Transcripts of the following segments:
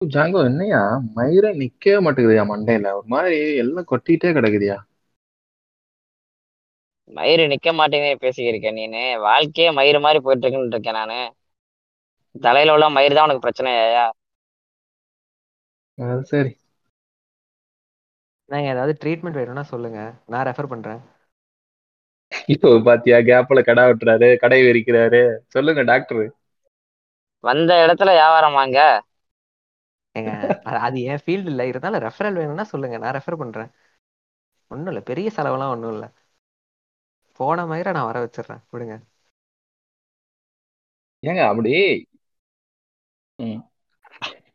Django என்னய்யா? மயிரே நிக்கவே மாட்டேங்குதுயா மண்டையில. ஒரு மாதிரி எல்லாம் கொட்டிட்டே கிடக்குதுயா மயிறு நிக்க மாட்டேங்குது பேசிக்கிருக்க நீனு. வாழ்க்கையே மயிறு மாதிரி போயிட்டு இருக்குன்னு இருக்கேன் நானு. தலையில உள்ள மயிறு தான் உனக்கு பிரச்சனையா அது சரி. நாங்க ஏதாவது ட்ரீட்மெண்ட் வேணும்னா சொல்லுங்க. நான் ரெஃபர் பண்றேன். இப்போ பாத்தியா கேப்ல கடை வெட்டுறாரு கடை விரிக்கிறாரு சொல்லுங்க டாக்டர் வந்த இடத்துல வியாபாரம் வாங்க. ஏங்க அது- என் ஃபீல்டு இல்லை. இருந்தாலும் ரெஃபரல் வேணும்னா சொல்லுங்க. நான் ரெஃபர் பண்றேன். ஒன்றும் இல்லை. பெரிய செலவெல்லாம் ஒன்றும் இல்லை. போன மாதிரி நான் வர வச்சிடுறேன். விடுங்க. ஏங்க அப்படி?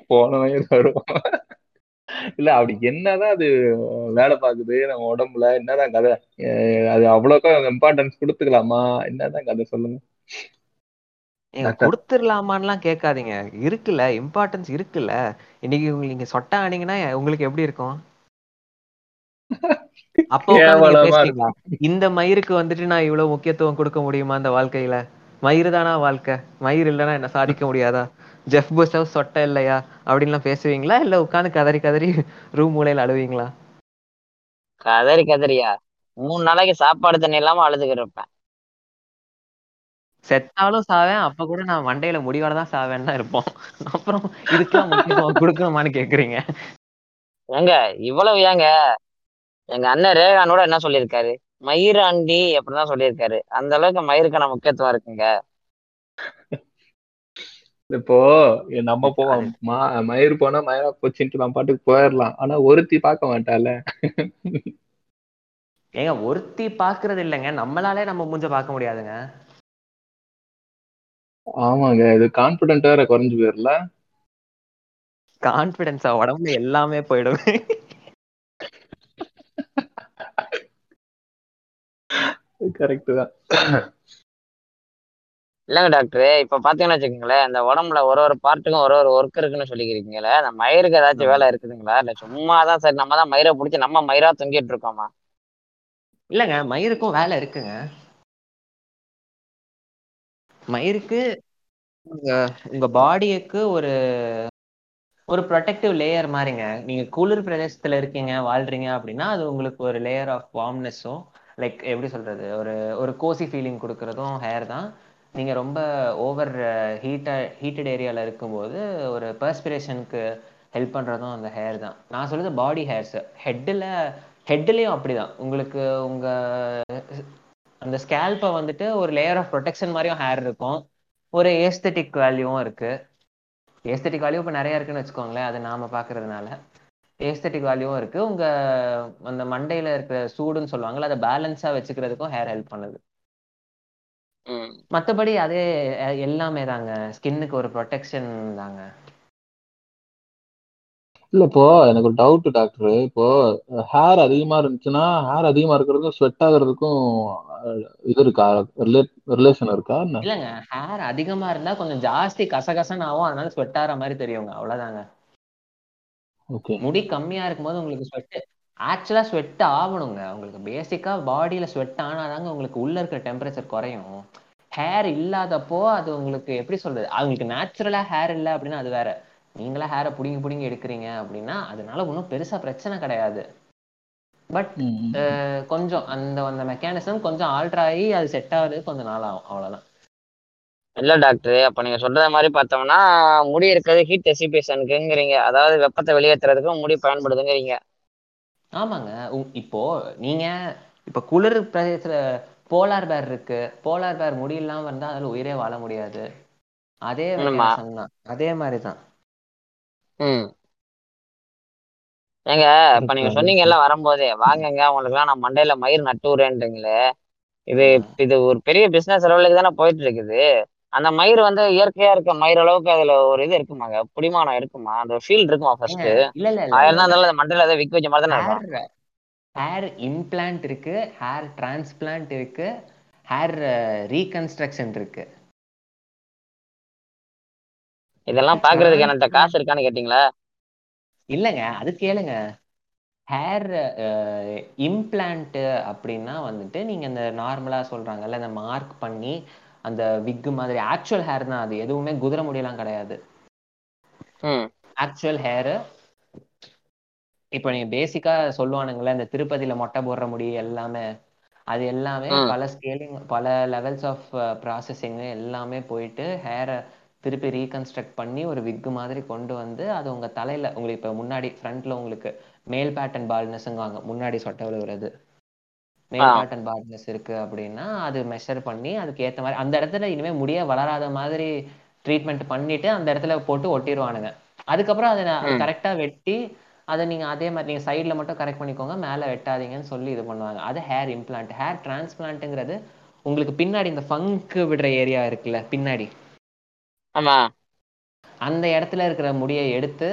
போன மாதிரி வரும் இல்ல அப்படி என்னதான் அது வேலை பாக்குது நம்ம உடம்புல என்னதான் கதை? அது அவ்வளோக்கா இம்பார்ட்டன்ஸ் கொடுத்துக்கலாமா? என்னதான் கதை சொல்லுங்க. ஏங்க. கொடுத்துடலாமான்லாம் கேட்காதீங்க. இருக்குல்ல இம்பார்ட்டன்ஸ் இருக்குல்ல. இன்னைக்கு உங்களுக்கு நீங்க சொட்டா ஆனீங்கன்னா உங்களுக்கு எப்படி இருக்கும்? அப்போ இந்த மயிருக்கு வந்துட்டு நான் இவ்வளவு முக்கியத்துவம் கொடுக்க முடியுமா இந்த வாழ்க்கையில? மயிறு தானா வாழ்க்கை? மயிர் இல்லைன்னா என்ன சாதிக்க முடியாதா? ஜெஃப் புஷவ் சொட்டை இல்லையா? அப்படின்லாம் பேசுவீங்களா? இல்ல உட்காந்து கதறி கதறி ரூம் மூலையில அழுவீங்களா? கதறி கதறியா? மூணு நாளைக்கு சாப்பாடு தண்ணி இல்லாம அழுதுகிட்டு இருப்பேன். செத்தாலும் சாவேன் அப்ப கூட நான் மண்டையில முடியோட தான் சாவேன்னு தான் இருப்போம். அப்புறம் இதுக்கெல்லாம் முக்கியத்துவம் கொடுக்கணுமான்னு கேக்குறீங்க. ஏங்க இவ்வளவு ஏங்க? எங்க அண்ணன் ரேகானோட என்ன சொல்லியிருக்காரு? மயிர் ஆண்டி அப்படிதான் சொல்லியிருக்காரு. அந்த அளவுக்கு மயிருக்கான முக்கியத்துவம் இருக்குங்க. இப்போ நம்ம போவோம். மா- மயிர் போனா மயிரா போச்சுன்ட்டு நம்ம பாட்டுக்கு போயிடலாம் ஆனா ஒருத்தி பார்க்க மாட்டால ஏங்க ஒருத்தி பாக்குறது இல்லைங்க. நம்மளாலே நம்ம மூஞ்ச பார்க்க முடியாதுங்க. ஆமாங்க. இது கான்பிடென்ட் வேற குறைஞ்சு போயிடல கான்பிடன்ஸா உடம்புல எல்லாமே போயிடும். கரெக்ட் தான். இல்லைங்க டாக்டர் இப்ப பாத்தீங்கன்னா வச்சுக்கோங்களேன் இந்த உடம்புல ஒரு ஒரு பார்ட்டுக்கும் ஒரு ஒரு ஒர்க் இருக்குன்னு சொல்லிக்கிறீங்களே அந்த மயிருக்கு ஏதாச்சும் வேலை இருக்குதுங்களா? இல்ல சும்மா தான் சரி நம்ம தான் மயிரை பிடிச்சி நம்ம மயிரா தொங்கிட்டு இருக்கோமா? இல்லைங்க மயிருக்கும் வேலை இருக்குங்க. மயிருக்கு உங்க உங்க பாடிக்கு ஒரு ஒரு ப்ரொடெக்டிவ் லேயர் மாதிரிங்க நீங்க குளிர் பிரதேசத்துல இருக்கீங்க வாழ்றீங்க அப்படின்னா அது உங்களுக்கு ஒரு லேயர் ஆஃப் வார்ம்னஸும் லைக் எப்படி சொல்றது ஒரு ஒரு கோசி ஃபீலிங் கொடுக்கறதும் ஹேர் தான். நீங்க ரொம்ப ஓவர் ஹீட்டா ஹீட்டட் ஏரியால இருக்கும்போது ஒரு பர்ஸ்பிரேஷனுக்கு ஹெல்ப் பண்றதும் அந்த ஹேர் தான். நான் சொல்றது பாடி ஹேர்ஸ் ஹெட்டில் ஹெட்லேயும் அப்படிதான். உங்களுக்கு உங்க அந்த ஸ்கேல்பை வந்துட்டு ஒரு லேயர் ஆஃப் ப்ரொடெக்ஷன் மாதிரியும் ஹேர் இருக்கும். ஒரு ஏஸ்தட்டிக் வேல்யூவும் இருக்கு. ஏஸ்தட்டிக் வேல்யூ இப்போ நிறைய இருக்குன்னு வச்சுக்கோங்களேன் அது நாம பார்க்கறதுனால. ஏஸ்தட்டிக் வேல்யூவும் இருக்கு. உங்க அந்த மண்டையில இருக்கிற சூடுன்னு சொல்லுவாங்கல்ல அதை பேலன்ஸா வச்சுக்கிறதுக்கும் ஹேர் ஹெல்ப் பண்ணுது. ம். மற்றபடி அதே எல்லாமே தாங்க. ஸ்கின்னுக்கு ஒரு ப்ரொடெக்ஷன் தாங்க. இல்ல இப்போ எனக்கு ஒரு டவுட் டாக்டர் இப்போ ஹேர் அதிகமா இருந்துச்சுன்னா ஹேர் அதிகமா இருக்கிறதுக்கும் ஸ்வெட் ஆகுறதுக்கும் இது இருக்கா? ரிலேஷன் இருக்கா? இல்லைங்க. ஹேர் அதிகமா இருந்தா கொஞ்சம் ஜாஸ்தி கசகசன்னு ஆகும். அதனால ஸ்வெட் ஆகிற மாதிரி தெரியுங்க. அவ்வளவுதாங்க. ஓகே முடி கம்மியா இருக்கும்போது உங்களுக்கு ஸ்வெட் ஆக்சுவலா ஸ்வெட் ஆகணுங்க. உங்களுக்கு பேசிக்கா பாடியில ஸ்வெட் ஆனாதாங்க உங்களுக்கு உள்ள இருக்கிற டெம்பரேச்சர் குறையும். ஹேர் இல்லாதப்போ அது உங்களுக்கு எப்படி சொல்றது? அவங்களுக்கு நேச்சுரலா ஹேர் இல்லை அப்படின்னா அது வேற. நீங்களா ஹேரை புடுங்கி புடுங்கி எடுக்கிறீங்க அப்படின்னா அதனால ஒன்றும் பெருசா பிரச்சனை கிடையாது. பட் கொஞ்சம் அந்த அந்த மெக்கானிசம் கொஞ்சம் ஆல்ட்ரு ஆகி அது செட் ஆகுறது கொஞ்சம் நாள் ஆகும். அவ்வளவுதான். இல்ல டாக்டர் அப்ப நீங்க சொல்ற மாதிரி பார்த்தோம்னா முடி இருக்கிறது ஹீட் டெசிபேஷனுக்குங்கிறீங்க அதாவது வெப்பத்தை வெளியேற்றுறதுக்கு முடி பயன்படுதுங்கிறீங்க. ஆமாங்க. இப்போ நீங்க இப்ப குளிர் பிரதேசத்துல போலார் பேர் இருக்கு. போலார் பேர் முடி இல்லாம இருந்தா அதுல உயிரே வாழ முடியாது. அதே ஆமா. வித்தியாசம் தான். அதே மாதிரிதான். ம். ஏங்க இப்ப நீங்க சொன்னீங்கல்ல வரும்போதே வாங்கங்க உங்களுக்குலாம் நான் மண்டையில மயிர் நட்டு விடுறேன்றீங்களே. இது இது ஒரு பெரிய பிசினஸ் லெவலுக்கு தானே போயிட்டு இருக்குது அந்த மயிர் வந்து இயற்கையா இருக்க மயிர் அளவுக்கு அதுல ஒரு இது இருக்குமாங்க? புடிமானம் இருக்குமா? அந்த ஃபீல் இருக்குமா ஃபர்ஸ்ட் இல்ல இல்ல இருந்தாலும் அந்த மண்டையில அதை விக்க வச்ச மாதிரி தானே இருக்கும். ஹேர் இம்ப்ளான்ட் இருக்கு ஹேர் டிரான்ஸ்பிளான்ட் இருக்கு ஹேர் ரீகன்ஸ்ட்ரக்ஷன் இருக்கு. இதெல்லாம் பாக்குறதுக்கு என்கிட்ட காசு இருக்கான்னு கேட்டீங்களா? இல்லைங்க அது கேளுங்க. ஹேர் இம்ப்ளான்ட் அப்படின்னா வந்துட்டு நீங்க இந்த நார்மலா சொல்றாங்கல்ல இந்த மார்க் பண்ணி அந்த விக்கு மாதிரி ஆக்சுவல் ஹேர் தான் அது. எதுவுமே குதிரை முடியெல்லாம் கிடையாது. ஆக்சுவல் ஹேரு இப்போ நீங்க பேசிக்கா சொல்லுவானுங்களே இந்த திருப்பதியில மொட்டை போடுற முடி எல்லாமே அது எல்லாமே. பல ஸ்கேலிங் பல லெவல்ஸ் ஆஃப் ப்ராசஸிங் எல்லாமே போயிட்டு ஹேரை திருப்பி ரீகன்ஸ்ட்ரக்ட் பண்ணி ஒரு விக்கு மாதிரி கொண்டு வந்து அது உங்க தலையில உங்களுக்கு இப்போ முன்னாடி ஃப்ரண்ட்ல உங்களுக்கு மேல் பேட்டர்ன் பால்னஸ்ங்குவாங்க முன்னாடி சொட்டை விழுகிறது மேல். பேட்டர்ன் பால்னஸ் இருக்கு அப்படின்னா அது மெஷர் பண்ணி அதுக்கு ஏத்த மாதிரி அந்த இடத்துல இனிமே முடிய வளராத மாதிரி ட்ரீட்மெண்ட் பண்ணிட்டு அந்த இடத்துல போட்டு ஒட்டிடுவானுங்க அதுக்கப்புறம் அதை ம். கரெக்டா வெட்டி அதை நீங்க அதே மாதிரி நீங்க சைடுல மட்டும் கரெக்ட் பண்ணிக்கோங்க மேல வெட்டாதீங்கன்னு சொல்லி இது பண்ணுவாங்க. அது ஹேர் இம்ப்ளான்ட் ஹேர் டிரான்ஸ்பிளான்ட்ங்கிறது உங்களுக்கு பின்னாடி இந்த ஃபங்க் விடுற ஏரியா இருக்குல்ல பின்னாடி. ஆமா. அந்த இடத்துல இருக்கிற முடியை எடுத்து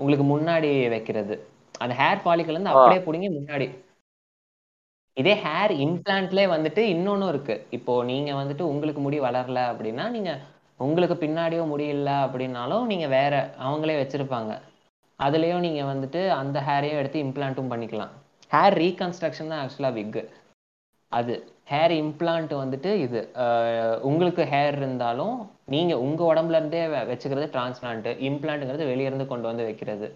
உங்களுக்கு முன்னாடி வைக்கிறது. அந்த ஹேர் ஃபாலிக்கல் இருந்து. அப்படியே பிடிங்கி முன்னாடி. இதே ஹேர் இம்ப்ளான்ட்லேயே வந்துட்டு இன்னொன்னும் இருக்கு. இப்போ நீங்க வந்துட்டு உங்களுக்கு முடி வளரல அப்படின்னா நீங்க உங்களுக்கு பின்னாடியோ முடி இல்லை அப்படின்னாலும் நீங்க வேற அவங்களே வச்சிருப்பாங்க. அதுலயும் நீங்க வந்துட்டு அந்த ஹேரையும் எடுத்து இம்ப்ளான்ட்டும் பண்ணிக்கலாம். ஹேர் ரீகன்ஸ்ட்ரக்ஷன் தான் ஆக்சுவலா விக் அது. ஹேர் இம்ப்ளான்ட் வந்துட்டு இது. உங்களுக்கு ஹேர் இருந்தாலும் நீங்க உங்க உடம்புல இருந்தே வச்சுக்கிறது டிரான்ஸ்பிளான்ட் இம்ப்ளான்ட்ங்கிறது வெளியே இருந்து கொண்டு வந்து வைக்கிறது.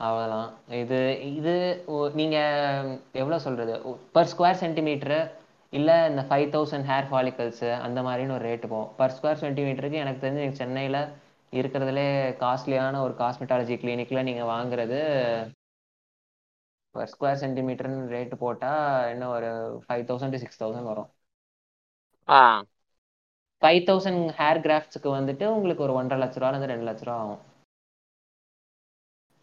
அவ்வளோதான் இது இது நீங்க எவ்வளவு சொல்றது? பர் ஸ்கொயர் சென்டிமீட்டரு இல்ல இந்த ஃபைவ் தௌசண்ட் ஹேர் ஃபாலிக்கல்ஸு அந்த மாதிரின்னு ஒரு ரேட்டு போகும். பர் ஸ்கொயர் சென்டிமீட்டருக்கு எனக்கு தெரிஞ்சு நீங்கள் சென்னையில இருக்கிறதுலே காஸ்ட்லியான ஒரு காஸ்மெட்டாலஜி கிளினிக்ல நீங்க வாங்குறது பர் ஸ்கொயர் சென்டிமீட்டர்னு ரேட்டு போட்டா என்ன ஒரு five thousand to six thousand வரும். ஆ. ஃபைவ் தௌசண்ட் ஹேர் கிராஃப்ட்ஸுக்கு வந்துட்டு உங்களுக்கு ஒரு ஒன்றரை லட்ச ரூபால இருந்து ரெண்டு லட்ச ரூபா ஆகும்.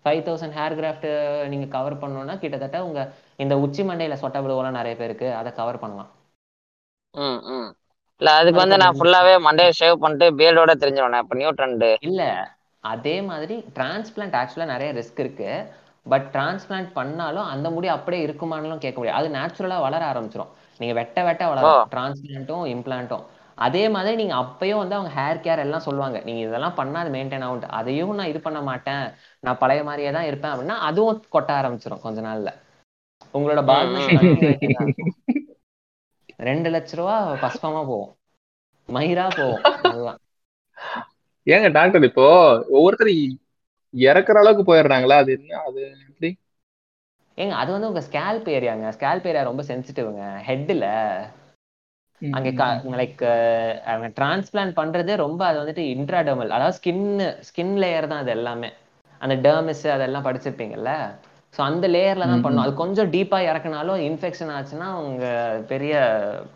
ஃபைவ் தௌசண்ட் ஹேர் கிராஃப்ட் நீங்க கவர் பண்ணணும்னா கிட்டத்தட்ட உங்க இந்த உச்சி மண்டையில சொட்ட விழுவலாம் நிறைய பேருக்கு அதை கவர் பண்ணலாம். ம் ம். இல்ல அதுக்கு வந்து நான் ஃபுல்லாவே மண்டையை ஷேவ் பண்ணிட்டு பியர்டோட தெரிஞ்சிருவேன் இப்போ நியூ ட்ரெண்டு இல்ல அதே மாதிரி டிரான்ஸ்பிளான்ட் ஆக்சுவலா நிறைய ரிஸ்க் இருக்கு. பட் டிரான்ஸ்பிளான்ட் பண்ணாலும் அந்த முடி அப்படியே இருக்குமானுலாம் கேட்க முடியாது. அது நேச்சுரலா வளர ஆரம்பிச்சிடும் நீங்க வெட்ட வெட்ட வளரும். டிரான்ஸ்பிளான்ட்டும் இம்ப்ளான்ட்டும் அதே மாதிரி நீங்க அப்பயும் வந்து அவங்க ஹேர் கேர் எல்லாம் சொல்லுவாங்க. நீங்க இதெல்லாம் பண்ணா அது மெயின்டைன் ஆகும் அதையும் நான் இது பண்ண மாட்டேன். நான் பழைய மாதிரியே தான் இருப்பேன் அப்படின்னா அதுவும் கொட்ட ஆரம்பிச்சிடும் கொஞ்ச நாள்ல. உங்களோட பால்னஸ் ரெண்டு லட்ச ரூபா பஸ்பமா போகும். மயிரா போகும். அதுதான். ஏங்க டாக்டர் இப்போ ஒவ்வொருத்தர் இறக்குற அளவுக்கு போயிடுறாங்களா? அது என்ன அது எப்படி? ஏங்க அது வந்து உங்க ஸ்கேல்ப் ஏரியாங்க ஸ்கேல்ப் ஏரியா ரொம்ப சென்சிட்டிவ்ங்க ஹெட்ல அங்க லைக் அவங்க டிரான்ஸ்பிளான்ட் பண்றது ரொம்ப அது வந்துட்டு இன்ட்ராடர்மல் அதாவது ஸ்கின் ஸ்கின் லேயர் தான் அது எல்லாமே. அந்த டெர்மிஸ் அதெல்லாம் படிச்சிருப்பீங்கல்ல? ஸோ அந்த லேயர்ல தான் பண்ணும். அது கொஞ்சம் டீப்பா இறக்குனாலும் இன்ஃபெக்ஷன் ஆச்சுன்னா உங்க பெரிய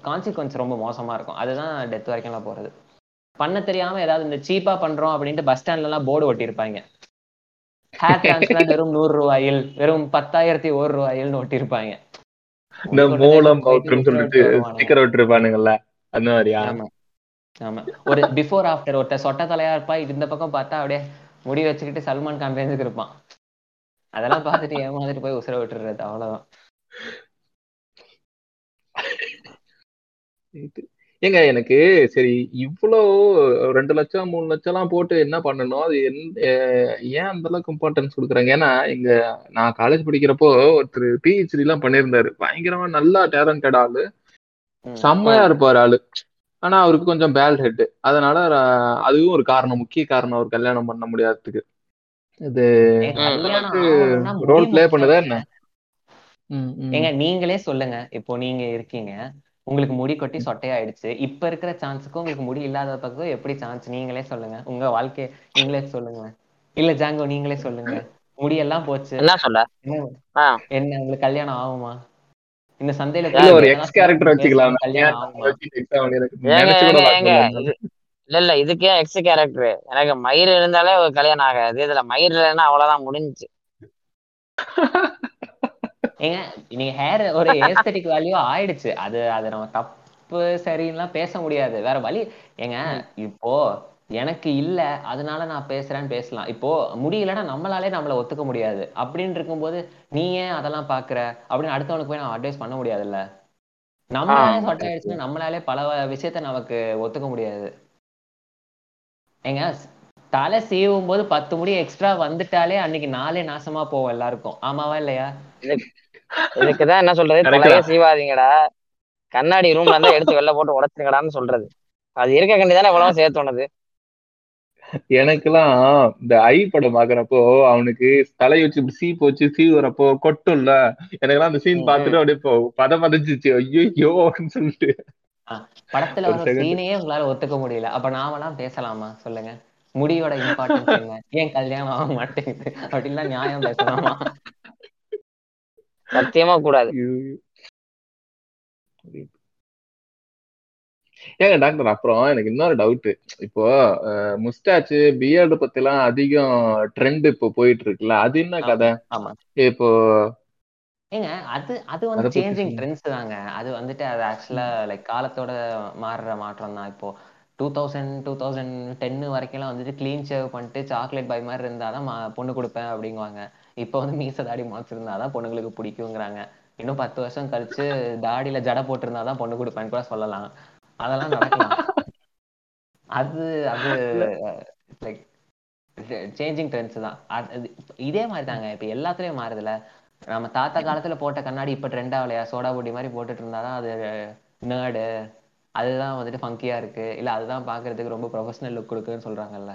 கான்சிக்வன்ஸ் ரொம்ப மோசமா இருக்கும். அதுதான் டெத் வரைக்கும்லாம் போறது. பண்ண தெரியாம ஏதாவது இந்த சீப்பா பண்றோம் அப்படின்ட்டு பஸ் ஸ்டாண்ட்ல எல்லாம் போர்டு ஒட்டியிருப்பாங்க. ஹேர் டிரான்ஸ்பிளான்ட் வெறும் நூறு ரூபாயில் வெறும் பத்தாயிரத்தி ஒரு ரூபாயில்னு ஒட்டியிருப்பாங்க. இந்த மூலம் உத்தரவு சொல்லிட்டு. ஸ்டிக்கர் விட்டுருப்பானுங்கல்ல அந்த மாதிரியா? ஆமா ஒரு பிஃபோர் ஆஃப்டர் ஒருத்தர் சொட்ட தலையா இருப்பா இந்த பக்கம் பார்த்தா அப்படியே முடி வச்சுக்கிட்டு சல்மான் கான் ரேஞ்சுக்கு இருப்பான். அதெல்லாம் பார்த்துட்டு ஏமாந்துட்டு போய் உசுர விட்டுறது அவ்வளவுதான். ஏங்க எனக்கு சரி இவ்வளோ ரெண்டு லட்சம் மூணு லட்சம் எல்லாம் போட்டு என்ன பண்ணணும்? அது ஏன் அந்த அளவுக்கு இம்பார்ட்டன்ஸ் கொடுக்குறாங்க? ஏன்னா இங்க நான் காலேஜ் படிக்கிறப்போ ஒருத்தர் பிஹெச்டி எல்லாம் பண்ணியிருந்தாரு. பயங்கரமா நல்லா டேலண்டட் ஆளு. செம்மையா இருப்பாரு ஆளு. ஆனா அவருக்கு கொஞ்சம் பேல் ஹெட் அதனால அதுவும் ஒரு காரணம் முக்கிய காரணம் அவர் கல்யாணம் பண்ண முடியாததுக்கு. இது ரோல் ப்ளே பண்ணுதா. என்ன. ஏங்க நீங்களே சொல்லுங்க. இப்போ நீங்க இருக்கீங்க. உங்களுக்கு முடி கொட்டி சொட்டையாயிடுச்சு. இப்ப இருக்கிற சான்ஸுக்கும் உங்களுக்கு முடி இல்லாத பக்கம் எப்படி சான்ஸ்? நீங்களே சொல்லுங்க. உங்க வாழ்க்கை நீங்களே சொல்லுங்க. இல்ல ஜாங்கோ நீங்களே சொல்லுங்க. முடியெல்லாம் போச்சு. என்ன சொல்ல? என்ன? உங்களுக்கு கல்யாணம் ஆகுமா? இந்த சந்தையில ஒரு எக்ஸ் கேரக்டர் வச்சுக்கலாம். இல்ல இல்ல இதுக்கே எக்ஸ் கேரக்டர் எனக்கு மயிர் இருந்தாலே ஒரு கல்யாணம் ஆகாது. இதுல மயிர் இல்லைன்னா அவ்வளவுதான் முடிஞ்சுச்சு. ஏங்க நீங்க ஹேர் ஒரு ஏஸ்தட்டிக் வேல்யூ ஆயிடுச்சு. அது அது நம்ம தப்பு சரின்னுலாம் பேச முடியாது. வேற வழி ஏங்க இப்போ எனக்கு இல்ல அதனால நான் பேசுறேன்னு பேசலாம். இப்போ முடியலன்னா நம்மளாலே நம்மள ஒத்துக்க முடியாது. அப்படின்னு இருக்கும்போது நீ ஏன் அதெல்லாம் பாக்குற? அப்படின்னு அடுத்தவனுக்கு போய் நான் அட்வைஸ் பண்ண முடியாதுல்ல? நம்மளாலே சொட்டை ஆயிடுச்சுன்னா நம்மளாலே பல விஷயத்த நமக்கு ஒத்துக்க முடியாது. ஏங்க தலை சீவும் போது பத்து முடி எக்ஸ்ட்ரா வந்துட்டாலே அன்னைக்கு நாளே நாசமா போவோம் எல்லாருக்கும். ஆமாவா இல்லையா? இதுக்குதான் என்ன சொல்றது? தலையே. சீவாதீங்கடா. கண்ணாடி ரூம்ல இருந்தா எடுத்து வெளில போட்டு உடைச்சிருங்கடான்னு சொல்றது. அது இருக்க கண்டி தானே இவ்வளவு சேர்த்து உனது? எனக்கெல்லாம் இந்த ஐ படம் பாக்குறப்போ அவனுக்கு தலையை வச்சு இப்படி சீப்பு வச்சு சீவுறப்போ கொட்டும்ல. எனக்கெல்லாம் அந்த சீன் ம். பார்த்துட்டு அப்படியே பத பதச்சிச்சு ஐயோ அப்படின்னு சொல்லிட்டு. படத்துல வர. சீனையே உங்களால ஒத்துக்க முடியல. அப்ப நாமெல்லாம் பேசலாமா? சொல்லுங்க. முடியோட இம்பார்ட்டன்ஸ் என்ன? ஏன் கல்யாணம் ஆக மாட்டேங்குது? அப்படின்லாம் நியாயம் பேசலாமா? சத்தியமா கூடாது. ஏங்க டாக்டர் அப்புறம் எனக்கு இன்னொரு டவுட் இப்போ முஸ்டாச்சு பத்தி எல்லாம் அதிகம் ட்ரெண்ட் இப்போ போயிட்டு இருக்குல்ல அது என்ன கதை? ஆமா. இப்போ ஏங்க அது அது வந்து சேஞ்சிங். ட்ரெண்ட்ஸ் தாங்க. அது வந்துட்டு அது ஆக்சுவலா லைக் காலத்தோட மாறுற மாற்றம் தான். இப்போ டூ தௌசண்ட் டூ தௌசண்ட் டென்னு வரைக்கும்லாம் வந்துட்டு க்ளீன் ஷேவ் பண்ணிட்டு சாக்லேட் பாய் மாதிரி இருந்தாதான் மா- பொண்ணு கொடுப்பேன் அப்படிங்குவாங்க. இப்போ வந்து மீச தாடி முளைச்சிருந்தாதான் பொண்ணுங்களுக்கு பிடிக்குங்கிறாங்க. இன்னும் பத்து வருஷம் கழிச்சு தாடியில ஜடை போட்டிருந்தாதான் பொண்ணு கொடுப்பேன்னு கூட சொல்லலாம். அதெல்லாம் நடக்கலாம். அது அது லைக் சேஞ்சிங் ட்ரெண்ட்ஸ் தான். இதே மாதிரி தாங்க இப்போ எல்லாத்துலயும் மாறுதுல நம்ம தாத்தா காலத்துல போட்ட கண்ணாடி இப்ப ட்ரெண்ட் ஆகலையா சோடா பொடி மாதிரி போட்டுட்டு இருந்தாதான் அது நேர்டு அதுதான் வந்துட்டு ஃபங்கியா இருக்கு. இல்ல அதுதான் பாக்குறதுக்கு ரொம்ப ப்ரொஃபஷனல் லுக் கொடுக்குன்னு சொல்றாங்கல்ல.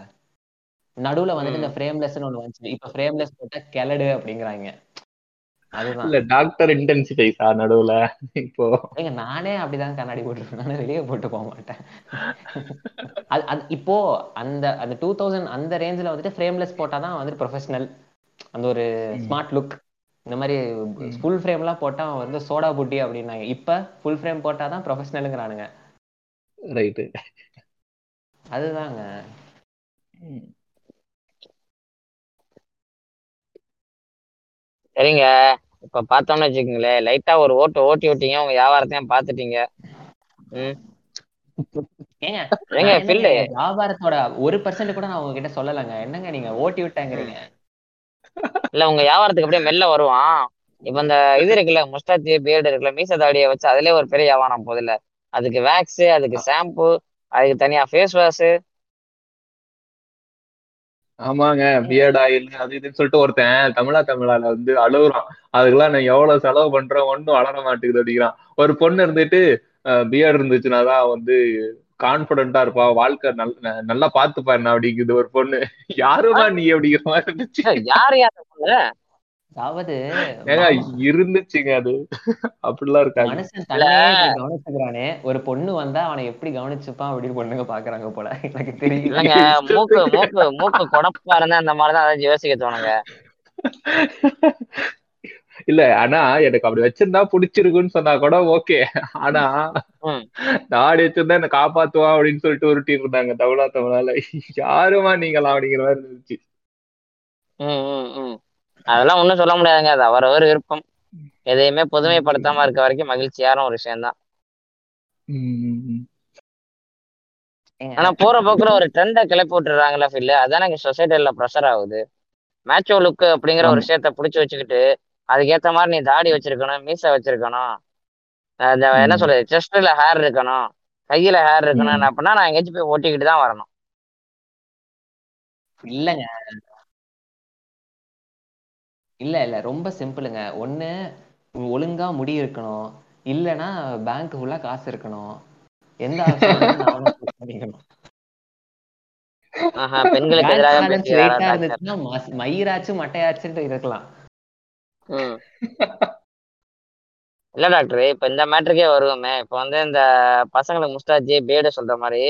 நடுவுல வந்துட்டு இந்த ஃப்ரேம்லெஸ்னு ஒண்ணு வந்துச்சு. இப்ப ஃப்ரேம்லெஸ் போட்டா கிளடு அப்படிங்கிறாங்க. அதுதான். இல்ல டாக்டர் இன்டென்சிஃபைஸா நடுவுல? இப்போ. ஏங்க நானே அப்படிதான் கண்ணாடி போட்டுருப்பேன் நானே வெளியே போட்டு போக மாட்டேன். அது அது இப்போ அந்த அந்த டூ தௌசண்ட் அந்த ரேஞ்சில் வந்துட்டு ஃப்ரேம்லெஸ் போட்டாதான் வந்துட்டு ப்ரொஃபஷனல் அந்த ஒரு ஸ்மார்ட் லுக் இந்த மாதிரி ஃபுல் ஃப்ரேம்லாம் போட்டா அவன் வந்து சோடா புட்டி அப்படின்னாங்க. இப்ப ஃபுல் ஃப்ரேம் போட்டாதான் ப்ரொஃபஷனலுங்கிறானுங்க ரைட்டு அதுதாங்க. சரிங்க. இப்ப பார்த்தோம்னு வச்சுக்கோங்களேன் லைட்டா ஒரு ஓட்டு ஓட்டி விட்டீங்க உங்க வியாபாரத்தையும் பார்த்துட்டீங்க. ம். ஏங்க பில்லு. வியாபாரத்தோட ஒரு பர்சன்ட் கூட நான் உங்ககிட்ட சொல்லலைங்க. என்னங்க நீங்க ஓட்டி விட்டாங்கிறீங்க? இல்ல உங்க வியாபாரத்துக்கு அப்படியே மெல்ல வருவான். இப்ப இந்த இது இருக்குல்ல முஸ்டாச்சி பியர்டு இருக்குல்ல மீச தாடியை வச்சு அதுலயே ஒரு பெரிய வியாபாரம் போகுதுல்ல. அதுக்கு வேக்ஸ் அதுக்கு ஷாம்பு அதுக்கு தனியா ஃபேஸ் வாஷ் ஆமாங்க பியர்ட் ஆயில் அது இதுன்னு சொல்லிட்டு ஒருத்தன் தமிழா தமிழால வந்து அழுகுறான். அதுக்கெல்லாம் நான் எவ்வளவு செலவு பண்றேன் ஒன்னும் வளர மாட்டேங்குது அப்படிங்கிறான். ஒரு பொண்ணு இருந்துட்டு பியர்ட் இருந்துச்சுன்னா தான் வந்து கான்பிடண்டா இருப்பா வாழ்க்கை நல்ல நல்லா பாத்துப்பா என்ன அப்படிங்குது ஒரு பொண்ணு. யாருமா நீ அப்படிங்கிற மாதிரி இருந்துச்சு. யார் யாரு அதாவது இருந்துச்சுங்க அது. அப்படிலாம் இருக்காங்க மனுஷன் கவனிச்சுக்கிறானே. ஒரு பொண்ணு வந்தா அவனை எப்படி கவனிச்சுப்பான் அப்படின்னு பொண்ணுங்க பாக்குறாங்க போல. எனக்கு தெரியல மூக்கு மூக்கு மூக்கு குடப்பா இருந்தா அந்த மாதிரிதான் ஏதாச்சும் யோசிக்க தோணுங்க. இல்ல ஆனா எனக்கு அப்படி வச்சிருந்தா பிடிச்சிருக்குன்னு சொன்னா கூட ஓகே. ஆனா. தாடி வச்சிருந்தா என்ன காப்பாத்துவா அப்படின்னு சொல்லிட்டு உருட்டி இருந்தாங்க தமிழா தமிழால யாருமா நீங்களா அப்படிங்கிற மாதிரி இருந்துச்சு. அதெல்லாம் ஒண்ணும் சொல்ல முடியாதுங்க. அது அவரவர் விருப்பம். எதையுமே பொதுமைப்படுத்தாம இருக்க வரைக்கும் மகிழ்ச்சியான ஒரு விஷயம்தான். ஆனா போற போக்குல ஒரு ட்ரெண்டை கிளப்பி விட்டுறாங்கல்ல ஃபில் அதானே சொசைட்டில ப்ரெஷர் ஆகுது. மேட்சோ லுக் அப்படிங்கிற ஒரு. விஷயத்த புடிச்சு வச்சுக்கிட்டு அதுக்கேத்த மாதிரி நீ தாடி வச்சிருக்கணும் மீசை வச்சிருக்கணும். என்ன. சொல்றது செஸ்ட்ல ஹேர் இருக்கணும் கையில ஹேர் இருக்கணும். அப்படின்னா நான் எங்கேயாச்சும் போய் ஓட்டிக்கிட்டு தான் வரணும். இல்லங்க. இல்ல இல்ல. ரொம்ப சிம்பிளுங்க. ஒண்ணு ஒழுங்கா முடி இருக்கணும். இல்லனா பேங்க் ஃபுல்லா காசு இருக்கணும். எந்த பண்ணிக்கணும். ஆஹா பெண்களுக்கு எதிராக வெயிட்டா இருந்துச்சுன்னா இருக்கலாம். இல்ல டாக்டர் இப்ப இந்த மேட்ருக்கே வருவோமே. இப்ப வந்து இந்த பசங்களுக்கு முஸ்டாச்சி பேடு சொல்ற மாதிரி.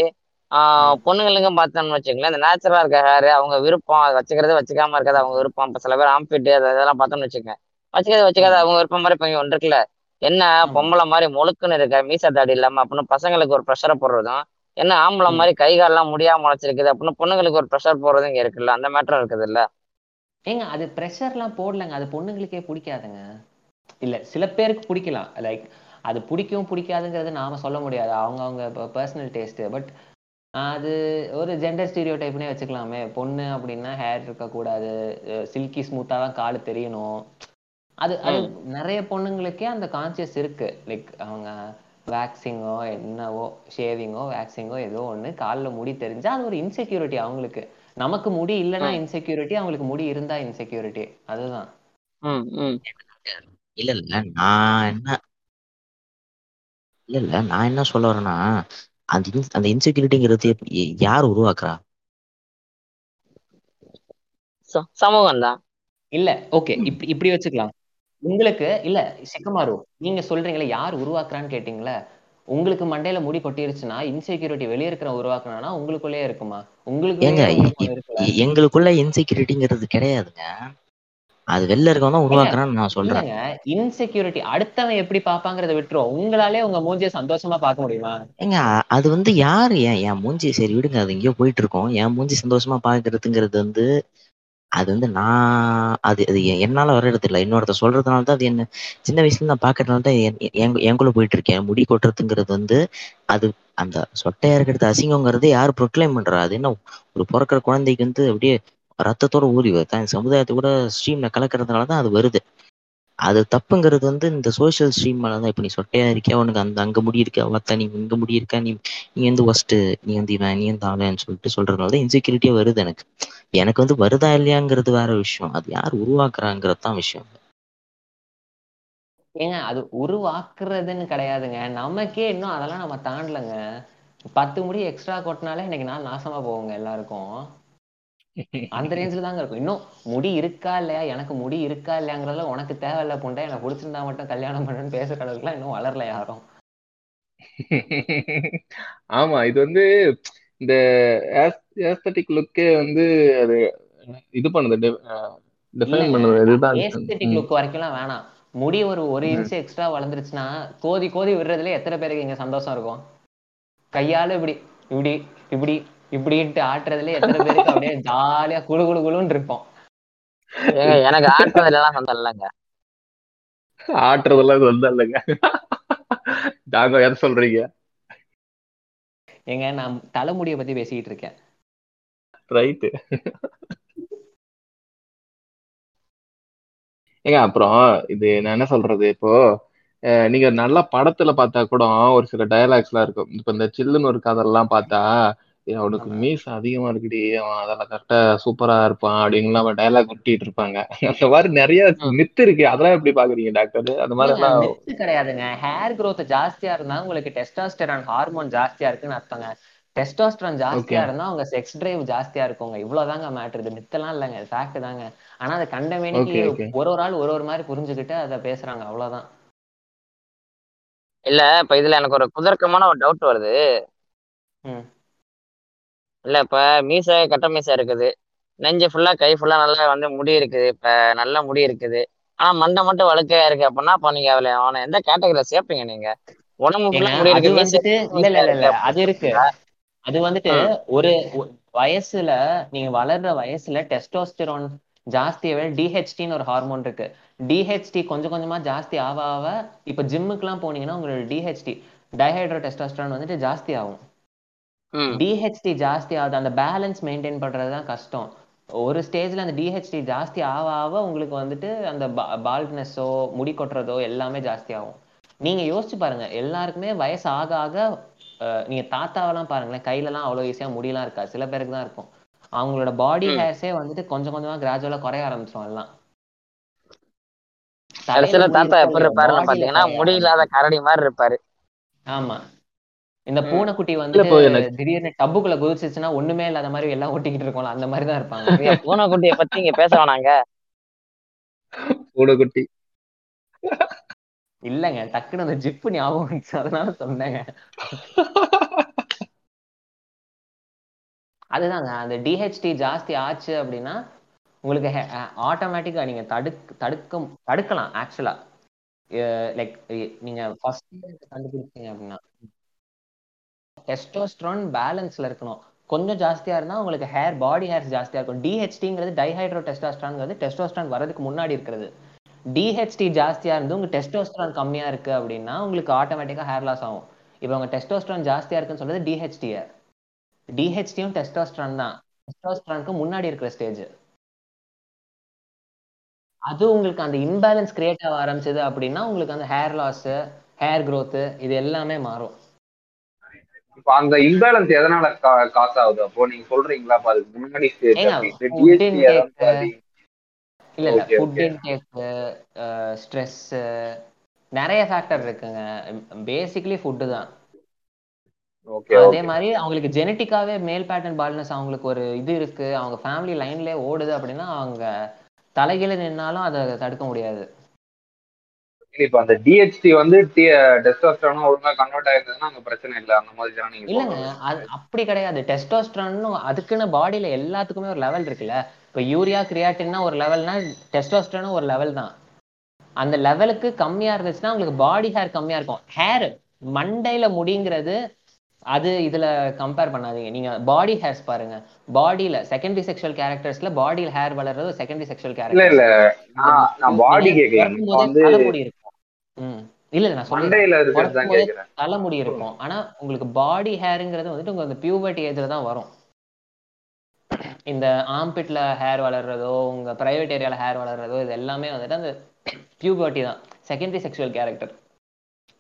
பொண்ணுங்களுக்கும் பார்த்தோம்னு வச்சுக்கங்களேன் இந்த நேச்சுரலா இருக்க ஹேர் அவங்க விருப்பம் அதை வச்சுக்கிறது வச்சுக்காம இருக்கிறது அவங்க விருப்பம் இப்ப சில பேர் ஆம்பிட்டு அது இதெல்லாம் பார்த்தோம்னு வச்சுக்கோங்க வச்சுக்கிறது வச்சுக்காத. அவங்க விருப்பம் மாதிரி இப்ப ஒன்று இருக்குல்ல என்ன. பொம்பளை மாதிரி முழுக்குன்னு இருக்க மீச தாடி இல்லாம அப்படின்னு பசங்களுக்கு ஒரு ப்ரெஷரை போடுறதும் என்ன ஆம்பளை. மாதிரி கை கால்லாம் முடியாம முளைச்சிருக்குது அப்படின்னு பொண்ணுங்களுக்கு ஒரு ப்ரெஷர் போடுறதும் இங்க இருக்குல்ல அந்த மேட்டர் இருக்குது இல்ல ஏங்க அது ப்ரெஷர்லாம் போடலங்க அது பொண்ணுங்களுக்கே பிடிக்காதுங்க இல்ல சில பேருக்கு பிடிக்கலாம் லைக் அது பிடிக்கும் பிடிக்காதுங்கிறது நாம சொல்ல முடியாது அவங்க அவங்க பர்சனல் டேஸ்ட் பட் அது ஒரு ஜெண்டர் ஸ்டீரியோ டைப்னே வச்சுக்கலாமே. பொண்ணு அப்படின்னா ஹேர் இருக்கக்கூடாது. சில்கி ஸ்மூத்தாக தான் காலு தெரியணும். அது அது. நிறைய பொண்ணுங்களுக்கே அந்த கான்சியஸ் இருக்கு. லைக் அவங்க வேக்சிங்கோ என்னவோ ஷேவிங்கோ வேக்சிங்கோ ஏதோ ஒண்ணு காலில் முடி தெரிஞ்சா அது ஒரு இன்செக்யூரிட்டி அவங்களுக்கு. நமக்கு முடி இல்லைன்னா. இன்செக்யூரிட்டி அவங்களுக்கு முடி இருந்தா இன்செக்யூரிட்டி அதுதான். ம் ம். இல்ல இல்ல நான் என்ன இல்ல இல்ல நான் என்ன சொல்ல வரேன்னா அந்த அந்த இன்செக்யூரிட்டிங்கிறது யார் உருவாக்குறா? ச- சமூகம் தான் இல்ல ஓகே இப்படி இப்படி வச்சுக்கலாம். உங்களுக்கு இல்ல சிக்கமாரு நீங்க சொல்றீங்களே யார் உருவாக்குறான்னு கேட்டீங்களே உங்களுக்கு மண்டையில முடி கொட்டிருச்சுன்னா இன்செக்யூரிட்டி வெளிய இருக்கிற உருவாக்குனா உங்களுக்குள்ளேயே இருக்குமா உங்களுக்கு எங்களுக்குள்ள இன்செக்யூரிட்டிங்கிறது கிடையாதுங்க. அது வெளில இருக்கவன் தான் உருவாக்குறான்னு நான் சொல்றேன். இன்செக்யூரிட்டி அடுத்தவன் எப்படி பாப்பாங்கறத விட்டுரும். உங்களாலே உங்க மூஞ்சிய சந்தோஷமா பார்க்க முடியுமா? ஏங்க அது வந்து யாரு? என் என் மூஞ்சி சரி விடுங்க அது எங்கேயோ போயிட்டு இருக்கோம் என் மூஞ்சி சந்தோஷமா பாக்குறதுங்கிறது வந்து அது வந்து நான் அது அது என்னால வர்றது இல்ல இன்னொருத்த சொல்றதுனால தான் அது என்ன சின்ன வயசுல நான் பாக்குறதுனால தான் எனக்குள்ள போயிட்டு இருக்கேன் முடி கொட்டுறதுங்கிறது வந்து அது அந்த சொட்டையா இருக்கிறது அசிங்கங்கிறது யாரு ப்ரொக்ளைம் பண்றா? அது என்ன ஒரு பிறக்கிற குழந்தைக்கு வந்து அப்படியே ரத்தத்தோட ஊறி வருது. தான் சமுதாயத்தை கூட ஸ்ட்ரீம்ல கலக்கிறதுனால தான் அது வருது. அது தப்புங்கிறது வந்து இந்த சோசியல் ஸ்ட்ரீம் மேலதான் தான். நீ சொட்டையா இருக்கியா? உனக்கு அந்த அங்க முடி இருக்கா வாத்தா நீ இங்க முடி இருக்கா? நீ நீ வந்து ஒஸ்ட் நீ வந்து இவன் நீ வந்து ஆளுன்னு சொல்லிட்டு சொல்றதுனால தான் இன்செக்யூரிட்டியே வருது எனக்கு. எனக்கு வந்து வருதா இல்லையாங்கிறது வேற விஷயம். அது யார் உருவாக்குறாங்கிறது தான் விஷயம். ஏங்க அது உருவாக்குறதுன்னு கிடையாதுங்க. நமக்கே இன்னும் அதெல்லாம் நம்ம தாண்டலங்க. பத்து முடி எக்ஸ்ட்ரா கொட்டினாலே இன்னைக்கு நாள் நாசமா போவோங்க எல்லாருக்கும். அந்த ரேஞ்சில் தாங்க இருக்கும். இன்னும் முடி இருக்கா இல்லையா? எனக்கு முடி இருக்கா இல்லையாங்கிறதுல உனக்கு தேவையில்ல புண்டை. எனக்கு பிடிச்சிருந்தா மட்டும் கல்யாணம் பண்ணுன்னு பேசுற அளவுக்குலாம் இன்னும் வளரல யாரும். ஆமா இது வந்து இந்த ஏஸ்தட்டிக் லுக்கே வந்து அது இது பண்ணுது டிஃபைன் பண்ணுது. இதுதான் ஏஸ்தெட்டிக். லுக் வரைக்கும்லாம் வேணாம். முடி ஒரு ஒரு. இன்ச் எக்ஸ்ட்ரா வளர்ந்துருச்சுன்னா கோதி கோதி விடுறதுல எத்தனை பேருக்கு இங்க சந்தோஷம் இருக்கும்? கையால இப்படி இப்படி இப்படி இப்படின்ட்டு ஆட்டுறதுல எத்தனை பேருக்கு அப்படியே ஜாலியா குளு குளு குளுன்னு இருப்போம். ஏங்க எனக்கு ஆட்டுறதுல எல்லாம் சொந்தம் இல்லைங்க. ஆட்டுறதெல்லாம் சொந்தம் இல்லைங்க. நாங்க எதை சொல்றீங்க? ஏங்க நான் தலைமுடியை பத்தி பேசிக்கிட்டு இருக்கேன். ரைட்டு ஏங்க அப்புறம் இது நான் என்ன சொல்றது? இப்போ நீங்க நல்லா படத்துல பார்த்தா கூட ஒரு சில டயலாக்ஸ்லாம் இருக்கும். இப்ப இந்த சில்லுன்னு ஒரு கதெல்லாம் பார்த்தா "ஏய், அவனுக்கு. மீஸ் அதிகமா இருக்குடி. அவன் அதெல்லாம் கரெக்டா சூப்பரா இருப்பான் அப்படின்லாம் அவன் டயலாக் ஒட்டிட்டு இருப்பாங்க. அந்த மாதிரி நிறைய. மித்து இருக்கு. அதெல்லாம் எப்படி பாக்குறீங்க டாக்டர் அந்த மாதிரி எல்லாம் கிடையாதுங்க. ஹேர் growth ஜாஸ்தியா இருந்தா உங்களுக்கு டெஸ்டாஸ்டரான் ஹார்மோன் ஜாஸ்தியா இருக்குன்னு அர்த்தங்க. டெஸ்டாஸ்டரான் ஜாஸ்தியா இருந்தா உங்க செக்ஸ் டிரைவ் ஜாஸ்தியா இருக்குங்க. இவ்வளவுதாங்க மேட்டர் இது. மித்தெல்லாம் இல்லைங்க. ஃபேக்ட் தாங்க. ஆனா அதை கண்டமேனிக்கு ஒரு ஒரு ஆள் ஒரு ஒரு மாதிரி புரிஞ்சுக்கிட்டு அதை பேசுறாங்க. அவ்வளவுதான். இல்ல இப்ப இதுல எனக்கு ஒரு குதர்க்கமான ஒரு டவுட் வருது. ம். இல்ல இப்ப மீசை கட்ட மீசை இருக்குது. நெஞ்சு ஃபுல்லா கை ஃபுல்லா நல்லா வந்து முடி இருக்குது. இப்ப நல்ல முடி இருக்குது. ஆனா மண்டை மட்டும் வழுக்கையா இருக்கு அப்படின்னா அப்ப நீங்க அதுல அவனை எந்த கேட்டகரியில சேர்ப்பீங்க நீங்க? உடம்பு ஃபுல்லா முடி இருக்கு இல்ல இல்ல இல்ல அது இருக்கு. அது வந்துட்டு ஒரு வயசுல நீங்க வளர்ற வயசுல டெஸ்டோஸ்டிரோன் ஜாஸ்தியை விட டிஹெச்டின்னு ஒரு ஹார்மோன் இருக்கு. டிஹெச்டி கொஞ்சம் கொஞ்சமா ஜாஸ்தி ஆக ஆக இப்ப ஜிம்முக்குலாம் போனீங்கன்னா உங்களோட டிஹெச்டி டைஹைட்ரோ டெஸ்டோஸ்டிரான் வந்துட்டு ஜாஸ்தி ஆகும். டிஹெச்டி ஜாஸ்தி ஆகுது. அந்த பேலன்ஸ் மெயின்டைன் பண்றது தான் கஷ்டம். ஒரு ஸ்டேஜ்ல அந்த டிஹெச்டி ஜாஸ்தி ஆக ஆக உங்களுக்கு வந்துட்டு அந்த பால்ட்னஸோ முடி கொட்டுறதோ எல்லாமே ஜாஸ்தி ஆகும். நீங்க யோசிச்சு பாருங்க. எல்லாருக்குமே வயசு ஆக ஆக நீங்க தாத்தாவெல்லாம் பாருங்களேன். கையிலலாம் அவ்வளோ ஈஸியா முடியெல்லாம் இருக்காது. சில பேருக்கு தான் இருக்கும். அவங்களோட பாடி ஹேர்ஸே வந்துட்டு கொஞ்சம் கொஞ்சமா கிராஜுவலா குறைய ஆரம்பிச்சிடும் எல்லாம். தாத்தா இருக்கோ எப்படி இருப்பாருன்னு பாத்தீங்கன்னா முடி இல்லாத கரடி மாதிரி இருப்பாரு. ஆமா. இந்த பூனைக்குட்டி எனக்கு திடீர்னு டப்புக்குள்ள குதிச்சிச்சுன்னா ஒண்ணுமே இல்லாத மாதிரி எல்லாம் ஒட்டிக்கிட்டு இருக்கோம்ல அந்த மாதிரி தான் இருப்பாங்க. பூனைக்குட்டியை பத்தி இங்க பேச வேணாங்க. பூனைக்குட்டி இல்லங்க டக்குன்னு அந்த ஜிப்பு ஞாபகம் வந்துச்சு. அதனால சொன்னேங்க. அதுதாங்க அந்த டிஹெச்டி ஜாஸ்தி ஆச்சு அப்படின்னா உங்களுக்கு ஆட்டோமேட்டிக்கா நீங்க தடுக் தடுக்க தடுக்கலாம் ஆக்சுவலா லைக் நீங்க ஃபர்ஸ்ட் கண்டுபிடிச்சீங்க அப்படின்னா. டெஸ்டோஸ்ட்ரான் பேலன்ஸ்ல இருக்கணும். கொஞ்சம் ஜாஸ்தியா இருந்தா உங்களுக்கு ஹேர் பாடி ஹேர்ஸ் ஜாஸ்தியா இருக்கும். டிஹெச்டிங்கிறது டைஹைட்ரோ டெஸ்டாஸ்ட்ரான்ங்கிறது டெஸ்டோஸ்ட்ரான் வரதுக்கு முன்னாடி இருக்கிறது. டிஹெச்டி ஜாஸ்தியா இருந்து உங்க டெஸ்டோஸ்ட்ரான் கம்மியா இருக்கு அப்படின்னா உங்களுக்கு ஆட்டோமேட்டிக்கா ஹேர் லாஸ் ஆகும். இப்போ உங்க டெஸ்டோஸ்ட்ரான் ஜாஸ்தியா இருக்குன்னு சொல்றது டிஹெச்டிய டிஹெச்டியும் டெஸ்டோஸ்ட்ரான் தான். டெஸ்டோஸ்ட்ரானுக்கு முன்னாடி இருக்கிற ஸ்டேஜ் அது உங்களுக்கு அந்த இம்பேலன்ஸ் கிரியேட் ஆக ஆரம்பிச்சது அப்படின்னா உங்களுக்கு அந்த ஹேர் லாஸ் ஹேர் க்ரோத்து இது எல்லாமே மாறும். இப்போ அந்த இம்பேலன்ஸ் எதனால காசு ஆகுது? அப்போ நீங்க சொல்றீங்களா? அப்ப அதுக்கு முன்னாடி இல்ல இல்ல ஃபுட் இன்டேக் ஸ்ட்ரெஸ் நிறைய ஃபேக்டர் இருக்குங்க. பேசிக்கலி ஃபுட்டு தான். ஓகே அதே மாதிரி அவங்களுக்கு ஜெனட்டிக்காவே மேல் பேட்டர்ன் பால்னஸ் அவங்களுக்கு ஒரு இது இருக்கு. அவங்க ஃபேமிலி லைன்லயே ஓடுது அப்படின்னா அவங்க தலைகீழ நின்னாலும் அதை தடுக்க முடியாது. இப்ப அந்த டிஹெச்டி வந்து டெஸ்டோஸ்டரோனா ஒழுங்கா கன்வெர்ட் ஆயிருந்ததுன்னா அங்க பிரச்சனை இல்லை. அந்த மாதிரி தான் இல்லைங்க அது அப்படி கிடையாது. டெஸ்டோஸ்ட்ரான் அதுக்குன்னு பாடியில எல்லாத்துக்குமே ஒரு லெவல் இருக்குல்ல. இப்போ யூரியா கிரியாட்டின்னா ஒரு லெவல்னா டெஸ்டோஸ்ட்ரானும் ஒரு லெவல் தான். அந்த லெவலுக்கு கம்மியா இருந்துச்சுன்னா உங்களுக்கு பாடி ஹேர் கம்மியா இருக்கும். ஹேர் மண்டையில முடிங்கிறது அது இதுல கம்பேர் பண்ணாதீங்க. நீங்க பாடி ஹேர்ஸ் பாருங்க. பாடியில செகண்டரி செக்ஷுவல் கேரக்டர்ஸ்ல பாடியில் ஹேர் வளர்றது செகண்டரி செக்ஷுவல் இல்ல கேரக்டர் இல்ல நான் நான் பாடி போதே வந்து இல்ல நான் கேக்குறேன். தலைமுடி இருக்கும். ஆனா உங்களுக்கு பாடி ஹேருங்கிறது வந்துட்டு உங்க அந்த பியூபர்ட்டி ஏஜ்ல தான் வரும். இந்த ஆம்பிட்ல ஹேர் வளர்றதோ உங்க பிரைவேட் ஏரியால ஹேர் வளர்றதோ இது எல்லாமே வந்துட்டு அந்த பியூபர்ட்டி தான். செகண்டரி செக்ஷுவல் கேரக்டர்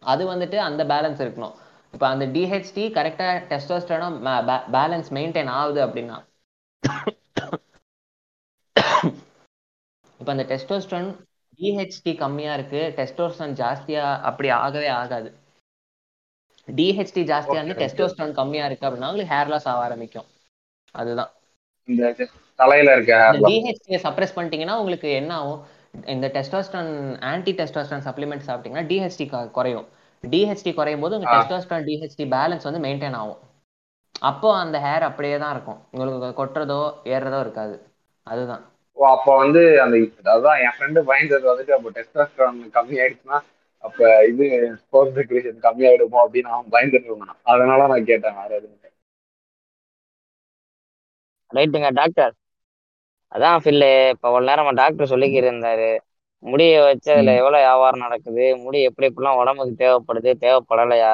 அது வந்துட்டு அந்த பேலன்ஸ் இருக்கணும். இப்போ அந்த டிஹெச்டி கரெக்டா டெஸ்டோஸ்டரோனும் பேலன்ஸ் மெயின்டைன் ஆகுது அப்படின்னா இப்போ அந்த டெஸ்டோஸ்டரோன் டிஹெச்டி கம்மியா இருக்கு டெஸ்டோஸ்டரோன் ஜாஸ்தியா அப்படி ஆகவே ஆகாது. டிஹெச்டி ஜாஸ்தியா இருந்து. டெஸ்டோஸ்டரோன் கம்மியா இருக்கு அப்படின்னா உங்களுக்கு ஹேர் லாஸ் ஆக ஆரம்பிக்கும். அதுதான். தலையில இருக்க டிஹெச்டியை சப்ரஸ் பண்ணிட்டீங்கன்னா உங்களுக்கு என்ன ஆகும்? இந்த டெஸ்டோஸ்டரான் ஆன்டி டெஸ்டோஸ்டரான் சப்ளிமெண்ட் சாப்பிட்டீங்கன்னா டிஹெச்டி குறையும். டிஹெச்டி குறையும் போது உங்க ஆ. டெஸ்டோஸ்டரான் டிஹெச்டி பேலன்ஸ் வந்து மெயின்டைன் ஆகும். அப்போ அந்த ஹேர் அப்படியே தான் இருக்கும். உங்களுக்கு கொட்டுறதோ ஏறுறதோ இருக்காது. அதுதான். அப்ப வந்து அந்த அதான் என் ஃப்ரெண்டு பயந்தது வந்துட்டு அப்போ டெஸ்டாஸ்டரான் கம்மி ஆயிடுச்சுன்னா அப்ப இது ஸ்போர்ட்ஸ் செக்ரேஷன் கம்மி ஆயிடுமோ அப்படின்னு அவன் பயந்துட்டு இருந்தான் அதனால நான் கேட்டேன் வேற எதுவும். ரைட்டுங்க டாக்டர் அதான் ஃபில்லு இப்போ ஒரு நேரம் டாக்டர் சொல்லிக்கிட்டு இருந்தாரு முடியை வச்சு அதுல ம். எவ்வளவு வியாபாரம் நடக்குது முடி எப்படி எப்படிலாம் உடம்புக்கு தேவைப்படுது தேவைப்படலையா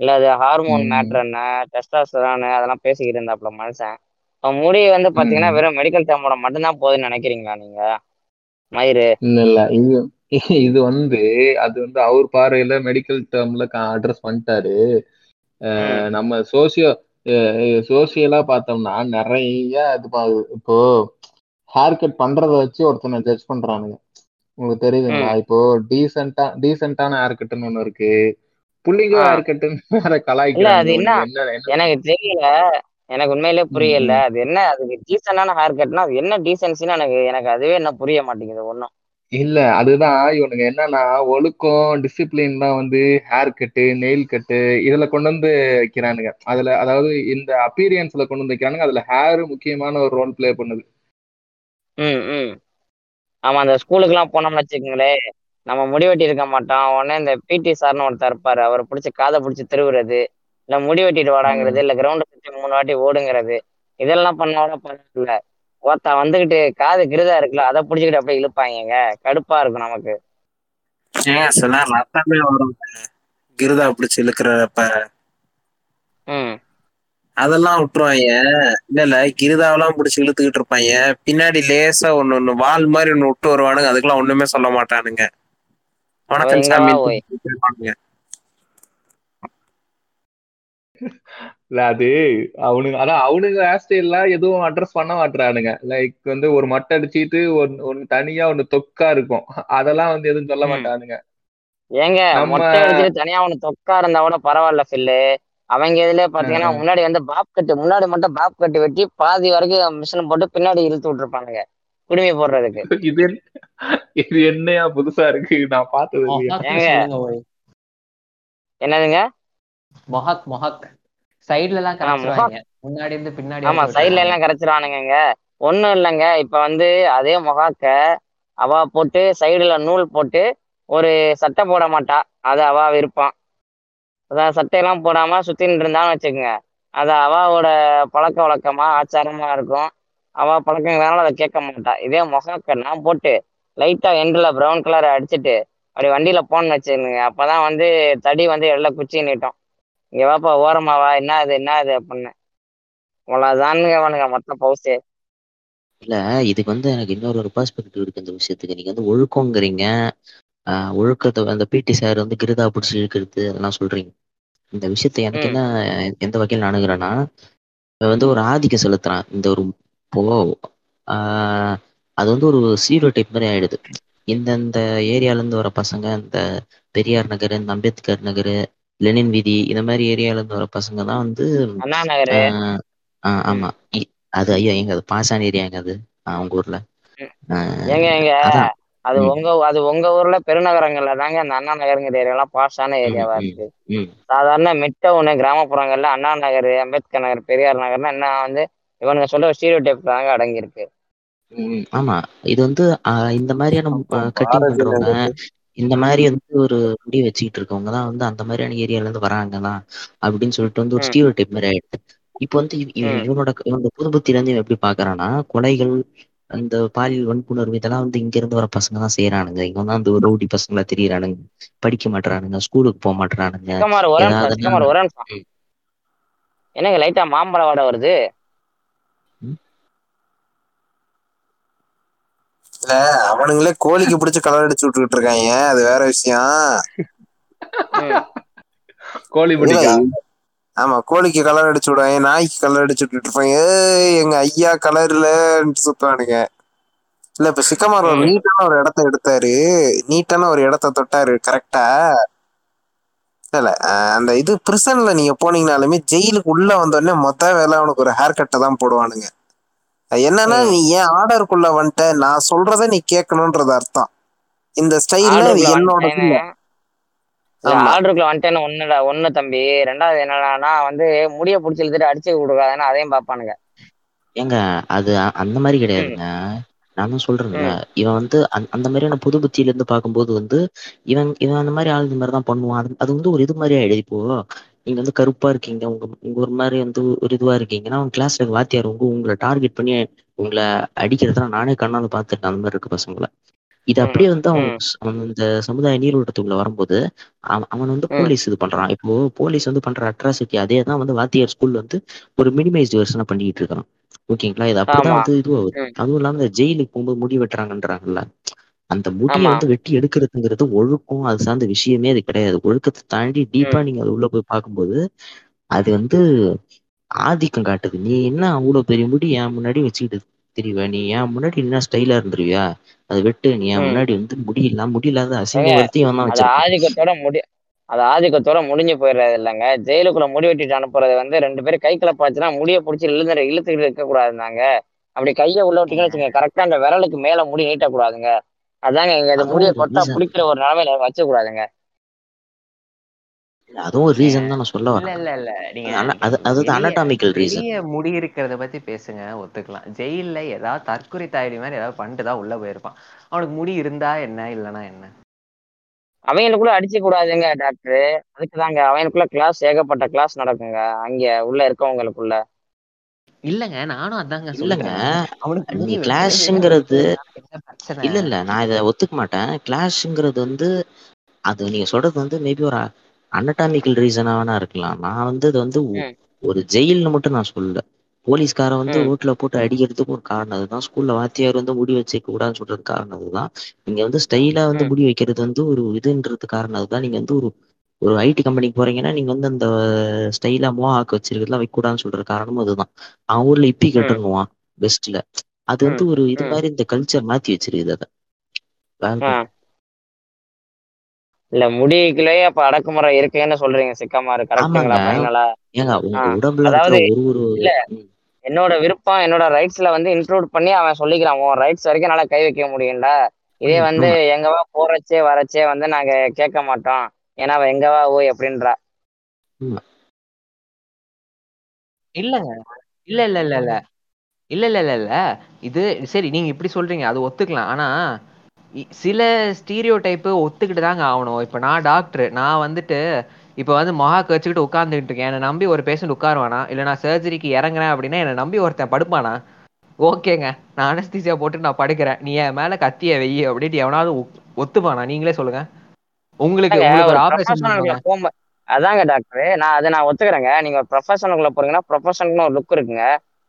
இல்ல அது ஹார்மோன். மேட்ரு என்ன டெஸ்டாஸ்டரானு அதெல்லாம் பேசிக்கிட்டு இருந்தாப்புல மனுஷன் முடி வந்து பாத்தீங்கன்னா. வெறும் மெடிக்கல் டேமோட மட்டும்தான் போகுதுன்னு நினைக்கிறீங்களா நீங்க? மயிறு. இல்ல இல்ல. இது இது வந்து அது வந்து அவர் பார்வையில மெடிக்கல் டேர்ம்ல அட்ரஸ் பண்ணிட்டாரு. நம்ம சோசியோ சோசியலா பார்த்தோம்னா நிறைய இது இப்போ ஹேர் கட் பண்றத வச்சு ஒருத்தனை ஜட்ஜ் பண்றானுங்க. உங்களுக்கு தெரியுதுங்களா? இப்போ டீசென்டா டீசென்டான ஹேர் கட்டுன்னு ஒண்ணு இருக்கு. புள்ளிங்கோ ஹேர் கட்டுன்னு வேற கலாய்க்கிறாங்க எனக்கு தெரியல. எனக்கு உண்மையிலேயே ம், புரியல. அது என்ன அதுக்கு டீசென்டான ஹேர் கட்னா அது என்ன டீசென்சின்னு எனக்கு எனக்கு அதுவே என்ன புரிய மாட்டேங்குது ஒன்றும் இல்ல அதுதான் இவனுங்க என்னன்னா ஒழுக்கம் டிசிப்ளின் தான் வந்து ஹேர் கட்டு நெயில் கட்டு இதுல கொண்டு வந்து வைக்கிறானுங்க. அதுல அதாவது இந்த அப்பீரியன்ஸ்ல கொண்டு வந்து வைக்கிறானுங்க. அதுல ஹேர் முக்கியமான ஒரு ரோல் ப்ளே பண்ணுது. ம் ம். ஆமா அந்த ஸ்கூலுக்குலாம் போனோம்னு வச்சுக்கோங்களேன் நம்ம முடி வெட்டி இருக்க மாட்டோம். உடனே இந்த பிடி சார்னு ஒருத்தர் இருப்பாரு. அவரை பிடிச்சி காதை பிடிச்சி திருவுறது. இல்ல முடி வெட்டிட்டு வாடாங்கிறது இல்ல கிரவுண்டை சுற்றி மூணு வாட்டி ஓடுங்கிறது இதெல்லாம் பண்ணோட பண்ணல ஒருத்தா வந்துகிட்டு காது கிருதா இருக்குல்ல அதை பிடிச்சிக்கிட்டு அப்படியே இழுப்பாங்க கடுப்பா இருக்கும் நமக்கு. ஏன் சில ரத்தமே வரும். கிருதா பிடிச்சி இழுக்கிறப்ப. அதெல்லாம் விட்டுருவாங்க இல்ல இல்ல கிருதாவெல்லாம் பிடிச்சி இழுத்துக்கிட்டு இருப்பாங்க பின்னாடி லேசா ஒண்ணு ஒண்ணு வால் மாதிரி ஒண்ணு விட்டு வருவானுங்க. அதுக்கெல்லாம் ஒண்ணுமே சொல்ல மாட்டானுங்க. வணக்கம் சாமி வா ஓய் இல்ல அது அவனுங்க அதான் அவனுங்க ஹேர் ஸ்டைல்லாம் எதுவும் அட்ரஸ் பண்ண மாட்டானுங்க லைக் வந்து ஒரு மட்டை அடிச்சிட்டு ஒன்னு ஒன்னு தனியா ஒன்னு தொக்கா இருக்கும். அதெல்லாம் வந்து எதுவும் சொல்ல மாட்டானுங்க. ஏங்க மொட்டை அடிச்சுட்டு தனியா ஒன்று தொக்கா இருந்தா கூட பரவாயில்ல ஃபில்லு அவங்க இதுல பாத்தீங்கன்னா முன்னாடி வந்து பாப் கட்டு முன்னாடி மட்டும் பாப் கட்டு வெட்டி பாதி வரைக்கும் மிஷின் போட்டு பின்னாடி இழுத்து விட்டுருப்பானுங்க குடுமி போடுறதுக்கு. இது இது என்னையா புதுசா இருக்கு? நான் பார்த்தது என்னதுங்க? மொஹாக் மொஹாக். சைடுல எல்லாம் கரைச்சிருவாங்க முன்னாடி இருந்து பின்னாடி ஆமா சைடுல எல்லாம் கரைச்சிருவானுங்க ஒண்ணும் இல்லைங்க. இப்ப வந்து அதே மொகாக்க அவ போட்டு சைடுல நூல் போட்டு ஒரு சட்டை போட மாட்டா. அது அவ விருப்பம். அதான் சட்டையெல்லாம் போடாம சுத்தின்னு இருந்தான்னு வச்சுக்கோங்க. அது அவாவோட பழக்க வழக்கமா ஆச்சாரமா இருக்கும். அவ பழக்கங்களால அதை கேட்க மாட்டா. இதே மொகாக்க நான் போட்டு லைட்டா எண்டில் ப்ரௌன் கலர் அடிச்சிட்டு அப்படி வண்டியில போன்னு வச்சுருங்க அப்பதான் வந்து தடி வந்து எல்லாம் குச்சி நீட்டும். இங்க வாப்பா ஓரமா வா. என்ன இது என்ன இது அப்படின்னு. அவ்வளவுதானுங்க அவனுங்க மொத்த பவுசே. இல்ல இதுக்கு வந்து எனக்கு இன்னொரு ஒரு பெர்ஸ்பெக்டிவ் இருக்கு இந்த விஷயத்துக்கு. நீங்க வந்து ஒழுக்கங்கிறீங்க. ஒழுக்கத்தை அந்த பிடி சார் வந்து கிருதா பிடிச்சி இழுக்கிறது அதெல்லாம் சொல்றீங்க. இந்த விஷயத்த எனக்கு என்ன எந்த வகையில் நான் அணுகுறேன்னா இவன் வந்து ஒரு ஆதிக்கம் செலுத்துறான். இந்த ஒரு ஆஹ் அது வந்து ஒரு சீரோ டைப் மாதிரி ஆயிடுது. இந்தந்த ஏரியால இருந்து வர பசங்க இந்த பெரியார் நகர் இந்த அம்பேத்கர் நகர் லெனின் வீதி இந்த மாதிரி ஏரியால இருந்து வர பசங்க தான் வந்து ஆமா. அது ஐயா எங்க அது பாசான ஏரியா எங்க அது? உங்க ஊர்ல. எங்க எங்க? அது. உங்க அது உங்க ஊர்ல பெருநகரங்கள்ல தாங்க அந்த அண்ணா நகருங்கிற ஏரியாலாம் பாஷான ம், ஏரியாவா இருக்கு. சாதாரண மிட்டவுனு கிராமப்புறங்கள்ல அண்ணா நகர் அம்பேத்கர் நகர் பெரியார் நகர்னா என்ன வந்து இவனுங்க சொல்ற ஸ்டீரியோ டைப் தாங்க அடங்கி இருக்கு ஆமா. இது வந்து இந்த மாதிரியான கட்டிங் பண்றவங்க இந்த மாதிரி வந்து ஒரு முடி வச்சுக்கிட்டு இருக்கவங்க தான் வந்து அந்த மாதிரியான ஏரியால இருந்து வராங்கலாம் அப்படின்னு சொல்லிட்டு வந்து ஒரு ஸ்டீரியோ டைப் மாதிரி ஆயிடுது இப்போ வந்து இவனோட இவனோட புதுபுத்தில இருந்து இவன் எப்படி பாக்குறான்னா கொலைகள் அந்த பாலியல் வன்புணர்வு இதெல்லாம் வந்து இங்க இருந்து வர பசங்க தான் செய்யறானுங்க இவன் தான் அந்த ரவுடி பசங்களா தெரியறானுங்க. படிக்க மாட்டறானுங்க ஸ்கூலுக்கு போக மாட்டறானுங்க. சிக்கமார் ஒரு நிமிஷம் ஏதாவதுன்னா சிக்கமார் ஒரு நிமிஷம். ம், என்னங்க லைட்டா மாம்பழ வாடை வருது? இல்ல அவனுங்களே கோழிக்கு பிடிச்சு கலர் அடிச்சு விட்டுக்கிட்டு இருக்காங்க. அது வேற விஷயம். கோழி ஆமா கோழிக்கு கலர் அடிச்சு விடுவாங்க நாய்க்கு கலர் அடிச்சு விட்டுட்டு இருப்பாங்க. எங்க ஐயா கலர்லன்ட்டு சுத்துவானுங்க. இல்ல இப்ப சிக்கமார் ஒரு நீட்டான ஒரு இடத்த எடுத்தாரு. நீட்டான ஒரு இடத்த தொட்டாரு கரெக்டா இல்ல அந்த இது பிரிசன்ல நீங்க போனீங்கனாலுமே ஜெயிலுக்கு உள்ள வந்தோடனே மொத்த வேலை அவனுக்கு ஒரு ஹேர் கட்டை தான் போடுவானுங்க. என்னன்னா நீ ஏன் ஆர்டருக்குள்ள வந்துட்ட நான் சொல்றத நீ கேட்கணும்ன்றது அர்த்தம். இந்த ஸ்டைல்ல என்னோட ஆர்டருக்குள்ள வந்துட்டேன்னு ஒண்ணுடா ஒண்ணு தம்பி ரெண்டாவது என்னன்னா வந்து முடிய பிடிச்சி இழுத்துட்டு அடிச்சு விடுறாதுன்னு அதையும் பாப்பானுங்க ஏங்க அது அந்த மாதிரி கிடையாதுங்க. நான் தான் சொல்றேன்ல இவன் வந்து அந்த அந்த மாதிரியான புது புத்தியில இருந்து பார்க்கும்போது வந்து இவன் இவன் அந்த மாதிரி ஆள் இந்த மாதிரி தான் பண்ணுவான். அது அது வந்து ஒரு இது மாதிரி ஆயிடுது இப்போ. நீங்க வந்து கருப்பா இருக்கீங்க. உங்க உங்க ஒரு மாதிரி வந்து ஒரு இதுவா இருக்கீங்கன்னா உங்க கிளாஸ்ல வாத்தியார் உங்க உங்களை டார்கெட் பண்ணி உங்களை அடிக்கிறதா நானே கண்ணால பார்த்துருக்கேன் அந்த மாதிரி இருக்க பசங்களை. இது அப்படியே வந்து அவன் அவன் இந்த சமுதாய நீரோட்டத்துக்குள்ள வரும்போது அவன் அவன் வந்து போலீஸ் இது பண்றான். இப்போ போலீஸ் வந்து பண்ற அட்ராசிட்டி அதே தான் வந்து வாத்தியார் ஸ்கூல்ல வந்து ஒரு மினிமைஸ்டு வெர்ஷனா பண்ணிட்டு இருக்கான். ஓகேங்களா? இது அப்படிதான் வந்து இதுவாகுது. அதுவும் இல்லாம இந்த ஜெயிலுக்கு போகும்போது முடி வெட்டுறாங்கன்றாங்கல்ல. அந்த முடியை வந்து வெட்டி எடுக்கிறதுங்கிறது ஒழுக்கம் அது சார்ந்த விஷயமே அது கிடையாது. ஒழுக்கத்தை தாண்டி டீப்பா நீங்க அது உள்ள போய் பார்க்கும்போது அது வந்து ஆதிக்கம் காட்டுது. நீ என்ன அவ்வளவு பெரிய முடி என் முன்னாடி வச்சுக்கிட்டு திரிவ நீ என் முன்னாடி என்ன ஸ்டைலா இருந்துருவியா? அது வெட்டு. நீ என் முன்னாடி வந்து முடி இல்லாம முடி இல்லாத ஏங்க அசிங்கப்படுத்தி அவன் தான் ஆதிக்கத்தோட முடி அது ஆதிக்கத்தோட முடிஞ்சு போயிடுறது இல்லைங்க. ஜெயிலுக்குள்ள முடி வெட்டிட்டு அனுப்புறது வந்து ரெண்டு பேரும் கை கிளப்பாச்சுன்னா முடிய பிடிச்சி இழுந்து இழுத்துக்கிட்டு இருக்க கூடாதுனாங்க அப்படி கையை உள்ள விட்டீங்கன்னு வச்சுக்கோங்க கரெக்டா அந்த விரலுக்கு மேல முடி நீட்டக்கூடாதுங்க. அதாங்க இது அதுவும் முடிய கொட்டா ரீசன் புடிக்கிற ஒரு நிலைமையில வச்ச கூடாதுங்க அதுவும் ஒரு ரீசன் தான் நான் சொல்ல வரேன். இல்ல இல்ல நீங்க அது அதுதான் வெளிய அனடாமிக்கல் ரீசன் முடி இருக்கிறத பத்தி பேசுங்க ஒத்துக்கலாம். ஜெயில்ல ஏதாவது தற்கொலை தாயடி மாதிரி ஏதாவது பண்ணிட்டு தான் உள்ள போயிருப்பான். அவனுக்கு முடி இருந்தா என்ன இல்லைன்னா என்ன? அவங்களுக்குள்ள அடிச்சு கூடாதுங்க டாக்டர் அதுக்கு தாங்க அவங்களுக்குள்ள கிளாஸ் ஏகப்பட்ட கிளாஸ் நடக்குங்க அங்க உள்ள இருக்கவங்களுக்குள்ள. இல்லங்க நானும் அதாங்க இல்லங்க அவனுக்கு கிளாஷ்ங்கிறது இல்ல இல்ல நான் இதை ஒத்துக்க மாட்டேன். கிளாஷ்ங்கிறது வந்து அது நீங்க சொல்றது வந்து மேபி ஒரு அனட்டாமிக்கல் ரீசனா வேணா இருக்கலாம். நான் வந்து இது வந்து ஒரு ஜெயில்னு மட்டும் நான் சொல்லல. போலீஸ்காரன் வந்து ரோட்ல போட்டு அடிக்கிறதுக்கு ஒரு காரணம் அதுதான். ஸ்கூல்ல வாத்தியார் வந்து முடி வச்சுக்க கூடாதுன்னு சொல்றது காரணம் அதுதான். நீங்க வந்து ஸ்டைலா வந்து முடி வைக்கிறது வந்து ஒரு இதுன்றது காரணம் அதுதான். நீங்க வந்து ஒரு ஒரு ஐடி கம்பெனிக்கு போறீங்கன்னா நீங்க வந்து அந்த ஸ்டைலா மோ ஆக்க வச்சிருக்கிறதுலாம் வைக்க கூடாதுன்னு சொல்ற காரணமும் அதுதான். அவன் ஊர்ல இப்பி கட்டணுவான் பெஸ்ட்ல அது வந்து ஒரு இது மாதிரி இந்த கல்ச்சர் மாத்தி வச்சிருக்குது அதை. இல்ல முடிக்குள்ளேயே அப்ப அடக்குமுறை இருக்குன்னு சொல்றீங்க உடம்புல இருக்கிற அதாவது இல்ல என்னோட விருப்பம் என்னோட ரைட்ஸ்ல வந்து இன்க்ளூட் பண்ணி அவன் சொல்லிக்கிறான் உன் ரைட்ஸ் வரைக்கும் என்னால கை வைக்க முடியும்டா இதே வந்து எங்கவா போறச்சே வரச்சே வந்து நாங்க கேட்க மாட்டோம். ஏன்னா அவன் எங்கவா ஓய் அப்படின்றா இல்லங்க. இல்ல இல்ல இல்ல இல்ல. இல்ல இல்ல இல்ல இல்ல. இது சரி நீங்க இப்படி சொல்றீங்க அது ஒத்துக்கலாம். ஆனா இ- சில ஸ்டீரியோ டைப்பு ஒத்துக்கிட்டு தாங்க ஆகணும். இப்ப நான் டாக்டர் நான் வந்துட்டு இப்ப வந்து மொஹாக்கு வச்சுக்கிட்டு உட்கார்ந்துட்டு இருக்கேன். என்னை நம்பி ஒரு பேஷண்ட் உட்காருவானா? இல்ல நான் சர்ஜரிக்கு இறங்குறேன் அப்படின்னா என்னை நம்பி ஒருத்தன் படுப்பானா? ஓகேங்க. நான் அனஸ்தீசியா போட்டு நான் படுக்கிறேன். நீ என் மேல கத்திய வெயி அப்படின்ட்டு எவனாவது ஒ- ஒத்துப்பானா? நீங்களே சொல்லுங்க. உங்களுக்கு ஒரு ஆபரேஷன் அதாங்க டாக்டர் நான் அதை நான் ஒத்துக்கிறேங்க. நீங்க ஒரு ப்ரொஃபஷனுக்குள்ள போறீங்கன்னா ப்ரொஃபஷனுக்குன்னு ஒரு லுக் இருக்குங்க.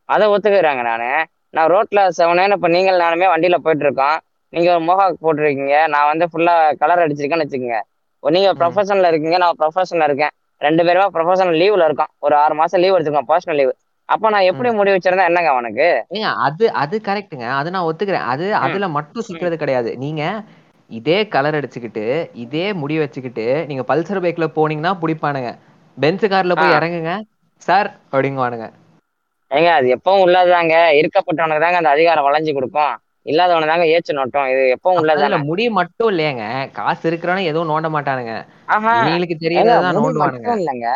அதை ஒத்துக்கிறேங்க நானு. நான் ரோட்ல செவனேன்னு இப்ப நீங்கள் நானுமே வண்டியில போயிட்டு இருக்கோம் நீங்க ஒரு மோஹாக் போட்டிருக்கீங்க. நான் வந்து ஃபுல்லா கலர் அடிச்சிருக்கேன்னு வச்சுக்கோங்க. நீங்க. ப்ரொஃபஷன்ல இருக்கீங்க நான் ப்ரொஃபஷன்ல இருக்கேன். ரெண்டு பேருமே ப்ரொஃபஷனல் லீவ்ல இருக்கோம். ஒரு ஆறு மாசம் லீவ் எடுத்துக்கோம் பர்சனல் லீவ் அப்ப நான் எப்படி ம். முடி வச்சிருந்தா என்னங்க அவனுக்கு? அது அது கரெக்ட்டுங்க அது நான் ஒத்துக்கிறேன். அது அதுல மட்டும் சிக்கிறது கிடையாது. நீங்க இதே கலர் அடிச்சுக்கிட்டு இதே முடி வச்சுக்கிட்டு நீங்க பல்சர் பைக்ல போனீங்கன்னா பிடிப்பானுங்க. பென்ஸ் கார்ல போய். இறங்குங்க. சார் அப்படிங்குவானுங்க. ஏங்க அது எப்பவும் உள்ளதுதாங்க. இருக்கப்பட்டவனுக்கு தாங்க அந்த அதிகாரம் வளைஞ்சு கொடுக்கும். இல்லாதவன தாங்க ஏச்சு நோட்டம். இது எப்பவும் உள்ளதானே முடி மட்டும் இல்லையேங்க. காசு இருக்கிறவன எதுவும் நோண்ட மாட்டானுங்க. தெரியறதுதான் முடி நோண்டுவானுங்க. இல்லைங்க.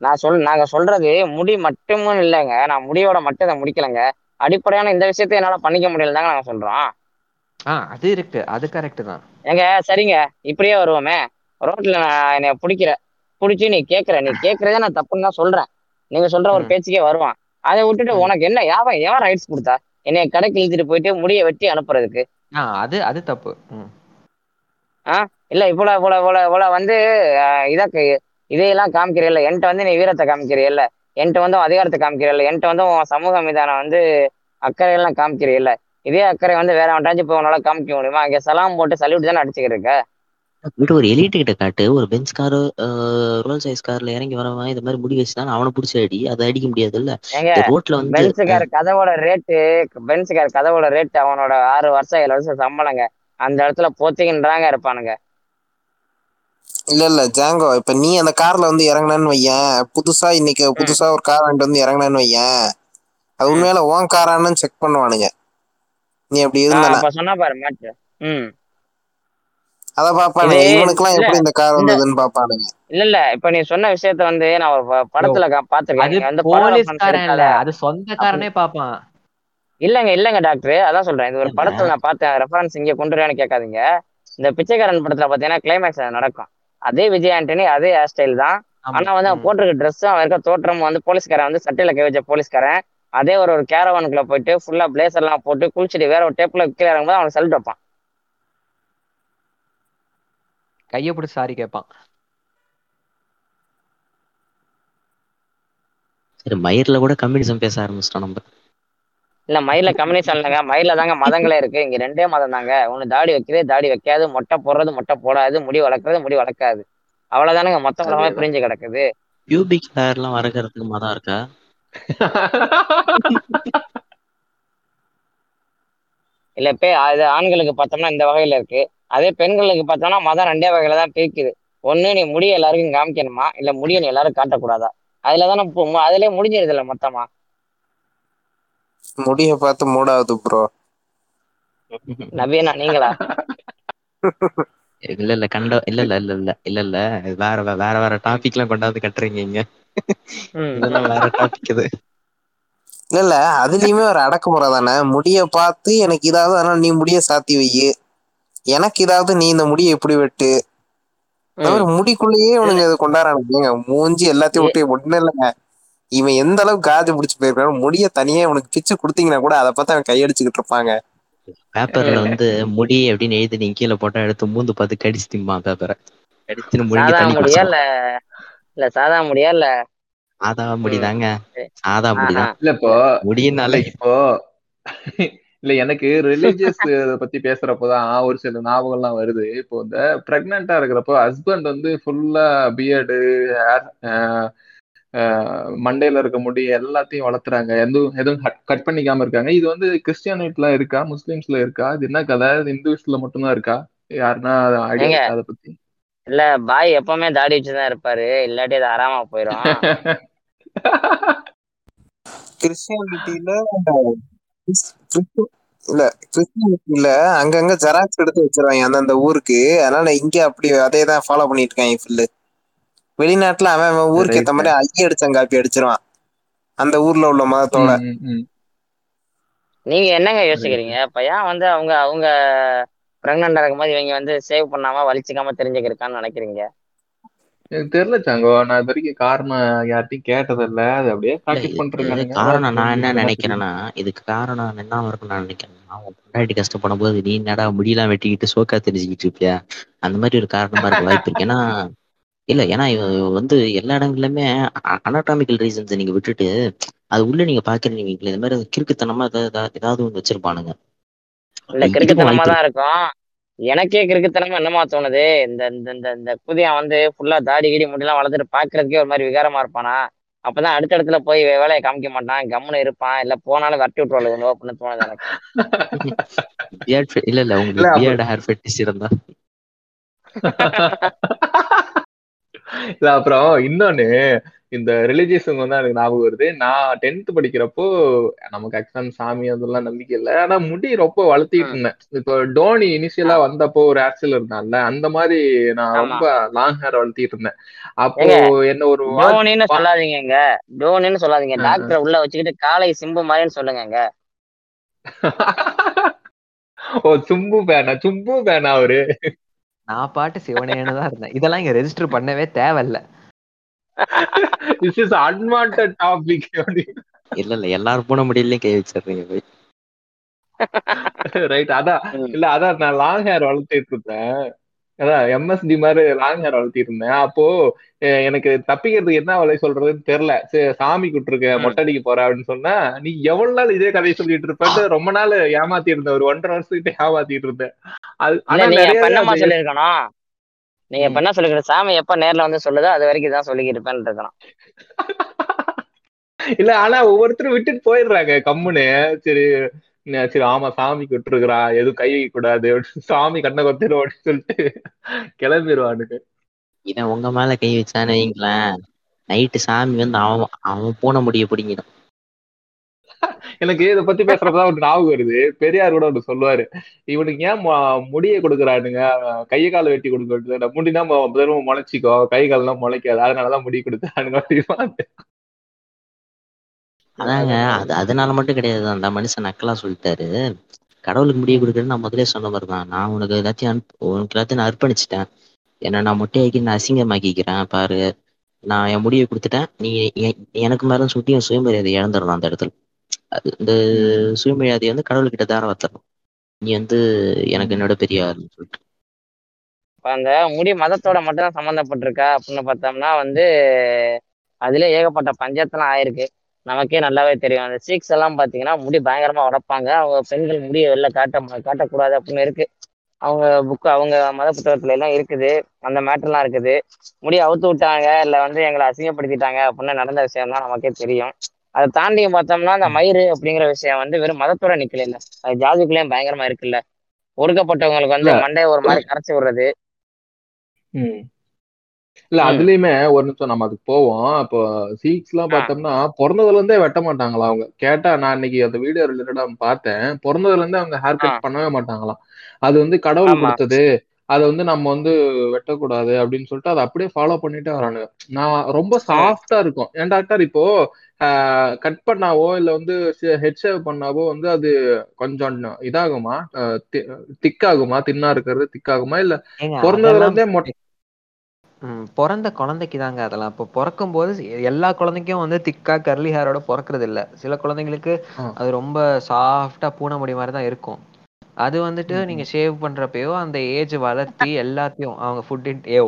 நான் சொல் நாங்க சொல்றது முடி மட்டுமும் இல்லைங்க. நான் முடியோட மட்டும் இதை முடிக்கலைங்க. அடிப்படையான இந்த விஷயத்தை என்னால பண்ணிக்க முடியல தாங்க நாங்க சொல்றோம். அது இருக்கு. அது கரெக்ட் தான். ஏங்க சரிங்க. இப்படியே வருவோமே. ரோட்ல நான் என்னை பிடிக்கிற பிடிச்சி நீ கேட்குற நீ கேட்கறதே நான் தப்புன்னு தான் சொல்றேன். நீங்க சொல்ற ஒரு. பேச்சுக்கே வருவான். அதை விட்டுட்டு. உனக்கு என்ன யாவன் எவன் ரைட்ஸ் கொடுத்தா? என்னைய கடைக்கு இழுத்துட்டு போயிட்டு முடியை வெட்டி அனுப்புறதுக்கு. அது அது தப்பு. ம். இல்ல இவ்வளவு இவ்வளவு இவ்வளவு இவ்வளவு வந்து அஹ், இத க- இதையெல்லாம் காமிக்கிறீல்ல என்கிட்ட வந்து நீ வீரத்தை காமிக்கிறீல்ல என்கிட்ட வந்து அதிகாரத்தை காமிக்கிறீல்ல என்கிட்ட வந்து உன் சமூக மீதான வந்து அக்கறையெல்லாம் காமிக்கிறீல்ல இதே அக்கறை வந்து வேற அவன்டாச்சும் போய் உன்னால காமிக்க முடியுமா? இங்க சலாம் போட்டு சல்யூட் தானே அடிச்சுக்கிட்டு இருக்க விட்டு ஒரு எலிட்டு கிட்ட காட்டு ஒரு பென்ஸ் காரு ரோல் சைஸ் கார்ல இறங்கி வரவன் இந்த மாதிரி முடி வச்சுதான் அவனை பிடிச்சி அடி அதை அடிக்க ஏங்க இந்த ரோட்ல வந்து பென்ஸுக்கார கதவோட ரேட்டு பென்ஸுக்கார கதவோட ரேட்டு அவனோட ஆறு வருஷம் ஏழு வருஷம் சம்பளங்க. அந்த இடத்துல போத்திக்கின்றாங்க இருப்பானுங்க. இல்ல இல்ல ஜாங்கோ இப்ப நீ அந்த கார்ல வந்து இறங்குனன்னு வையேன். புதுசா இன்னைக்கு புதுசா ஒரு கார் வாங்கிட்டு வந்து இறங்குனன்னு வையேன். அது. உண்மையில உன் காரான்னு செக் பண்ணுவானுங்க. நீ அப்படி இருந்தன? அப்ப சொன்னா பாரு மேட்ச் ம். அத பாப்பானுங்க. இது இவனுக்குலாம் இல்ல எப்படி இந்த கார் வந்ததுன்னு பாப்பானுங்க? இல்ல இல்ல. இப்ப நீ சொன்ன விஷயத்த வந்து நான் ஒரு படத்துல பாத்திருக்கேன். படம் reference போலீஸ்காரன் இல்ல. அது சொந்தக்காரனே பாப்பான். இல்லங்க இல்லங்க டாக்டர். அதான் சொல்றேன். இது ஒரு. படத்துல நான் பார்த்தேன். ரெஃபரன்ஸ் இங்க கொண்டு வரேன்னு கேட்காதீங்க. இந்த பிச்சைக்காரன் படத்துல பாத்தீங்கன்னா கிளைமேக்ஸ் நடக்கும். அதே விஜய் ஆண்டனி அதே ஹேர் ஸ்டைல் தான். ஆனா வந்து அவன். போட்டிருக்க ட்ரெஸ்ஸும் அவன் இருக்க தோற்றமும் வந்து போலீஸ்காரன் வந்து சட்டையில கை வச்ச போலீஸ்காரன். அதே ஒரு ஒரு கேரவானுக்குள்ள போயிட்டு ஃபுல்லா பிளேசர் எல்லாம் போட்டு குளிச்சுட்டு வேற ஒரு டேப்ல கீழே இறங்கும்போது அவனுக்கு சல்ட் வைப்பான். கைய பிடிச்சி சாரி கேட்பான். சரி மயிர்ல கூட கம்யூனிசம் பேச ஆரம்பிச்சிட்டோம் நம்ம. இல்ல மயில கம்யூனிஸ்ட் இல்லைங்க. மயில தாங்க மதங்களே இருக்கு. இங்க ரெண்டே மதம் தாங்க. ஒண்ணு தாடி வைக்கிறது தாடி வைக்காது மொட்டை போடுறது மொட்டை போடாது முடி வளர்க்கறது முடி வளர்க்காது. அவ்வளவுதானுங்க. மொத்த உலகமே. பிரிஞ்சு கிடக்குது. பியூபிக் ஹேர் எல்லாம் வளர்க்கறதுக்கு மதம் இருக்கா? இல்ல இப்ப அது ஆண்களுக்கு பார்த்தோம்னா இந்த வகையில இருக்கு. அதே பெண்களுக்கு பார்த்தோம்னா மதம் ரெண்டே வகையில தான் பிரிக்குது. ஒண்ணு நீ முடிய எல்லாருக்கும் காமிக்கணுமா? இல்ல முடிய நீ எல்லாரும் காட்டக்கூடாதா? அதுலதானே பு- அதுலயே முடிஞ்சிருது இல்ல மொத்தமா? முடிய பார்த்து மூடாவது ப்ரோ நவீனா நீங்களா? இல்ல இல்ல கண்ட இல்ல இல்ல இல்ல இல்ல இல்ல. இல்ல வேற வேற வேற டாபிக் எல்லாம் கொண்டாந்து கட்டுறீங்க இதெல்லாம் வேற டாபிக் இது. இல்ல இல்ல அதுலயுமே ஒரு அடக்குமுறை தானே. முடிய பார்த்து எனக்கு இதாவது அதனால நீ முடிய சாத்தி வை. எனக்கு இதாவது நீ இந்த முடிய எப்படி வெட்டு. முடிக்குள்ளேயே இவனுங்க இதை கொண்டாடுறானுங்க. மூஞ்சி எல்லாத்தையும் விட்டு ஒண்ணு இல்லைங்க. இவன் எந்த அளவுக்கு காஜு பிடிச்சி போயிருக்கான் முடிய தனியா இவனுக்கு பிச்சு கொடுத்தீங்கன்னா கூட அதை பார்த்து அவன் கையடிச்சுக்கிட்டு இருப்பாங்க. பேப்பர்ல வந்து முடி அப்படின்னு எழுதி நீங்க கீழே போட்டா எடுத்து மூந்து பார்த்து கடிச்சு திம்பான் பேப்பரை கடிச்சுன்னு முடிஞ்சு இல்ல சாதா முடியா இல்ல? சாதா முடிதாங்க. சாதா முடிதான். இல்ல இப்போ முடியினாலே. இப்போ இல்ல எனக்கு ரிலீஜியஸ் பத்தி பேசுறப்போதான் ஒரு சில ஞாபகம்லாம் வருது. இப்போ இந்த பிரெக்னெண்டா இருக்கிறப்போ ஹஸ்பண்ட் வந்து ஃபுல்லா பியர்டு ஹேர் மண்டையில இருக்க முடி எல்லாத்தையும் வளர்த்துறாங்க. எதுவும் எதுவும் கட் பண்ணிக்காம இருக்காங்க. இது வந்து கிறிஸ்டியானிட்டில இருக்கா? முஸ்லிம்ஸ்ல இருக்கா? இது என்ன கதை? இது இந்துஸ்ல மட்டும்தான் இருக்கா? யாருன்னா ஐடியா அதை பத்தி. இல்ல பாய் எப்பவுமே தாடி வச்சுதான் இருப்பாரு. இல்லாட்டி அது ஆறாம போயிடும் கிறிஸ்டியானிட்டியில இல்ல கிறிஸ்டியானிட்டியில அங்கங்க ஜெராக்ஸ் எடுத்து வச்சிருவாங்க. அந்தந்த ஊருக்கு. அதனால இங்க அப்படி அதே தான் ஃபாலோ பண்ணிட்டு இருக்காங்க ஃபுல்லு வெளிநாட்டுல அவன் அவன் ஊருக்கு ஏத்த மாதிரி ஐய அடிச்சான் காப்பி அடிச்சிருவான். அந்த ஊர்ல உள்ள மதத்தோட. நீங்க என்னங்க யோசிக்கிறீங்க? இப்ப ஏன் வந்து அவங்க அவங்க பிரெக்னண்டா இருக்கும்போது இவங்க வந்து சேவ் பண்ணாம வலிச்சுக்காம தெரிஞ்சுக்கிருக்கான்னு நினைக்கிறீங்க? எனக்கு தெரியல சாங்கோ. நான் இது வரைக்கும் காரணம் யார்ட்டையும் கேட்டதில்ல. அது அப்படியே ப்ராக்டிஸ் காரணம் நான் என்ன நினைக்கிறேன்னா இதுக்கு காரணம் என்ன இருக்கும் நான் பொண்டாட்டி கஷ்டப்படும் போது நீ என்னடா முடியெல்லாம் வெட்டிக்கிட்டு சோக்கா தெரிஞ்சுக்கிட்டு இருப்பியா? அந்த மாதிரி ஒரு காரணமா இருக்க வாய்ப்பு இருக்கு. ஏன்னா இல்ல ஏன்னா வந்து எல்லா இடங்கள்லயுமே அனாட்டாமிக்கல் ரீசன்ஸ் நீங்க விட்டுட்டு அது உள்ள நீங்க பாக்குறீங்க. இந்த மாதிரி கிறுக்குத்தனமா ஏதாவது ஒண்ணு வச்சிருப்பானுங்க. இல்ல கிறுக்குத்தனமா தான் இருக்கும். எனக்கே கிறுக்குத்தனமா என்னமா தோணுது? இந்த இந்த இந்த இந்த புதிய வந்து ஃபுல்லா தாடி கீடி முடியெல்லாம் வளர்த்துட்டு பாக்குறதுக்கே ஒரு மாதிரி விகாரமா இருப்பானா? அப்பதான் அடுத்த இடத்துல போய் வேலையை காமிக்க மாட்டான் கம்முன்னு இருப்பான் இல்ல போனாலும் விரட்டி விட்டுருவாளுங்க அப்படின்னு தோணுது எனக்கு. இல்ல இல்ல உங்களுக்கு அப்ப- பியர்ட் ஹேர் ஃபெட்டிஸ் இருந்தா. இல்ல அப்புறம் இன்னொன்னு இந்த ரிலிஜியஸுங்க வந்து எனக்கு ஞாபகம் வருது. நான் டென்த் படிக்கிறப்போ நமக்கு ஆக்சுவலா சாமி அதெல்லாம் நம்பிக்கை இல்லை. ஆனா முடி ரொம்ப வளர்த்திட்டு இருந்தேன். இப்போ டோனி இனிஷியலா வந்தப்போ ஒரு ஆக்சில் இருந்தான்ல அந்த மாதிரி நான். ரொம்ப லாங் ஹேர் வளர்த்திட்டு இருந்தேன். அப்போ என்ன ஒரு டோனின்னு சொல்லாதீங்க. டோனின்னு சொல்லாதீங்க. டாக்டரை உள்ள வச்சுக்கிட்டு காலை சிம்பு மாதிரின்னு சொல்லுங்க ஓ சும்பு பேனா சும்பு பேனா அவரு? நான் பாட்டு சிவனேன்னு தான் இருந்தேன். இதெல்லாம் இங்க ரெஜிஸ்டர் பண்ணவே தேவையில்ல. திஸ் இஸ் அன்வான்ட் டாபிக் இல்ல இல்ல எல்லாரும் போன முடியலையும் கை வச்சிடுறீங்க போய். ரைட் அதான். இல்ல அதான் நான் லாங் ஹேர் வளர்த்திட்டு இருந்தேன். அதான் எம்எஸ்டி மாதிரி லாங் ஹேர் வளர்த்திட்டு இருந்தேன். அப்போ எனக்கு தப்பிக்கிறதுக்கு என்ன வழி சொல்றதுன்னு தெரியல. சரி சாமி கூட்டிருக்க. மொட்டடிக்கு போற அப்படின்னு சொன்னா நீ எவ்வளவு நாள் இதே கதையை சொல்லிட்டு இருப்பேன்னு ரொம்ப நாள் ஏமாத்தி இருந்தேன். ஒரு ஒன்றரை வருஷத்துக்கிட்ட ஏமாத்திட்டு இருந்தேன். அது நீங்க இப்ப என்ன சொல்லிருக்க சாமி எப்ப நேர்ல வந்து சொல்லுதோ அது வரைக்கும் தான் சொல்லிக்கிட்டு இருப்பேன்னு இருக்கணும் இல்ல ஆனா ஒவ்வொருத்தரும் விட்டுட்டு போயிடுறாங்க கம்முன்னு. சரி சரி ஆமா சாமி விட்டுருக்குறா எதுவும் கை வைக்க கூடாது சாமி கண்ணை கொத்திரும் அப்படின்னு சொல்லிட்டு கிளம்பிடுவானுங்க இவன் உங்க மேல கை வச்சான்னு வைங்களேன். நைட்டு சாமி வந்து அவன் அவன் போன முடிய பிடிங்கிடும். எனக்கு இதை பத்தி பேசுறப்பதான் ஒரு ஞாபகம் வருது. பெரியார் கூட ஒன்று சொல்லுவாரு. இவனுக்கு ஏன் முடியை முடிய கொடுக்குறானுங்க? கையை கால வெட்டி கொடுக்க முடினா முதல்ல முளைச்சிக்கோ. கை கால்லாம் முளைக்காது. அதனாலதான் முடி கொடுக்குறானுங்க. அப்படிம்பாங்க. அதாங்க. அது அதனால மட்டும் கிடையாது. அந்த மனுஷன் நக்கலா சொல்லிட்டாரு. கடவுளுக்கு முடிய கொடுக்குறேன்னு நான் முதலே சொன்ன மாதிரி தான். நான் உனக்கு எல்லாத்தையும் அனுப்ப உனக்கு எல்லாத்தையும் நான் அர்ப்பணிச்சிட்டேன். என்ன நான் முட்டையாக்கி நான் அசிங்கமாக்கிக்கிறேன். பாரு. நான் என் முடியை கொடுத்துட்டேன். நீ எனக்கு மேலே சுட்டி என் சுயமரியாதை இழந்துடலாம் அந்த இடத்துல. இந்த ம். சுயமரியாதையை வந்து கடவுள்கிட்ட தார வத்தரணும் நீ வந்து எனக்கு என்னோட பெரிய ஆளுன்னு சொல்லிட்டு. இப்ப அந்த முடி மதத்தோட மட்டும் தான் சம்மந்தப்பட்டிருக்கா அப்படின்னு பார்த்தோம்னா வந்து அதுல ஏகப்பட்ட பஞ்சாயத்துலாம் ஆயிருக்கு. நமக்கே நல்லாவே தெரியும். அந்த சீக்ஸ் எல்லாம் பாத்தீங்கன்னா முடி பயங்கரமா உடப்பாங்க. அவங்க பெண்கள் முடியை வெளில காட்ட காட்டக்கூடாது அப்படின்னு இருக்கு. அவங்க புக்கு அவங்க மத புத்தகத்துல எல்லாம் இருக்குது. அந்த மேட்டர்லாம் இருக்குது. முடி அவுத்து விட்டாங்க இல்ல வந்து எங்களை அசிங்கப்படுத்திட்டாங்க அப்படின்னு நடந்த விஷயம் தான் நமக்கே தெரியும். அதை தாண்டி பார்த்தோம்னா அந்த மயிறு அப்படிங்கிற விஷயம் வந்து வெறும் மதத்தோட நிக்கல இல்ல அது ஜாதிக்குள்ளேயும் பயங்கரமா இருக்குல்ல ஒடுக்கப்பட்டவங்களுக்கு வந்து. மண்டையை ஒரு மாதிரி கரைச்சி விடுறது. இல்ல. அதுலயுமே ஒரு நிமிஷம் நம்ம அதுக்கு போவோம் இப்போ சீக்ஸ் எல்லாம். பார்த்தோம்னா பிறந்ததுல இருந்தே வெட்ட மாட்டாங்களா அவங்க கேட்டா நான் இன்னைக்கு அந்த வீடியோ ரிலேட்டடா பார்த்தேன் பிறந்ததுல இருந்தே அவங்க ஹேர். கட் பண்ணவே மாட்டாங்களாம் அது வந்து கடவுள் கொடுத்தது அதை வந்து நம்ம வந்து வெட்டக்கூடாது அப்படின்னு சொல்லிட்டு அதை அப்படியே ஃபாலோ பண்ணிட்டே வரானுங்க. நான் ரொம்ப. சாஃப்டா இருக்கும். ஏன் டாக்டர் இப்போ கட் பண்ணாவோ இல்ல வந்து ஹெட் ஷேவ் பண்ணாவோ வந்து அது கொஞ்சம் இதாகுமா? திக்காகுமா? தின்னா இருக்கிறது திக்காகுமா? இல்ல ஏங்க பிறந்ததுல இருந்தே மொட்டை பிறந்த குழந்தைக்கு தாங்க அதெல்லாம். இப்போ பிறக்கும் போது எல்லா குழந்தைக்கும் வந்து திக்கா கர்லி ஹேரோட பிறக்கிறது இல்ல. சில குழந்தைங்களுக்கு. அது ரொம்ப சாஃப்டா பூனை முடி மாதிரி தான் இருக்கும். அது வந்துட்டு நீங்க. ஷேவ் பண்றப்பயோ அந்த ஏஜ் வளர்த்தி எல்லாத்தையும் அவங்க ஃபுட் ஏ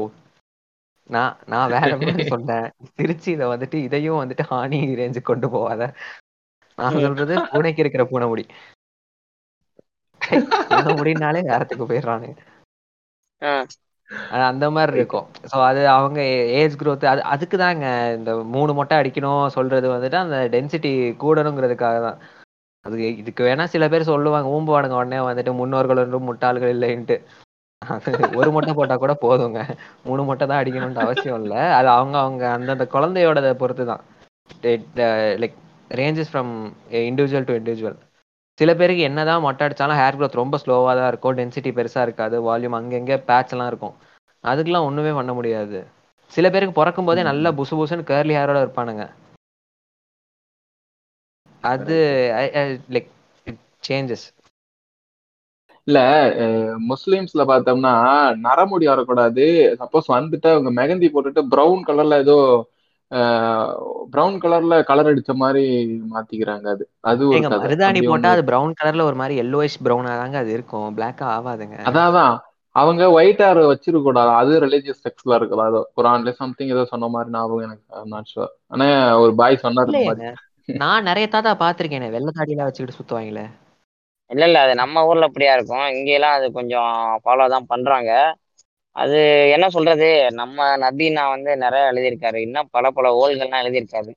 நான் நான் வேற மாதிரி சொன்னேன் திருச்சி இதை வந்துட்டு இதையும் வந்துட்டு ஹானி ரேஞ்சுக்கு கொண்டு போவாத. நான் சொல்றது பூனைக்கு இருக்கிற பூனை முடி. பூனை முடினாலே வேறத்துக்கு. அது அந்த மாதிரி இருக்கும். ஸோ அது அவங்க ஏஜ் growth அது அதுக்கு தாங்க இந்த மூணு மொட்டை அடிக்கணும் சொல்றது வந்துட்டு அந்த டென்சிட்டி கூடணுங்கிறதுக்காக தான் அது இதுக்கு வேணா சில பேர் சொல்லுவாங்க ஊம்புவானுங்க உடனே வந்துட்டு முன்னோர்கள் ஒன்றும் முட்டாள்கள் இல்லைன்ட்டு. ஒரு மொட்டை போட்டா கூட போதுங்க. மூணு மொட்டை தான் அடிக்கணும்னு அவசியம் இல்லை. அது அவங்க அவங்க அந்தந்த குழந்தையோட பொறுத்து தான் like ranges from individual to individual சில பேருக்கு என்னதான் மொட்டை அடிச்சாலும் ஹேர் growth ரொம்ப ஸ்லோவாக தான் இருக்கும். டென்சிட்டி பெருசா இருக்காது. வால்யூம் அங்கங்கே பேட்ச் எல்லாம் இருக்கும். அதுக்கெல்லாம் ஒண்ணுமே பண்ண முடியாது. சில பேருக்கு பிறக்கும் போதே நல்லா புசு புசுன்னு கேர்லி ஹேரோட இருப்பானுங்க. அது லைக் சேஞ்சஸ் இல்ல முஸ்லிம்ஸ்ல பார்த்தோம்னா நரமுடி வரக்கூடாது. சப்போஸ் வந்துட்டு அவங்க மெகந்தி போட்டுட்டு பிரவுன் கலர்ல ஏதோ பிரவுன் கலர்ல கலர் அடிச்ச மாதிரி மாத்திக்கிறாங்க அது. அது மருதாணி போட்டா அது பிரவுன் கலர்ல ஒரு மாதிரி எல்லோயிஷ் பிரவுனா தாங்க அது இருக்கும். பிளாக்கா ஆகாதுங்க. அதான். அவங்க ஒயிட் ஹேர் வச்சிருக்க கூடாது அது ரிலீஜியஸ் செக்ஸ்ல இருக்கலாம். அதோ குரான்ல சம்திங் ஏதோ சொன்ன மாதிரி ஞாபகம் எனக்கு நாட் ஷுவர் ஆனா ஒரு பாய் சொன்னார் நான் நிறைய தாத்தா பாத்திருக்கேன் வெள்ள தாடியெல்லாம் வச்சுக்கிட்டு சுத்துவாங்களே இல்ல இல்ல அது நம்ம ஊர்ல அப்படியா இருக்கும். இங்க எல்லாம் அது கொஞ்சம் ஃபாலோ தான் பண்றாங்க. அது என்ன சொல்றது? நம்ம நபின்னா வந்து நிறைய எழுதியிருக்காரு. இன்னும் பல பல ஓல்கள்லாம் எழுதியிருக்காரு.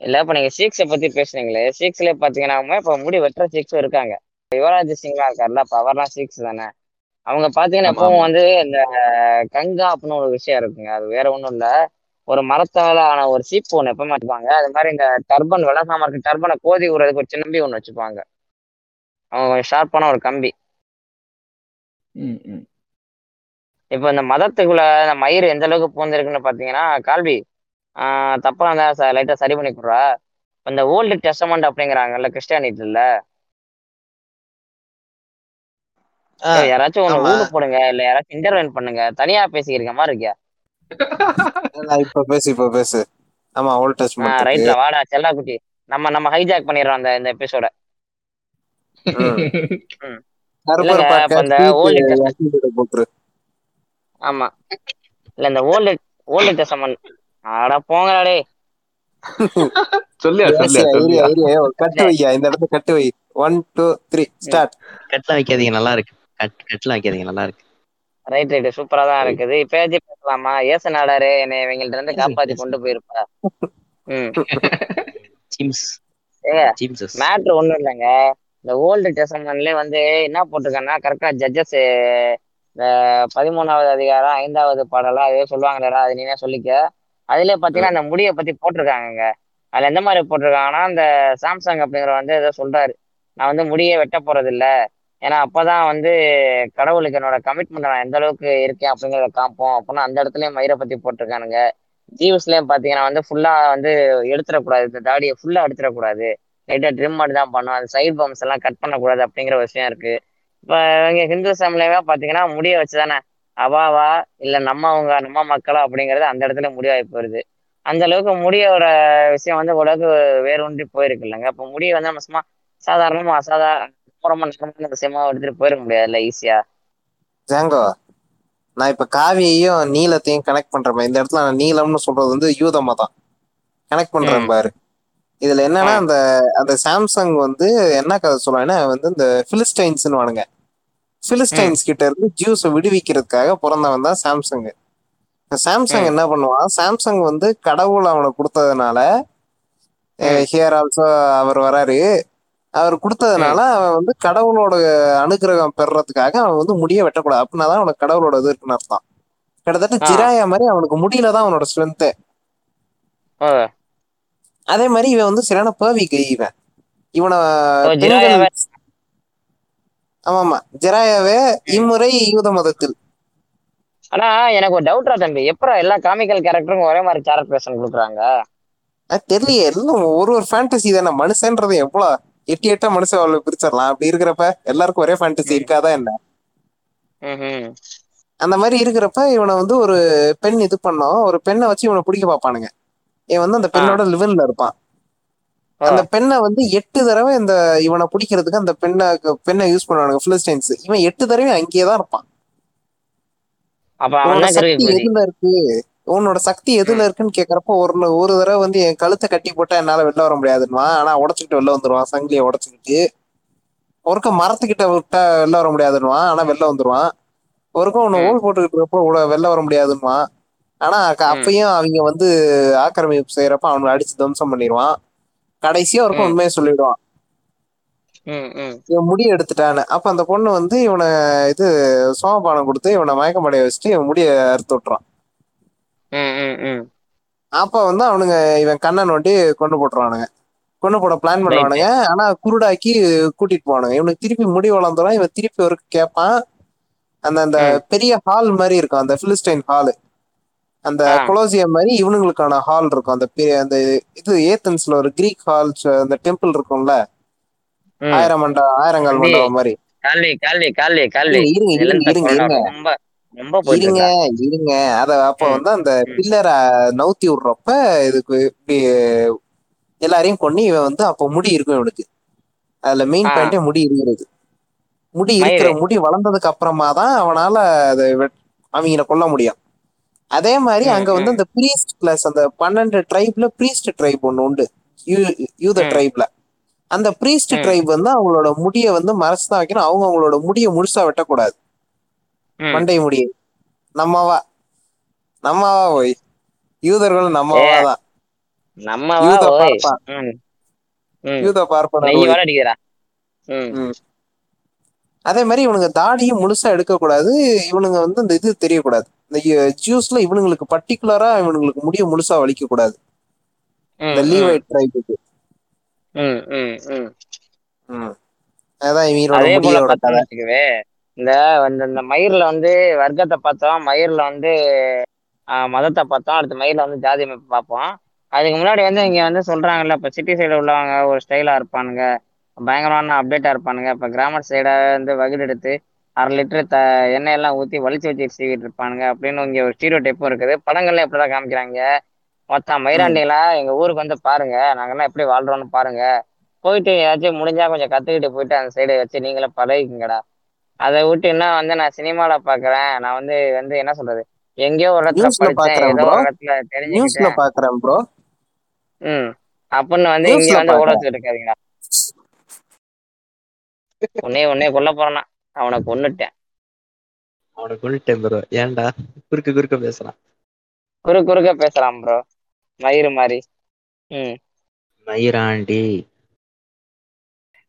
இல்ல இப்ப நீங்க சீக்ஸ பத்தி பேசுனீங்களே. சீக்ஸ்ல பாத்தீங்கன்னா இப்ப முடி வெட்டுற சீக்ஸும் இருக்காங்க. யுவராஜ் சிங்லாம் இருக்காருல்ல அப்ப அவர்லாம் சீக்ஸ் தானே. அவங்க பாத்தீங்கன்னா எப்பவும் வந்து இந்த கங்கா அப்படின்னு ஒரு விஷயம் இருக்குங்க. அது வேற ஒண்ணும் இல்ல. ஒரு மரத்தால ஆன ஒரு சீப்பு ஒண்ணு எப்பவுமே வச்சுப்பாங்க. அது மாதிரி இந்த டர்பன் விளக்காம இருக்க டர்பனை கோதி விடுறதுக்கு ஒரு சின்னம்பி ஒண்ணு வச்சுப்பாங்க. அவங்க கொஞ்சம் ஷார்ப்பான ஒரு கம்பி. இப்போ இந்த மதத்துக்குள்ள இந்த மயிர் எந்த அளவுக்கு பூந்திருக்குன்னு பாத்தீங்கன்னா கால்வி ஆஹ் தப்பா இருந்தா லைட்டா சரி பண்ணி கொடுறா. இந்த ஓல்டு டெஸ்டமெண்ட் அப்படிங்கிறாங்கல்ல கிறிஸ்டியானிட்டில யாராச்சும் ஒண்ணு ஊடு போடுங்க இல்ல யாராச்சும் இன்டர்வென்ட் பண்ணுங்க. தனியா பேசிக்கிறீங்க மாதிரி இருக்கியா? இப்ப பேசு இப்ப பேசு. ஆமா ஓல்ட் இருக்கு ரைட்ல வாடா செல்லா குட்டி நம்ம நம்ம ஹைஜாக் பண்ணிடுறோம் அந்த இந்த எபிசோட ஆமா. இல்ல இந்த ஓல்டு ஓல்டு டெஸ்டமெண்ட் ஆட போங்கடா டேய். சொல்லியா சொல்லியா கட்டு வையா இந்த இடத்துல கட்டு வை. ஒன் டூ த்ரீ ஸ்டார்ட் கட்லாம் வைக்காதீங்க நல்லா இருக்கு. கட் நல்லா இருக்கு. ரைட் ரைட் சூப்பரா தான் இருக்குது. இப்பயாச்சும் பேசலாமா? ஏசு நாடாரு என்னை இவங்கள்ட்ட இருந்து காப்பாத்தி கொண்டு போயிருப்பா. மேட்ரு ஒண்ணும் இல்லைங்க. இந்த ஓல்டு டெஸ்டமெண்ட்லயே வந்து என்ன போட்டிருக்காங்கன்னா கரெக்டா ஜட்ஜஸ் இந்த பதிமூணாவது அதிகாரம் ஐந்தாவது பாடலாம் ஏதோ சொல்லுவாங்களேடா அது நீனே சொல்லிக்க. அதுலயே பாத்தீங்கன்னா அந்த முடியை பத்தி போட்டிருக்காங்கங்க. அதுல எந்த மாதிரி போட்டிருக்காங்கன்னா இந்த சாம்சங் அப்படிங்கிற வந்து ஏதோ சொல்றாரு. நான் வந்து முடியை வெட்ட போறது இல்ல ஏன்னா அப்பதான் வந்து கடவுளுக்கு என்னோட கமிட்மெண்ட் நான் எந்த அளவுக்கு இருக்கேன் அப்படிங்கிறத காப்போம் அப்படின்னா அந்த இடத்துலயும் மயிரை பத்தி போட்டிருக்கானுங்க. ஜீவ்ஸ்லயும் பாத்தீங்கன்னா வந்து ஃபுல்லா வந்து எடுத்துடக்கூடாது. இந்த தாடியை ஃபுல்லா எடுத்துடக்கூடாது. லைட்டா ட்ரிம் மட்டும் தான் பண்ணும். அந்த சைட் பம்ப்ஸ் எல்லாம் கட் பண்ணக்கூடாது அப்படிங்கிற விஷயம் இருக்கு. இப்ப இங்க ஹிந்து சமயமே பாத்தீங்கன்னா முடிய வச்சுதானே. அவாவா இல்ல நம்மவங்க நம்ம மக்களா அப்படிங்கிறது அந்த இடத்துல முடிவாகி போயிருது. அந்த அளவுக்கு முடியோட விஷயம் வந்து ஓரளவுக்கு வேறு ஒன்றி போயிருக்கு இல்லைங்க. அப்ப முடியை வந்து நம்ம சும்மா சாதாரணமா அசாதாரண ரொம்ப நிஜமான விஷயமா எடுத்துட்டு போயிட முடியாதுல்ல ஈஸியா ஜாங்கோ நான் இப்ப காவியையும் நீலத்தையும் கனெக்ட் பண்றேன் இந்த இடத்துல நான் நீலம்னு சொல்றது வந்து யூத மதம் கனெக்ட் பண்றேன் பாரு. இதுல என்னன்னா அந்த அந்த சாம்சங் வந்து என்ன கதை சொல்லுவாங்கன்னா வந்து இந்த பிலிஸ்டைன்ஸ்னு வானுங்க. பிலிஸ்டைன்ஸ் கிட்ட இருந்து ஜூஸை விடுவிக்கிறதுக்காக பிறந்தவன் தான் சாம்சங் சாம்சங் என்ன பண்ணுவான்? சாம்சங் வந்து கடவுள் அவனுக்கு கொடுத்ததுனால ஹியர் ஆல்சோ அவர் வராரு. அவர் கொடுத்ததுனால அவன் வந்து கடவுளோட அனுகிரகம் பெறறதுக்காக அவன் வந்து முடிய வெட்டக்கூடாது. அப்படின்னா தான் அவனுக்கு கடவுளோட இது இருக்குன்னு அர்த்தம். கிட்டத்தட்ட ஜிராயா மாதிரி அவனுக்கு முடியல தான் அவனோட ஸ்ட்ரென்த்து அதே மாதிரி இவன் வந்து சரியான பேவி கை இவன். இவனை ஓ பெண்கள் ஜிராயாவே? இம்முறை யூத மதத்தில். ஆனா எனக்கு ஒரு டவுட்ரா தம்பி. எப்படா எல்லா காமிக்கல் கேரக்டருக்கும் ஒரே மாதிரி கேரக்டரேஷன் கொடுக்குறாங்க? அது தெரியலையே. எல்லாம் ஒரு ஒரு ஃபேண்டசி தானே. மனுஷன்றது எவ்வளவு எட்டு எட்டா மனுஷன் அவ்வளவு பிரிச்சிடலாம். அப்படி இருக்கிறப்ப எல்லாருக்கும் ஒரே ஃபேண்டசி இருக்காதா என்ன. அந்த மாதிரி இருக்கிறப்ப இவனை வந்து ஒரு பெண் இது பண்ணோம். ஒரு பெண்ணை வச்சு இவனை பிடிக்க பார்ப்பானுங்க. இவன் வந்து அந்த பெண்ணோட லிவன்ல இருப்பான். அந்த பெண்ணை வந்து எட்டு தடவை இந்த இவனை பிடிக்கிறதுக்கு அந்த பெண்ணை பெண்ணை யூஸ் பண்ணுவானுங்க பிலிஸ்டைன்ஸ் இவன் எட்டு தடவை அங்கேயே தான் இருப்பான் இருக்கு? உன்னோட சக்தி எதுல இருக்குன்னு கேக்குறப்ப ஒரு ஒரு தடவை வந்து என் கழுத்தை கட்டி போட்டா என்னால வெளில வர முடியாதுன்னுவான் ஆனா உடச்சுக்கிட்டு வெளில வந்துருவான் சங்கிலியை உடச்சுக்கிட்டு. ஒருக்க மரத்துக்கிட்ட விட்டா வெளில வர முடியாதுன்னுவான் ஆனா வெளில வந்துருவான் ஒருக்கும் உன்னை ஓல் போட்டுக்கிட்டு இருப்ப வெளில வர முடியாதுன்னுவான் ஆனா அப்பயும் அவங்க வந்து ஆக்கிரமிப்பு செய்யறப்ப அவனை அடிச்சு தம்சம் பண்ணிடுவான் கடைசியா ஒருக்கும் உண்மையை சொல்லிடுவான். இவன் முடி எடுத்துட்டான்னு. அப்ப அந்த பொண்ணு வந்து இவனை இது சோமபானம் கொடுத்து இவனை மயக்கமடைய வச்சுட்டு இவன் முடிய அறுத்து விட்டுறான். அப்ப வந்து அவனுங்க இவன் கண்ணை நோண்டி கொண்டு போட்டுருவானுங்க. கொண்டு போட பிளான் பண்ணுவானுங்க. ஆனா குருடாக்கி கூட்டிட்டு போவானுங்க. இவனுக்கு திருப்பி முடி வளர்ந்துடும் இவன் திருப்பி ஒரு கேட்பான் அந்த அந்த பெரிய ஹால் மாதிரி இருக்கும். அந்த பிலிஸ்டைன் ஹால் அந்த கொலோசியம் மாதிரி இவனுங்களுக்கான ஹால் இருக்கும். அந்த பெரிய அந்த இது ஏத்தன்ஸ்ல ஒரு கிரீக் ஹால் அந்த டெம்பிள் இருக்கும்ல. ஆயிரம் மண்ட ஆயிரங்கால் மண்டபம் மாதிரி. இருங்க இருங்க இருங்க. இருங்க இருங்க. அத அப்ப வந்து அந்த பில்லரை நவுத்தி விடுறப்ப இதுக்கு இப்படி எல்லாரையும் கொண்டு இவன் வந்து அப்ப முடி இருக்கும் இவனுக்கு. அதுல மெயின் பாயிண்டே முடி இருக்கிறது. முடி இருக்கிற முடி வளர்ந்ததுக்கு அப்புறமா தான் அவனால அதை அவங்கள கொல்ல முடியும். அதே மாதிரி அங்க வந்து அந்த பிரீஸ்ட் கிளாஸ் அந்த பன்னெண்டு ட்ரைப்ல பிரீஸ்ட் ட்ரைப் ஒண்ணு உண்டு. யூ- யூத ட்ரைப்ல அந்த பிரீஸ்ட் ட்ரைப் வந்து அவங்களோட முடியை வந்து மறைச்சுதான் வைக்கணும். அவங்க அவங்களோட முடியை முழுசா வெட்டக்கூடாது. மண்டை முடியை நம்மவா. நம்மவா போய் யூதர்களும் நம்மவா தான். நம்மவா யூத பார்ப்பான் ம். யூத ம். அதே மாதிரி இவனுங்க தாடியும் முழுசா எடுக்கக்கூடாது. இவனுங்க வந்து இந்த இது தெரியக்கூடாது. இந்த ஜூஸ்ல இவனுங்களுக்கு பர்டிகுலரா இவனுங்களுக்கு முடிய முழுசா வலிக்க கூடாது இந்த ம். ம் லீவை ட்ரைபுக்கு அதான் போல முடியோட கதை. இந்த இந்த இந்த மயிர்ல வந்து வர்க்கத்தை பார்த்தோம். மயிர்ல வந்து மதத்தை பார்த்தோம். அடுத்து மயிர்ல வந்து ஜாதி அமைப்பு பார்ப்போம். அதுக்கு முன்னாடி வந்து இங்க வந்து சொல்றாங்கல்ல இப்போ சிட்டி சைடு உள்ளவங்க ஒரு ஸ்டைலா இருப்பானுங்க. பயங்கரமான அப்டேட்டா இருப்பானுங்க. இப்போ கிராமர் சைடாக வந்து வகுடு எடுத்து அரை லிட்டர் த எண்ணெய் எல்லாம் ஊற்றி வலிச்சு வச்சு சீவிட்டு இருப்பானுங்க. அப்படின்னு இங்கே ஒரு ஸ்டீரியோ டைப்பும் இருக்குது. படங்கள்ல இப்படிதான் காமிக்கிறாங்க? மொத்தம் மயிராண்டிகளா எங்க ஊருக்கு வந்து பாருங்க. நாங்கெல்லாம் எப்படி வாழ்றோம்னு பாருங்க. போயிட்டு ஏதாச்சும் முடிஞ்சா கொஞ்சம் கத்துக்கிட்டு போயிட்டு அந்த சைடு வச்சு நீங்களே பழகிக்குங்கடா. அதை விட்டு என்ன வந்து நான் சினிமால பாக்குறேன். நான் வந்து வந்து என்ன சொல்றது? எங்கேயோ ஒரு இடத்துல படிச்சேன். ஏதோ ப்ரோ ஒரு இடத்துல நியூஸ்ல தெரிஞ்சுக்கிட்டேன் பாக்குறேன் ப்ரோ ம். அப்படின்னு வந்து இங்க வந்து ஓட வச்சுட்டு இருக்காதீங்களா உன்னே உன்னே கொல்ல போறேன்னா அவனை கொன்னுட்டேன். அவனை கொண்டுட்டேன் ப்ரோ ஏன்டா? குறுக்க குறுக்க பேசுறான். குறு குறுக்க பேசலாம் ப்ரோ மயிறு மாதிரி. ம். மயிராண்டி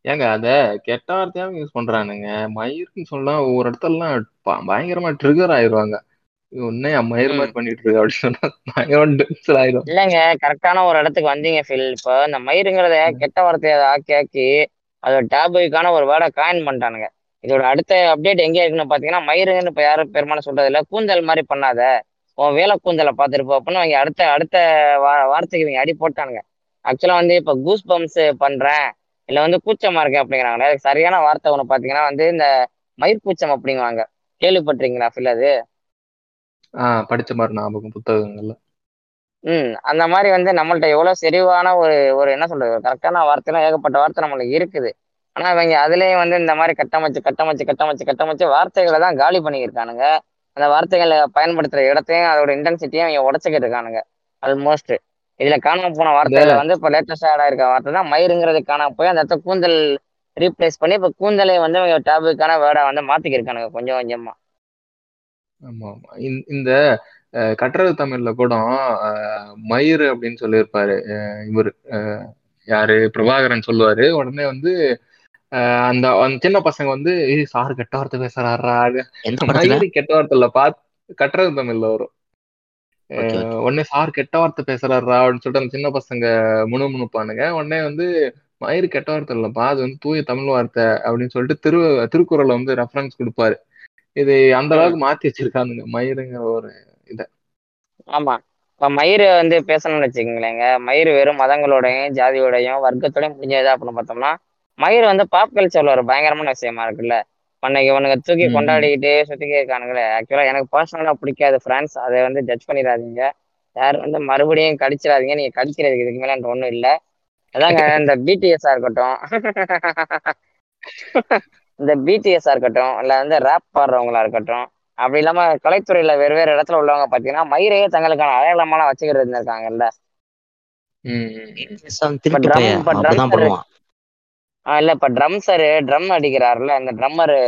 ஏங்க அத கெட்ட வார்த்தையாவும் யூஸ் பண்றானுங்க. மயிருன்னு சொன்னா ஒவ்வொரு இடத்துலலாம் ப- பயங்கரமா ட்ரிகர் ஆயிருவாங்க. உன்னே மயிர் மாதிரி பண்ணிட்டு இருக்க அப்படின்னு சொன்னா பயங்கரம் டென்ஷன் ஆயிரும். இல்லைங்க கரெக்டான ஒரு இடத்துக்கு வந்தீங்க ஃபில் இப்போ இந்த மயிருங்கிறத கெட்ட வார்த்தையை ஆக்கி ஆக்கி அதோட டேபுக்கான ஒரு வேர்டை காயின் பண்ணிட்டானுங்க. இதோட அடுத்த அப்டேட் எங்க இருக்குன்னு பாத்தீங்கன்னா மயிருங்கன்னு இப்ப யாரும் பெருமானம் சொல்றது இல்ல. கூந்தல் மாதிரி பண்ணாத. உன் வேலை கூந்தலை பார்த்துட்டு போ அப்படின்னு அவங்க அடுத்த அடுத்த வா வார்த்தைக்கு இவங்க அடி போட்டானுங்க. ஆக்சுவலா வந்து இப்ப கூஸ் பம்ப்ஸ் பண்றேன். இல்ல வந்து கூச்சமா இருக்கேன் அப்படிங்கிறாங்க. சரியான வார்த்தை ஒன்று பாத்தீங்கன்னா வந்து இந்த மயிர் கூச்சம் அப்படிங்குவாங்க. கேள்விப்பட்டிருக்கீங்களா ஃபில் அது? ஆஹ் படிச்ச மாதிரி ஞாபகம் புத்தகங்கள்ல. ம் அந்த மாதிரி வந்து நம்மள்ட்ட எவ்வளவு செறிவான ஒரு ஒரு என்ன சொல்றது கரெக்டான வார்த்தைலாம் ஏகப்பட்ட வார்த்தை நம்மளுக்கு இருக்குது. ஆனா இவங்க அதுலயும் வந்து இந்த மாதிரி கட்டமைச்சு கட்டமைச்சு கட்டமைச்சு கட்டமைச்சு வார்த்தைகளை தான் காலி பண்ணியிருக்கானுங்க. அந்த வார்த்தைகளை பயன்படுத்துற இடத்தையும் அதோட இன்டென்சிட்டியும் அவங்க உடச்சிக்கிட்டு இருக்கானுங்க ஆல்மோஸ்ட் இதுல காணாம போன வார்த்தையில வந்து இப்ப லேட்டஸ்டா ஆடா இருக்க வார்த்தை தான் மயிருங்கிறது காணாம போய் அந்த இடத்த கூந்தல் ரீப்ளேஸ் பண்ணி இப்ப கூந்தலை வந்து டேபுக்கான வேர்டா வந்து மாத்திக்கிருக்கானுங்க கொஞ்சம் கொஞ்சமா. ஆமா ஆமா. இந்த கட்டுறது தமிழ்ல கூட மயிறு அப்படின்னு சொல்லியிருப்பாரு. இவரு யாரு? பிரபாகரன் சொல்லுவாரு. உடனே வந்து அந்த சின்ன பசங்க வந்து "ஏய், சார் கெட்ட வார்த்தை பேசுறாரா கெட்ட வார்த்தை இல்ல பாத் கட்டுறது தமிழ்ல வரும். உடனே சார் கெட்ட வார்த்தை பேசுறாரா அப்படின்னு சொல்லிட்டு அந்த சின்ன பசங்க முணுமுணுப்பானுங்க உடனே வந்து மயிறு கெட்ட வார்த்தை இல்லப்பா அது வந்து தூய தமிழ் வார்த்தை அப்படின்னு சொல்லிட்டு திரு திருக்குறளை வந்து ரெஃபரன்ஸ் கொடுப்பாரு. இது அந்த அளவுக்கு மாத்தி வச்சிருக்கானுங்க மயிருங்கிற ஒரு இத. ஆமா. இப்ப மயிறு வந்து பேசணும்னு வச்சுக்கோங்களேங்க. மயிறு வெறும் மதங்களோடையும் ஜாதியோடையும் வர்க்கத்தோடையும் முடிஞ்சதா அப்படின்னு பார்த்தோம்னா மயிறு வந்து பாப் கல்ச்சர்ல ஒரு பயங்கரமான விஷயமா இருக்குல்ல. அன்னைக்கு இவனுங்க தூக்கி. கொண்டாடிக்கிட்டு சுத்திக்கே இருக்கானுங்களே. ஆக்சுவலா எனக்கு பர்சனலா பிடிக்காது ஃப்ரெண்ட்ஸ் அதை வந்து ஜட்ஜ் பண்ணிடாதீங்க. யாரும் வந்து மறுபடியும் கடிச்சிடாதீங்க. நீங்க கடிக்கிறதுக்கு இதுக்கு மேல ஒண்ணும் இல்ல. அதாங்க இந்த பிடிஎஸ்ஆ இருக்கட்டும். இந்த பிடிஎஸ்ஆ இருக்கட்டும் இல்ல வந்து ரேப் பாடுறவங்களா இருக்கட்டும். அப்படி இல்லாம கலைத்துறையில வேறு வேறு இடத்துல உள்ளவங்க பாத்தீங்கன்னா மயிரையே தங்களுக்கான அடையாளமெல்லாம் வச்சுக்கிட்டு இருந்திருக்காங்கல்ல இல்ல இப்ப ட்ரம்ஸரு ட்ரம் அடிக்கிறாருல இந்த ட்ரம்மரு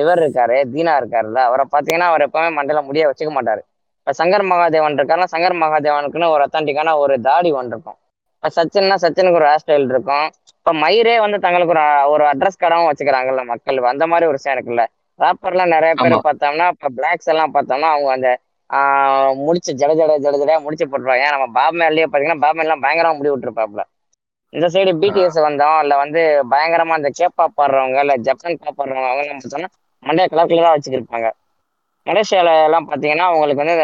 இவர் இருக்காரு தீனா இருக்காருல்ல அவரை பாத்தீங்கன்னா அவர் எப்பவுமே மண்டையில முடிய வச்சுக்க மாட்டாரு. இப்ப சங்கர் மகாதேவன் இருக்காருன்னா சங்கர் மகாதேவனுக்குன்னு ஒரு அத்தான்டிக்கான ஒரு தாடி ஒன்று இருக்கும். இப்ப சச்சின்னா சச்சினுக்கு ஒரு ஹேர் ஸ்டைல் இருக்கும். இப்ப மயிரே வந்து தங்களுக்கு ஒரு ஒரு அட்ரஸ் கார்டாவும் வச்சுக்கிறாங்கல்ல மக்கள் அந்த மாதிரி ஒரு விஷயம் இருக்குல்ல. ராப்பர்லாம் நிறைய பேர் பார்த்தோம்னா இப்ப பிளாக்ஸ் எல்லாம் பார்த்தோம்னா அவங்க அந்த முடிச்சு ஜட ஜட ஜட ஜடையா முடிச்சு போட்டுருவாங்க. ஏன் நம்ம பாப் மேன்லயே பாத்தீங்கன்னா பாப் மேன்லாம் பயங்கரமா முடி விட்டுருப்பாப்ல இந்த சைடு பிடிஎஸ் வந்தோம். இல்ல வந்து பயங்கரமா இந்த கேப்பா பாடுறவங்க இல்ல ஜப்பான் பாப் பாடுறவங்க அவங்க எல்லாம் பார்த்தோம்னா மண்டைய கலர் கலரா வச்சுக்கிருப்பாங்க. மலேசியால எல்லாம் பாத்தீங்கன்னா அவங்களுக்கு வந்து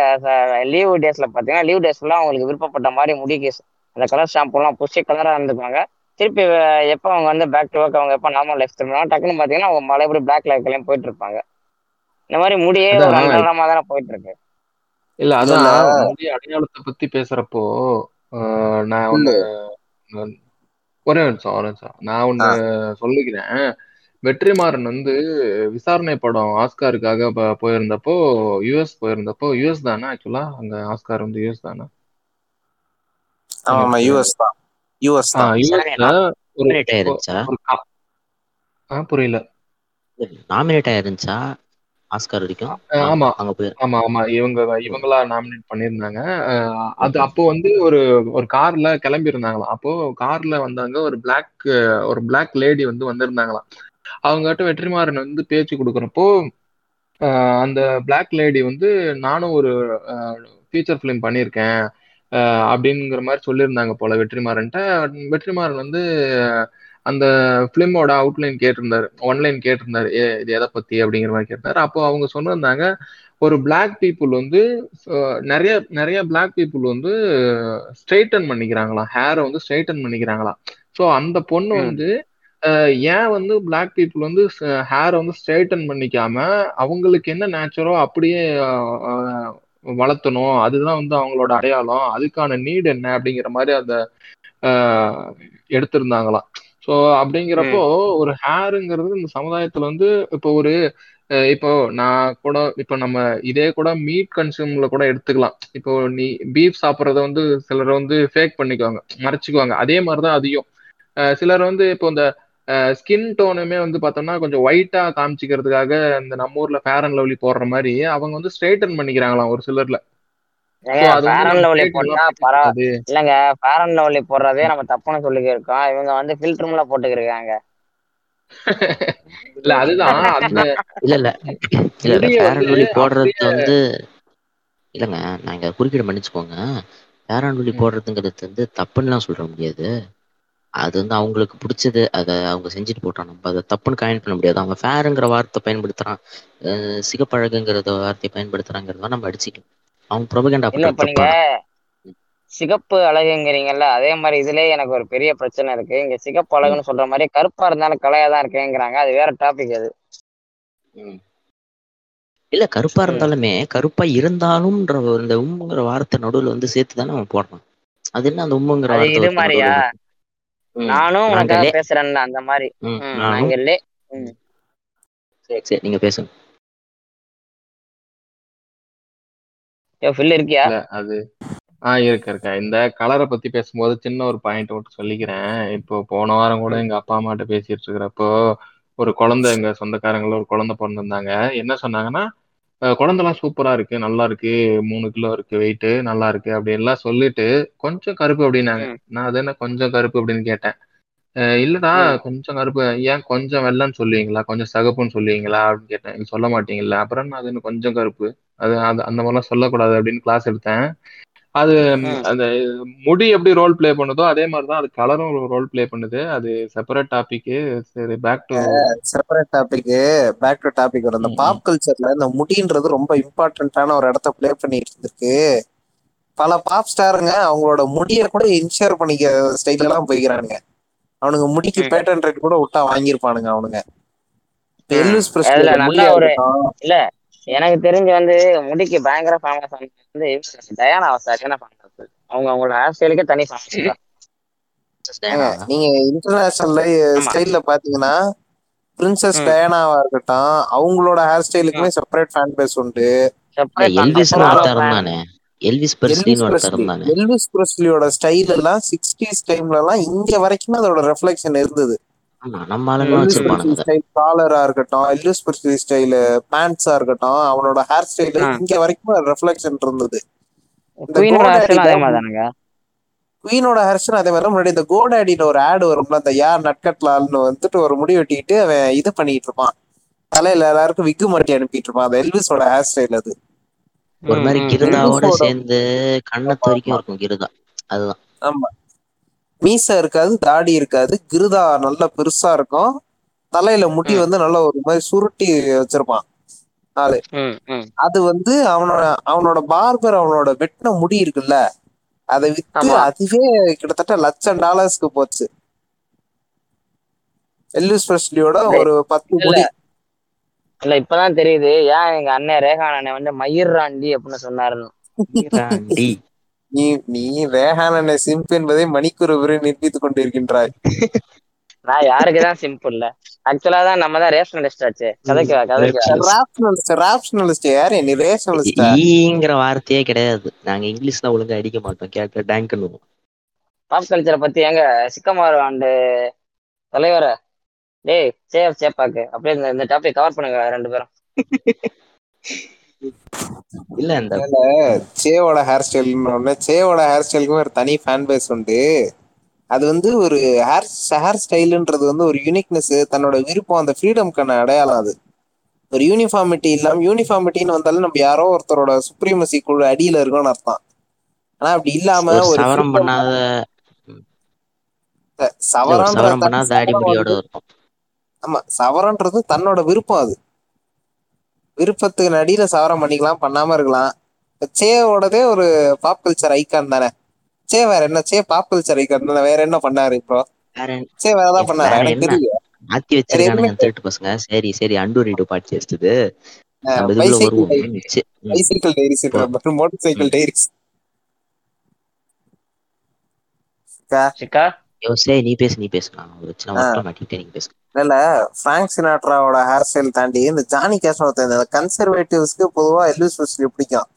லீவ் டேஸ்ல பாத்தீங்கன்னா லீவ் டேஸ் ஃபுல்லா அவங்களுக்கு விருப்பப்பட்ட மாதிரி முடிக்கு அந்த கலர் ஷாம்பு எல்லாம் புஷி கலரா இருந்துக்குவாங்க. திருப்பி எப்போ அவங்க வந்து பேக் டு ஒர்க் அவங்க எப்போ நார்மல் லைஃப் திரும்பினா டக்குன்னு பாத்தீங்கன்னா அவங்க மறுபடியும் பிளாக் லைஃப்லயும் போயிட்டு இருப்பாங்க. இந்த மாதிரி முடியே ஒரு அன்றாடமா தானே போயிட்டு இருக்கு இல்ல அதான் முடி அடையாளத்தை பத்தி பேசுறப்போ நான் ஒண்ணு நான் ஒரே நிமிஷம் ஒரே நிமிஷம். நான் ஒண்ணு சொல்லிக்கிறேன். வெற்றிமாறன் வந்து விசாரணை படம் ஆஸ்காருக்காக போயிருந்தப்போ யுஎஸ் போயிருந்தப்போ யுஎஸ் தானே ஆக்சுவலா அங்க ஆஸ்கார் வந்து யுஎஸ் தானே? ஆமா எனக்கு யூஎஸ் தான். யூஎஸ் தான். ஆ, புரியல. நாமினேட் ஆயிருந்துச்சா? ஆஸ்கார் வரைக்கும். ஆமா. அங்க போய் ஆமா ஆமா. இவங்க இவங்களா நாமினேட் பண்ணியிருந்தாங்க. அது அப்போ வந்து ஒரு ஒரு கார்ல கிளம்பி இருந்தாங்களாம் அப்போ கார்ல வந்தாங்க ஒரு பிளாக் ஒரு பிளாக் லேடி வந்து வந்திருந்தாங்களாம். அவங்ககிட்ட வெற்றிமாறன் வந்து பேச்சு கொடுக்குறப்போ அந்த பிளாக் லேடி வந்து நானும் ஒரு ஃபீச்சர் ஃபிலிம் பண்ணியிருக்கேன். அப்படிங்கிற மாதிரி சொல்லியிருந்தாங்க போல வெற்றிமாறன்ட்ட. வெற்றிமாறன் வந்து அந்த ஃபிலிமோட அவுட்லைன் கேட்டிருந்தாரு ஒன்லைன் கேட்டிருந்தாரு ஏ இது எதை பத்தி? அப்படிங்கிற மாதிரி கேட்டாரு. அப்போ அவங்க சொன்னிருந்தாங்க ஒரு பிளாக் பீப்புள் வந்து நிறைய நிறைய பிளாக் பீப்புள் வந்து ஸ்ட்ரைட்டன் பண்ணிக்கிறாங்களாம். ஹேரை வந்து ஸ்ட்ரைட்டன் பண்ணிக்கிறாங்களாம். ஸோ அந்த பொண்ணு. வந்து ஏன் வந்து பிளாக் பீப்புள் வந்து ஹேரை வந்து ஸ்ட்ரைட்டன் பண்ணிக்காம அவங்களுக்கு என்ன நேச்சரோ அப்படியே வளர்த்தணும் அதுதான் வந்து அவங்களோட அடையாளம் அதுக்கான நீட் என்ன அப்படிங்கிற மாதிரி அந்த எடுத்திருந்தாங்களாம். ஸோ அப்படிங்கிறப்போ ஒரு ஹேருங்கிறது இந்த சமுதாயத்துல வந்து இப்போ ஒரு இப்போ நான் கூட இப்போ நம்ம இதே கூட மீட் கன்சியூம்ல கூட எடுத்துக்கலாம். இப்போ நீ பீஃப் சாப்பிட்றத வந்து சிலர் வந்து ஃபேக் பண்ணிக்குவாங்க மறைச்சிக்குவாங்க. அதே மாதிரி தான் அதையும். அஹ், சிலர் வந்து இப்போ இந்த ஸ்கின் டோனுமே வந்து பார்த்தோம்னா கொஞ்சம் ஒயிட்டா காமிச்சிக்கிறதுக்காக இந்த நம்ம ஊர்ல ஃபேர் அண்ட் லவ்லி போடுற மாதிரி அவங்க வந்து ஸ்ட்ரைட்டன் பண்ணிக்கிறாங்களாம் ஒரு சிலர்ல. இல்லைங்க ஃபேர் அண்ட் லவ்லி போடுறதே நம்ம தப்புன்னு சொல்லிக்கிருக்கோம் இவங்க வந்து ஃபில்டர்ல போட்டுக்கிருக்காங்க. இல்ல அதுதான். அந்த இல்ல இல்ல. இல்ல இல்ல. முடிய ஃபேர் வந்து அண்ட் லவ்லி போடுறது வந்து இல்லைங்க நான் இங்க குறுக்கிட மன்னிச்சுக்கோங்க. ஃபேர் அண்ட் லவ்லி போடுறதுங்கிறது வந்து தப்புன்னுலாம் சொல்ற முடியாது. அது வந்து அவங்களுக்கு பிடிச்சது அதை அவங்க செஞ்சுட்டு போட்டோம் நம்ம அதை தப்புன்னு காயின் பண்ண முடியாது. அவங்க ஃபேருங்கிற வார்த்தை பயன்படுத்துறான். சிகப்பழகுங்கிறத வார்த்தையை பயன்படுத்துறாங்கிறத நம்ம அடிச்சுக்கலாம் அவங்க ப்ரொபகண்டா தப்பான சிகப்பு அழகுங்கிறீங்கல்ல அதே மாதிரி இதுலயே எனக்கு ஒரு பெரிய பிரச்சனை இருக்கு. இங்க சிகப்பு அழகுன்னு சொல்ற மாதிரி கருப்பா இருந்தாலும் கலையா தான் இருக்கேங்கிறாங்க. அது வேற டாபிக் அது. இல்ல கருப்பா. இருந்தாலுமே கருப்பா இருந்தாலும்ன்ற இந்த உம்முங்கிற வார்த்தை நடுவுல வந்து சேர்த்து தானே அவன் போடுறான். அது என்ன அந்த உம்முங்கிற அது வார்த்தை இது மாதிரியா? நானும் உனக்காக பேசுறேன்ல அந்த மாதிரி. நாங்களே சரி சரி நீங்க பேசுங்க. ஏ ஃபில் இருக்கியா? அது. ஆஹ் இருக்க இருக்க. இந்த கலரை பத்தி பேசும்போது சின்ன ஒரு பாயிண்ட் மட்டும் சொல்லிக்கிறேன். இப்போ போன வாரம் கூட எங்க அப்பா அம்மாட்ட பேசிட்டு இருக்கிறப்போ ஒரு குழந்தை எங்க சொந்தக்காரங்கள ஒரு குழந்தை பிறந்திருந்தாங்க. என்ன சொன்னாங்கன்னா குழந்தைலாம் சூப்பரா இருக்கு நல்லா இருக்கு மூணு கிலோ இருக்கு வெயிட் நல்லா இருக்கு அப்படி எல்லாம் சொல்லிட்டு கொஞ்சம் கருப்பு அப்படின்னாங்க. நான் அது என்ன கொஞ்சம் கருப்பு அப்படின்னு கேட்டேன். இல்லடா கொஞ்சம் கருப்பு. ஏன் கொஞ்சம் வெள்ளைன்னு சொல்லுவீங்களா? கொஞ்சம் சகப்புன்னு சொல்லுவீங்களா? அப்படின்னு கேட்டேன். "நீங்க சொல்ல மாட்டீங்கல்ல. அப்புறம் என்ன? அது என்ன கொஞ்சம் கருப்பு. அது அது அந்த மாதிரிலாம் சொல்லக்கூடாது அப்படின்னு கிளாஸ் எடுத்தேன். அது அந்த முடி எப்படி ரோல் ப்ளே பண்ணுதோ அதே மாதிரி தான் அது கலரும் ரோல் ப்ளே பண்ணுது. அது செப்பரேட் டாபிக் சரி back to separate topic back to topic வரும். இந்த பாப் கல்ச்சர்ல இந்த முடின்றது ரொம்ப இம்பார்ட்டன்டான ஒரு இடத்த ப்ளே பண்ணிட்டு இருந்திருக்கு. பல பாப் ஸ்டாருங்க அவங்களோட முடிய கூட இன்ஷேர் பண்ணிக்க ஸ்டைல எல்லாம் போய்க்கிறானுங்க. அவனுங்க முடிக்கு பேட்டன் ரேட் கூட விட்டா வாங்கியிருப்பானுங்க அவனுங்க. இல்ல எனக்கு தெரிஞ்சு வந்து முடிக்கு பயங்கர ஃபேமஸ் வந்து டயானா சரியான ஃபேமஸ் அவங்க அவங்களோட ஹேர் ஸ்டைலுக்கே தனி ஃபேமஸ் நீங்க இன்டர்நேஷனல் ஆமா. ஸ்டைல்ல பாத்தீங்கன்னா பிரின்சஸ் டயானாவா இருக்கட்டும் அவங்களோட ஹேர் ஸ்டைலுக்குமே செப்பரேட் ஃபேன் பேஸ் உண்டு. எல்விஸ் பெர்ஸ்லின்னு ஒருத்தர் பிரஸ்லி இருந்தானே எல்விஸ் பிரஸ்லியோட ஸ்டைல் எல்லாம் சிக்ஸ்டீஸ் டைம்ல எல்லாம் இங்க வரைக்குமே அதோட ரெஃப்ளெக்ஷன் இருந்தது. நம்ம ஆளுங்க வச்சிருப்பானுங்க காலரா இருக்கட்டும் எல்விஸ் பிரஸ்லி ஸ்டைல் பேண்ட்ஸா இருக்கட்டும் அவனோட ஹேர் ஸ்டைல் இங்க வரைக்கும் ரெஃப்ளெக்ஷன் இருந்தது. இந்த குயினோட ஹேர் கோடாடில ஸ்டைலும் அதே மாதிரி முன்னாடி இந்த கோடாடில ஒரு ஆடு வரும்ல அந்த யார் நட்கட்லால்னு வந்துட்டு ஒரு முடி வெட்டிட்டு அவன் இது பண்ணிட்டு இருப்பான். தலையில எல்லாருக்கும் விக்கு மாட்டி அனுப்பிட்டு இருப்பான். அது எல்விஸோட ஹேர் ஸ்டைல் அது. ஒரு மாதிரி கிருதாவோட சேர்ந்து கண்ணத்து வரைக்கும் இருக்கும் கிருதா. அதுதான். ஆமா. மீச இருக்காது தாடி இருக்காது. கிருதா நல்லா பெருசா இருக்கும். தலையில முடி ம். வந்து நல்லா ஒரு மாதிரி சுருட்டி வச்சிருப்பான் ஆளு. அது வந்து அவனோட அவனோட பார்பர் அவனோட வெட்டின முடி இருக்குல்ல அதை வித்து அதுவே கிட்டத்தட்ட லட்சம் டாலர்ஸ்க்கு போச்சு. எல்விஸ் பிரஸ்லியோட ஒரு பத்து முடி. இல்ல இப்பதான் தெரியுது. ஏன் எங்க அண்ணன் ரேகான் அண்ணன் வந்து மயிர் ராண்டி அப்படின்னு சொன்னாருன்னு. நீ நீ ரேஹான சிம்ப் என்பதை மணிக்கூர் வரை நிரூபித்துக் கொண்டிருக்கின்றாய். நான் யாருக்குதான் சிம்பிள் இல்ல. ஆக்சுவலா தான் நம்ம தான் ரேஷனலிஸ்ட் ஆச்சு. கதைக்கு கதைக்கு ராப்ஷனலிஸ்ட் யாரு நீ ரேஷனலிஸ்டா ஈங்கிற வார்த்தையே கிடையாது. நாங்க இங்கிலீஷ்ல ஒழுங்கா அடிக்க மாட்டோம். கேட்க டேங்க்னு பாப் கல்ச்சரை பத்தி எங்க? சிக்கமார் ஆண்டு தலைவர? டேய் சேஃப் சேப்பாக்கு அப்படியே இந்த- இந்த டாபிக் கவர் பண்ணுங்க ரெண்டு பேரும். இல்ல இந்த சேவோட ஹேர் ஸ்டைல்னு சேவோட ஹேர் ஸ்டைலுக்கு ஒரு தனி ஃபேன் பேஸ் உண்டு. அது வந்து ஒரு ஹேர் ஹேர் ஸ்டைலுன்றது வந்து ஒரு யூனிக்னஸ் தன்னோட விருப்பம் அந்த ஃப்ரீடம்க்கான அடையாளம் அது. ஒரு யூனிஃபார்மிட்டி இல்லாம யூனிஃபார்மிட்டின்னு வந்தாலும் நம்ம யாரோ ஒருத்தரோட சுப்ரீமசி குழு அடியில இருக்கோம்னு அர்த்தம். ஆனா அப்படி இல்லாம ஒரு சவரம் பண்ணாத சவரம் பண்ணாத வந்து- இருக்கும். ஆமா சவரன்றது தன்னோட விருப்பம் அது. விருப்பத்துக்கு நடியில சவரம் பண்ணிக்கலாம் பண்ணாம இருக்கலாம். சேவோடதே ஒரு பாப் கல்ச்சர் ஐக்கான் தானே. சே வேற என்ன? சே பாப் கல்ச்சர் ஐக்கான் தானே. வேற என்ன பண்ணாரு இப்போ சே வேற ஏதாவது பண்ணாரு? எனக்கு? தெரியல. மாத்தி வச்சிருக்கானுங்க திருட்டு பசங்க. சரி சரி அண்டூரிடு பாட்டு வச்சது. Bicycle tyres motorcycle tyres சிக்கா யோ, சரி நீ பேசு நீ பேசு. நான் ஒரு சின்ன ஆ. ஒர்க்ல மாட்டிக்கிட்டே நீங்க பேசு. இல்ல பிராங்க் சினாட்ராவோட ஹேர் ஸ்டைல் தாண்டி இந்த ஜானி கேஷ் ஒருத்தன் இந்த கன்சர்வேட்டிவ்ஸ்க்கு பொதுவா எல்விஸ் பிரெஸ்லி பிடிக்கும்.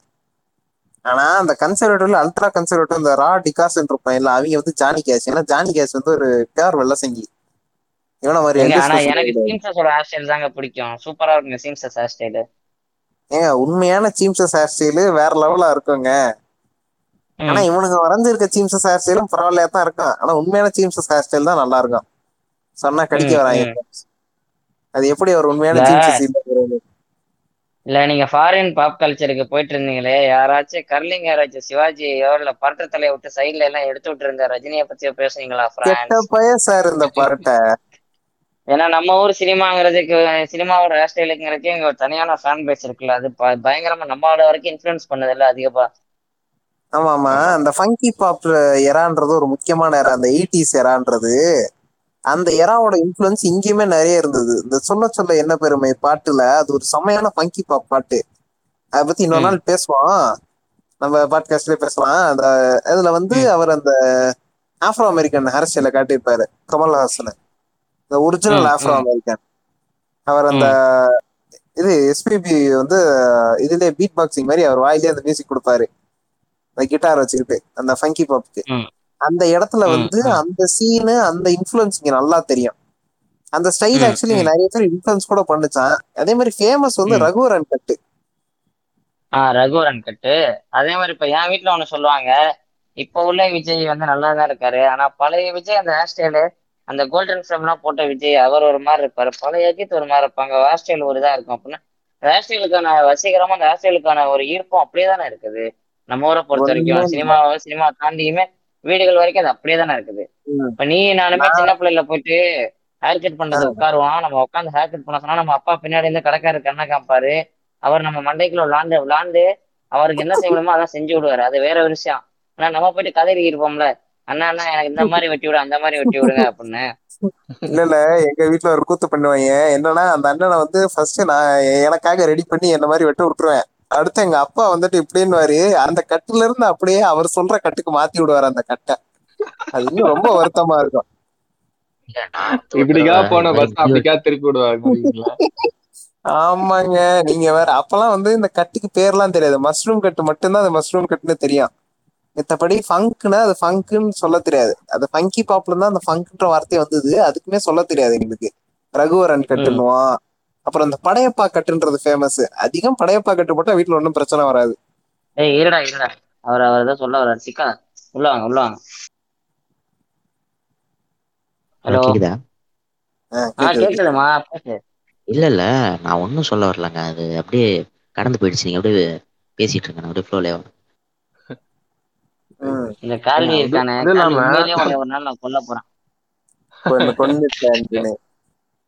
ஆனா அந்த கன்சர்வேட்டிவ்ல அல்ட்ரா கன்சர்வேட்டிவ் இந்த ரா டிகாஸ் இருப்பான். இல்ல அவங்க வந்து ஜானி கேஷ் ஏன்னா ஜானி கேஷ் வந்து ஒரு பியார் வெள்ள செங்கி இவன மாதிரி ஆனா எனக்கு. சீம்சஸோட ஹேர் ஸ்டைல் தாங்க பிடிக்கும். சூப்பரா இருக்குங்க சீம்சஸ் ஹேர் ஸ்டைல் ஏங்க உண்மையான சீம்சஸ் ஹேர் ஸ்டைலு வேற லெவலா இருக்குங்க. ஆனா இவனுங்க வரைஞ்சிருக்க சீம்சஸ் ஹேர் ஸ்டைலும் பரவாயில்லையா தான் இருக்கும் ஆனா உண்மையான சீம்சஸ் ஹேர் ஸ்டைல் தான் நல்லா இருக்கும் சொன்னா கடிக்க வராங்க. அது எப்படி ஒரு உண்மையான. சீம்சஸ் இல்ல நீங்க ஃபாரின் பாப் கல்ச்சருக்கு போயிட்டு இருந்தீங்களே யாராச்சும் கர்லிங் யாராச்சும் சிவாஜியோ இல்ல பரட்ட தலையை விட்டு சைடுல எல்லாம் எடுத்து விட்டு இருந்த ரஜினியை பத்தியோ பேசுனீங்களா கெட்ட பிரான்ஸ் பய சார் இந்த பரட்டை. ஏன்னா நம்ம ஊர் சினிமாங்கிறதுக்கு சினிமாவோட ஹேர் ஸ்டைலுங்கிறதுக்கு இங்க ஒரு தனியான ஃபேன் பேஸ் இருக்குல்ல அது பயங்கரமா நம்மளோட வரைக்கும் இன்ஃபுளுன்ஸ் பண்ணது இல்ல அதிகமா. ஆமா ஆமா. அந்த ஃபங்கி பாப் எரான்றது ஒரு முக்கியமான எரா அந்த எயிட்டிஸ் எரான்றது அந்த எராவோட இன்ஃபுளுன்ஸ் இங்கேயுமே நிறைய இருந்தது. இந்த சொல்ல சொல்ல என்ன பெருமை? பாட்டுல அது ஒரு செமையான ஃபங்கி பாப் பாட்டு. அதை பத்தி இன்னொரு. நாள் பேசுவோம். நம்ம பாட்காஸ்ட்லயே பேசலாம். அந்த அதுல வந்து. அவர் அந்த ஆப்ரோ அமெரிக்கன் ஸ்டைல காட்டியிருப்பாரு. கமல்ஹாசன். இந்த ஒரிஜினல் ஆப்ரோ. அமெரிக்கன் அவர் அந்த இது எஸ்பிபி வந்து இதுலயே பீட் பாக்ஸிங் மாதிரி அவர் வாயிலே அந்த மியூசிக் கொடுப்பாரு. அந்த கிட்டார் வச்சுக்கிட்டு அந்த ஃபங்கி பாப்புக்கு. அந்த இடத்துல வந்து. அந்த சீனு அந்த இன்ஃபுளுன்ஸ் இங்க நல்லா தெரியும். அந்த ஸ்டைல் ஆக்சுவலி இங்க. நிறைய பேர் இன்ஃபுளுன்ஸ் கூட பண்ணுச்சான். அதே மாதிரி ஃபேமஸ் வந்து. ரகுவரன் கட்டு ஆஹ் ரகுவரன் கட்டு அதே மாதிரி இப்ப என் வீட்ல ஒண்ணு சொல்லுவாங்க இப்ப உள்ள விஜய் வந்து நல்லா தான் இருக்காரு. ஆனா பழைய விஜய் அந்த ஹேர் ஸ்டைலு அந்த கோல்டன் ஃப்ரேம்லாம் போட்ட விஜய் அவர் ஒரு மாதிரி இருப்பாரு. பழைய அஜித் ஒரு மாதிரி இருப்பாங்க. ஹேர் ஸ்டைல் ஒரு இதா இருக்கும். அப்படின்னா ஹேர் ஸ்டைலுக்கான வசீகரமா அந்த ஹேர் ஸ்டைலுக்கான ஒரு ஈர்ப்பும் அப்படியே தானே இருக்குது. நம்ம ஊரை பொறுத்த வரைக்கும் சினிமா சினிமா தாண்டியுமே வீடுகள் வரைக்கும் அது அப்படியே தானே இருக்குது. இப்ப நீ நானுமே சின்ன பிள்ளைல போயிட்டு ஹேர் கட் பண்றது உட்காருவோம். நம்ம உட்காந்து ஹேர் கட் பண்ண சொன்னா நம்ம அப்பா பின்னாடி இருந்து கடைக்காரு கண்ணை காப்பாரு அவர் நம்ம மண்டைக்குள்ள விளாண்டு விளாண்டு அவருக்கு என்ன செய்ய முடியுமோ அதான் செஞ்சு விடுவாரு. அது வேற ஒரு விஷயம். ஆனா நம்ம போயிட்டு கதறி இருப்போம்ல அண்ணா அண்ணா எனக்கு இந்த மாதிரி வெட்டி விடு அந்த மாதிரி வெட்டி விடுங்க அப்படின்னு. இல்ல இல்ல. எங்க வீட்ல ஒரு கூத்து பண்ணுவாங்க. என்னன்னா அந்த அண்ணனை வந்து ஃபர்ஸ்ட் நான் எனக்காக ரெடி பண்ணி என்ன மாதிரி வெட்ட விட்டுருவேன். அடுத்து எங்க அப்பா வந்துட்டு இப்படின்னு அந்த கட்டுல இருந்து அப்படியே அவர் சொல்ற கட்டுக்கு மாத்தி விடுவாரு அந்த கட்டை. அது இன்னும் ரொம்ப வருத்தமா இருக்கும். இப்படிக்கா போன பஸ் அப்படிக்கா திருப்பி விடுவாங்க ஆமாங்க. நீங்க வேற அப்பெல்லாம் வந்து இந்த கட்டுக்கு பேர்லாம் தெரியாது. மஷ்ரூம் கட்டு மட்டும்தான் அது மஷ்ரூம் கட்டுன்னு தெரியும். மத்தபடி ஃபங்க்னா அது ஃபங்க்னு சொல்ல தெரியாது. அது ஃபங்கி பாப்ல தான் அந்த ஃபங்க்ன்ற வார்த்தை வந்தது. அதுக்குமே சொல்ல தெரியாது எங்களுக்கு. ரகுவரன் கட்டுன்னுவோம் அப்புறம் இந்த படையப்பா கட்டுன்றது ஃபேமஸ் அதிகம் படையப்பா கட்டு போட்டா வீட்டுல ஒன்றும் பிரச்சனை வராது. ஏய் இருடா இருடா. அவர் அவர் ஏதோ சொல்ல வர்றாரு. சிக்கா உள்ள வாங்க உள்ள வாங்க. ஹலோ? கேக்குதா? ஆ, ஆ கேக்குது. கேக்குதுமா பேசு. இல்ல இல்ல. நான் ஒன்னும் சொல்ல வரலங்க. அது அப்படியே கடந்து போயிடுச்சு. நீங்க அப்படியே பேசிட்டு இருங்க. நான் அப்படியே ஃப்ளோல ம். இந்த கால்வி இருக்கானே. உண்மையிலேயே உன்னை ஒரு நாள் நான் கொல்ல போறேன்.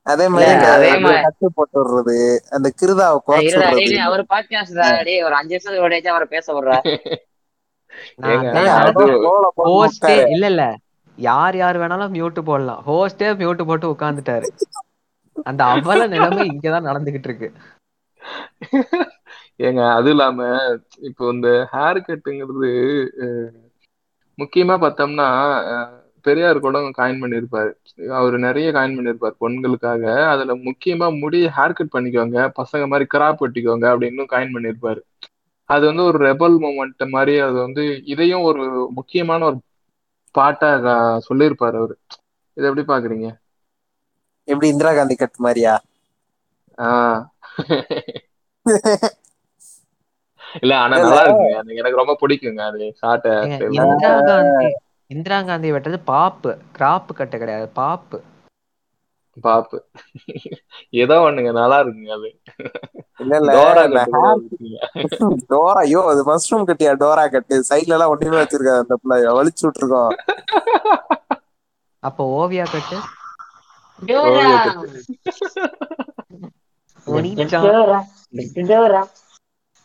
அதே மாதிரி கட்டு போட்டு விடுறது அந்த கிருதாவை விடுறது. டேய் அவர் பாட்காஸ்ட் ஒரு அஞ்சு நிமிஷம் ஓடியாச்சும் அவரை பேச விடுறா. ஏங்க, ஏங்க, அது- அதான் flow ல போட்டு ஹோஸ்டே விட்டாரு. இல்ல இல்ல. யார் யார் வேணாலும் மியூட் போடலாம். ஹோஸ்டே மியூட் போட்டு உட்கார்ந்துட்டாரு. அந்த அவல நிலைமை இங்கதான் நடந்துகிட்டு இருக்கு. ஏங்க அது இல்லாம இப்போ இந்த ஹேர் கட்டுங்கிறது முக்கியமா பார்த்தோம்னா பெரியார் கூட காயின் பண்ணியிருப்பாரு அவர் நிறைய காயின் பண்ணியிருப்பார் பெண்களுக்காக. அதுல முக்கியமா முடி ஹேர் கட் பண்ணிக்கோங்க பசங்க மாதிரி கிராப் வெட்டிக்கோங்க அப்படின்னு காயின் பண்ணியிருப்பாரு அது வந்து ஒரு ரெபல் மூமெண்ட் மாதிரி அது வந்து இதையும் ஒரு முக்கியமான ஒரு பாட்டா சொல்லியிருப்பாரு அவரு. இதை எப்படி பாக்குறீங்க? எப்படி இந்திரா காந்தி கட்டு மாதிரியா? ஆஹ் இல்ல ஆனா நல்லா இருக்குங்க. அது எனக்கு ரொம்ப பிடிக்குங்க அது ஸ்டைல் இந்திரா காந்தி வெட்டது பாப்பு. கிராப் கட்ட கிடையாது பாப்பு. பாப்பு. ஏதோ ஒண்ணுங்க நல்லா இருக்குங்க அது. இல்ல இல்ல. டோரா ஐயோ அது மஷ்ரூம் கட்டியா டோரா கட்டு? சைட்ல எல்லாம் ஒண்ணுமே வச்சிருக்காது அந்த பிள்ளை வலிச்சு விட்டுருக்கோம். அப்போ ஓவியா கட்டு.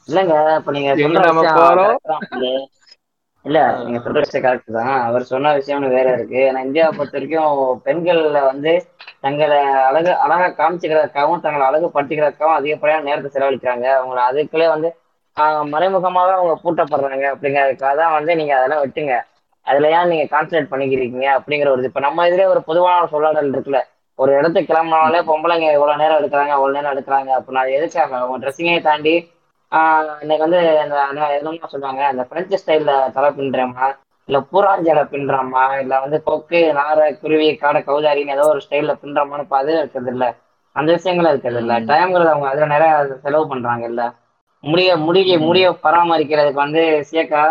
இல்லங்க இப்ப நீங்க இல்ல நீங்க சொல்ற விஷயம் கரெக்ட் தான். அவர் சொன்ன விஷயம்னு வேற இருக்கு. ஏன்னா இந்தியாவை பொறுத்த வரைக்கும் பெண்கள்ல வந்து தங்களை அழகு அழகா காமிச்சுக்கிறதுக்காகவும் தங்களை அழகு படுத்திக்கிறதுக்காகவும் அதிகப்படியான நேரத்தை செலவழிக்கிறாங்க. அவங்கள அதுக்குள்ளே வந்து ஆஹ், மறைமுகமாக அவங்க பூட்டப்படுறாங்க அப்படிங்கிறதுக்காக தான் வந்து நீங்க அதெல்லாம் விட்டுங்க. அதுல ஏன் நீங்க கான்சன்ட்ரேட் பண்ணிக்கிறீங்க அப்படிங்கிற ஒரு இது. இப்ப நம்ம இதுல ஒரு பொதுவான சொல்லாடல் இருக்குல்ல. ஒரு இடத்துக்கு கிளம்பினாலே பொம்பளைங்க இவ்வளவு நேரம் எடுக்கிறாங்க அவ்வளவு நேரம் எடுக்கிறாங்க அப்படின்னா அது எதுக்காக? அவங்க ட்ரெஸ்ஸிங்கை தாண்டி இன்னைக்கு வந்து இந்த அந்த என்னமோ சொல்லுவாங்க அந்த பிரெஞ்சு ஸ்டைல்ல தலை பின்னுறோமா இல்ல பூராஞ்சடை பின்னுறோமா இல்ல வந்து கொக்கு நாரை குருவி காடை கௌதாரின்னு ஏதோ ஒரு ஸ்டைல்ல பின்னுறோமான்னு அது இருக்கிறது இல்ல அந்த விஷயங்களும் இருக்கிறது இல்ல. டைம்ங்கிறது அவங்க அதுல நிறைய செலவு பண்றாங்க இல்ல முடிய முடிய. முடிய பராமரிக்கிறதுக்கு வந்து சேக்கா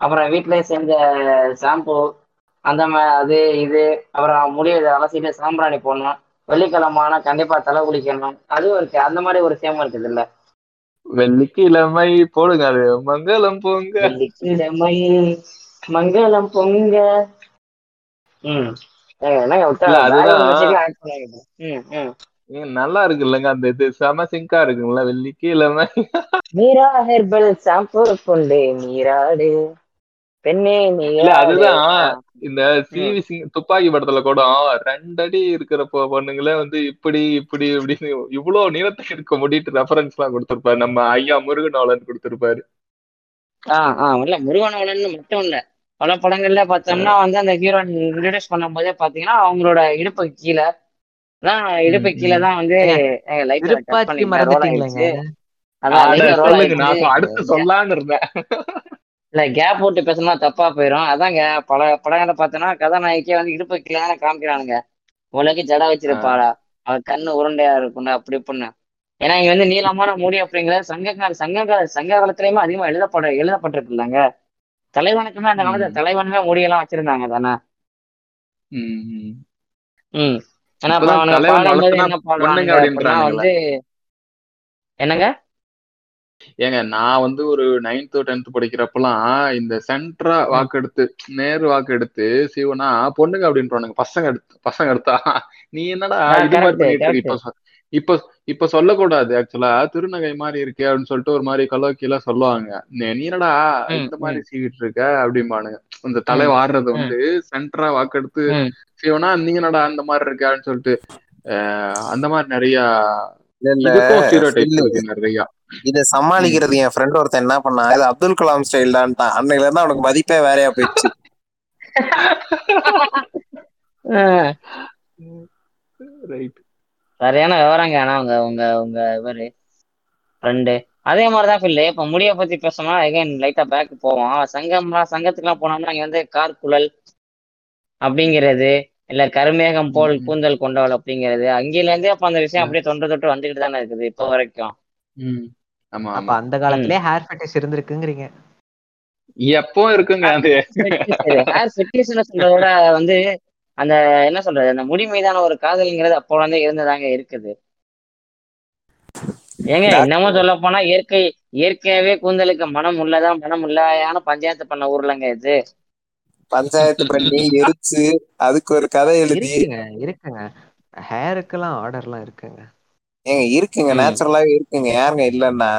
அப்புறம் வீட்லயே செஞ்ச ஷாம்பு அந்த மா அது இது அப்புறம் முடிய அலசிட்டு சாம்பிராணி போடணும். வெள்ளிக்கிழமை ஆனா கண்டிப்பா தலை குளிக்கணும். அதுவும் இருக்கு. அந்த மாதிரி ஒரு விஷயமும் இருக்குது இல்ல வெள்ளிக்கிழமை போடுங்க அது மங்களம் போங்க. வெள்ளிக்கிழமை மங்களம் பொங்க. நல்லா இருக்கு இல்லைங்க அந்த இது செம சிங்கா இருக்குங்களா வெள்ளிக்கிழமை மீரா ஹெர்பல் ஷாம்பு கொண்டு நீராடு. பெண்ணே நீராடு அதுதான். இந்த சிவி சிங் துப்பாக்கி படத்துல கூட ரெண்டடி இருக்கிற பொண்ணுங்களே வந்து இப்படி இப்படி இப்படின்னு இவ்வளவு நீளத்துக்கு இருக்க முடிட்டு ரெஃபரன்ஸ் எல்லாம் கொடுத்திருப்பாரு. நம்ம ஐயா முருகனோலன் கொடுத்திருப்பாரு. ஆ ஆ இல்ல முருகனோலன்னு மட்டும் இல்ல. பல படங்கள்ல பார்த்தோம்னா வந்து அந்த ஹீரோயின் இன்ட்ரடியூஸ் பண்ணும்போதே பாத்தீங்கன்னா அவங்களோட இடுப்பு கீழே தான் இடுப்பு கீழே. தான் வந்து லைட் அதான் அடுத்து சொல்லலான்னு இருந்தேன். இல்ல கேப் போட்டு பேசினா தப்பா போயிடும் அதாங்க பல படங்களை பார்த்தோன்னா கதாநாயகியே வந்து இடுப்பு கீழே காமிக்கிறானுங்க. உங்களுக்கு ஜடை வச்சிருப்பாளா அவ கண்ணு உருண்டையா இருக்கும்ல அப்படி இப்படின்னு. ஏன்னா இங்க வந்து நீளமான முடி அப்படிங்கிறது சங்ககால சங்ககால சங்க காலத்திலயுமே அதிகமா எழுதப்பட எழுதப்பட்டிருக்கு இல்லைங்க தலைவனுக்குமே அந்த காலத்துல. தலைவனுமே முடியெல்லாம் வச்சிருந்தாங்க தானே. ம், ம். ம் ஆனா வந்து என்னங்க? ஏங்க நான் வந்து ஒரு நைன்த் டென்த் படிக்கிறப்பலாம் இந்த சென்ட்ரா. வாக்கு எடுத்து நேர் வாக்கு எடுத்து சிவனா பொண்ணுங்க அப்படின்றானுங்க பசங்க எடுத்து பசங்க எடுத்தா நீ என்னடா இது மாதிரி பண்ணிட்டு. இப்ப இப்ப இப்ப சொல்லக்கூடாது. ஆக்சுவலா திருநகை மாதிரி இருக்கே அப்படின்னு சொல்லிட்டு ஒரு மாதிரி கலோக்கியலா சொல்லுவாங்க. நீ என்னடா இந்த மாதிரி சீவிட்டு இருக்க? அப்படிம்பானுங்க. இந்த தலை வாடுறது வந்து சென்ட்ரா வாக்கு எடுத்து ம். சிவனா நீங்க என்னடா அந்த மாதிரி இருக்க? அப்படின்னு சொல்லிட்டு அந்த மாதிரி நிறைய நிறைய. இத சமாளிக்கிறது என் ஃப்ரெண்ட் ஒருத்தன் என்ன பண்ணா இது அப்துல் கலாம் ஸ்டைல் தான்ட்டான். அன்னையில இருந்து அவனுக்கு மதிப்பே வேறையா போயிடுச்சு. சரியான விவரங்க. ஆனா உங்க உங்க உங்க இவரு ஃப்ரெண்டு அதே மாதிரிதான் பிள்ளை இப்ப முடிய பத்தி பேசணும்னா எகைன் லைட்டா பேக் போவோம். சங்கம்லாம் சங்கத்துக்குலாம் போனோம்னா இங்க வந்து கார் குழல் அப்படிங்கிறது இல்ல கருமேகம் போல் கூந்தல் கொண்டவள் அப்படிங்கிறது அங்கில இருந்தே அப்ப அந்த விஷயம். அப்படியே தொன்று தொட்டு வந்துகிட்டு தானே இருக்குது இப்போ வரைக்கும். அப்ப ஆமா. அந்த காலத்திலே ஹேர் ஃபெட்டிஷ் இருந்திருக்குங்கிறீங்க. எப்போ இருக்குங்க அது. ஹேர் ஃபெட்டிஷ்னு சொல்றத விட வந்து அந்த என்ன சொல்றது அந்த முடி மீதான ஒரு காதல்ங்கிறது அப்போ வந்து இருந்ததாங்க இருக்குது. ஏங்க இன்னமும் சொல்ல போனா இயற்கை இயற்கையாவே கூந்தலுக்கு மனம் உள்ளதா மனம் இல்லையான பஞ்சாயத்து பண்ண ஊர்லங்க இது. பஞ்சாயத்து பண்ணி எரிச்சு அதுக்கு ஒரு கதை எழுதி. இருக்குங்க இருக்குங்க. ஹேருக்கெல்லாம் ஆர்டர்லாம் இருக்குங்க. ஏங்க இருக்குங்க. ம். நேச்சுரலாவே இருக்குங்க. யாருங்க? இல்லன்னா.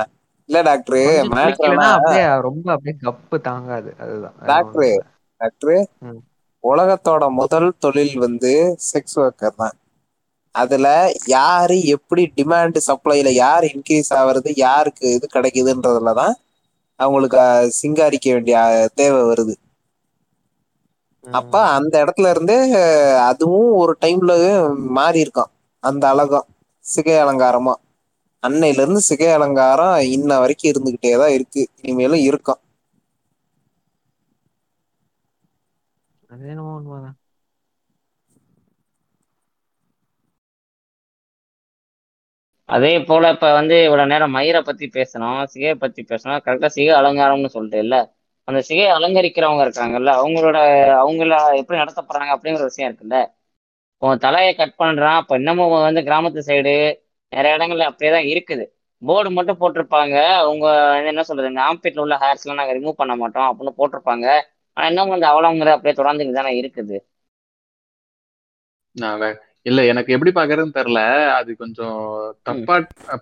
இல்ல டாக்டர். கொஞ்சம் மேட்ரனா குளிக்கலன்னா அப்படியே ரொம்ப அப்படியே கப்பு தாங்காது. அதுதான். வேற டாக்டர் ஒண்ணும் இல்ல. டாக்டர் ம். உலகத்தோட முதல் தொழில் வந்து செக்ஸ் ஒர்க்கர் தான். அதுல யாரு எப்படி டிமாண்ட் சப்ளைல யார் இன்க்ரீஸ் ஆகுறது யாருக்கு இது கிடைக்குதுன்றதுல தான் அவங்களுக்கு சிங்காரிக்க வேண்டிய தேவை வருது. அப்ப ம். அந்த இடத்துல இருந்தே அதுவும் ஒரு டைம்ல மாறி இருக்கும் அந்த அழகும். சிகை அலங்காரமா. அன்னையில இருந்து சிகை அலங்காரம் இன்ன வரைக்கும் இருந்துகிட்டே தான் இருக்கு. இனிமேலும் இருக்கும். அது என்னமோ உண்மைதான். அதே போல இப்ப வந்து இவ்வளவு நேரம் மயிரை பத்தி பேசணும் சிகையை பத்தி பேசணும் கரெக்டா சிகை அலங்காரம்னு சொல்லிட்டு இல்ல. அந்த சிகையை அலங்கரிக்கிறவங்க இருக்காங்கல்ல அவங்களோட அவங்கள எப்படி நடத்தப்படுறாங்க அப்படிங்கிற விஷயம் இருக்குல்ல. இப்போ தலையை கட் பண்றான். இப்ப இன்னமும் வந்து கிராமத்து சைடு நிறைய இடங்கள்ல அப்படியே தான் இருக்குது. போர்டு மட்டும் போட்டிருப்பாங்க. அவங்க வந்து என்ன சொல்றது இந்த ஆம்பீட்ல உள்ள ஹேர்ஸ் எல்லாம் நாங்க ரிமூவ் பண்ண மாட்டோம் அப்படின்னு போட்டிருப்பாங்க. ஆனா இன்னமும் அந்த அவலங்கிறது அப்படியே தொடர்ந்துட்டு தானே இருக்குது. இல்ல எனக்கு எப்படி பாக்குறதுன்னு தெரியல. அது கொஞ்சம் தப்பா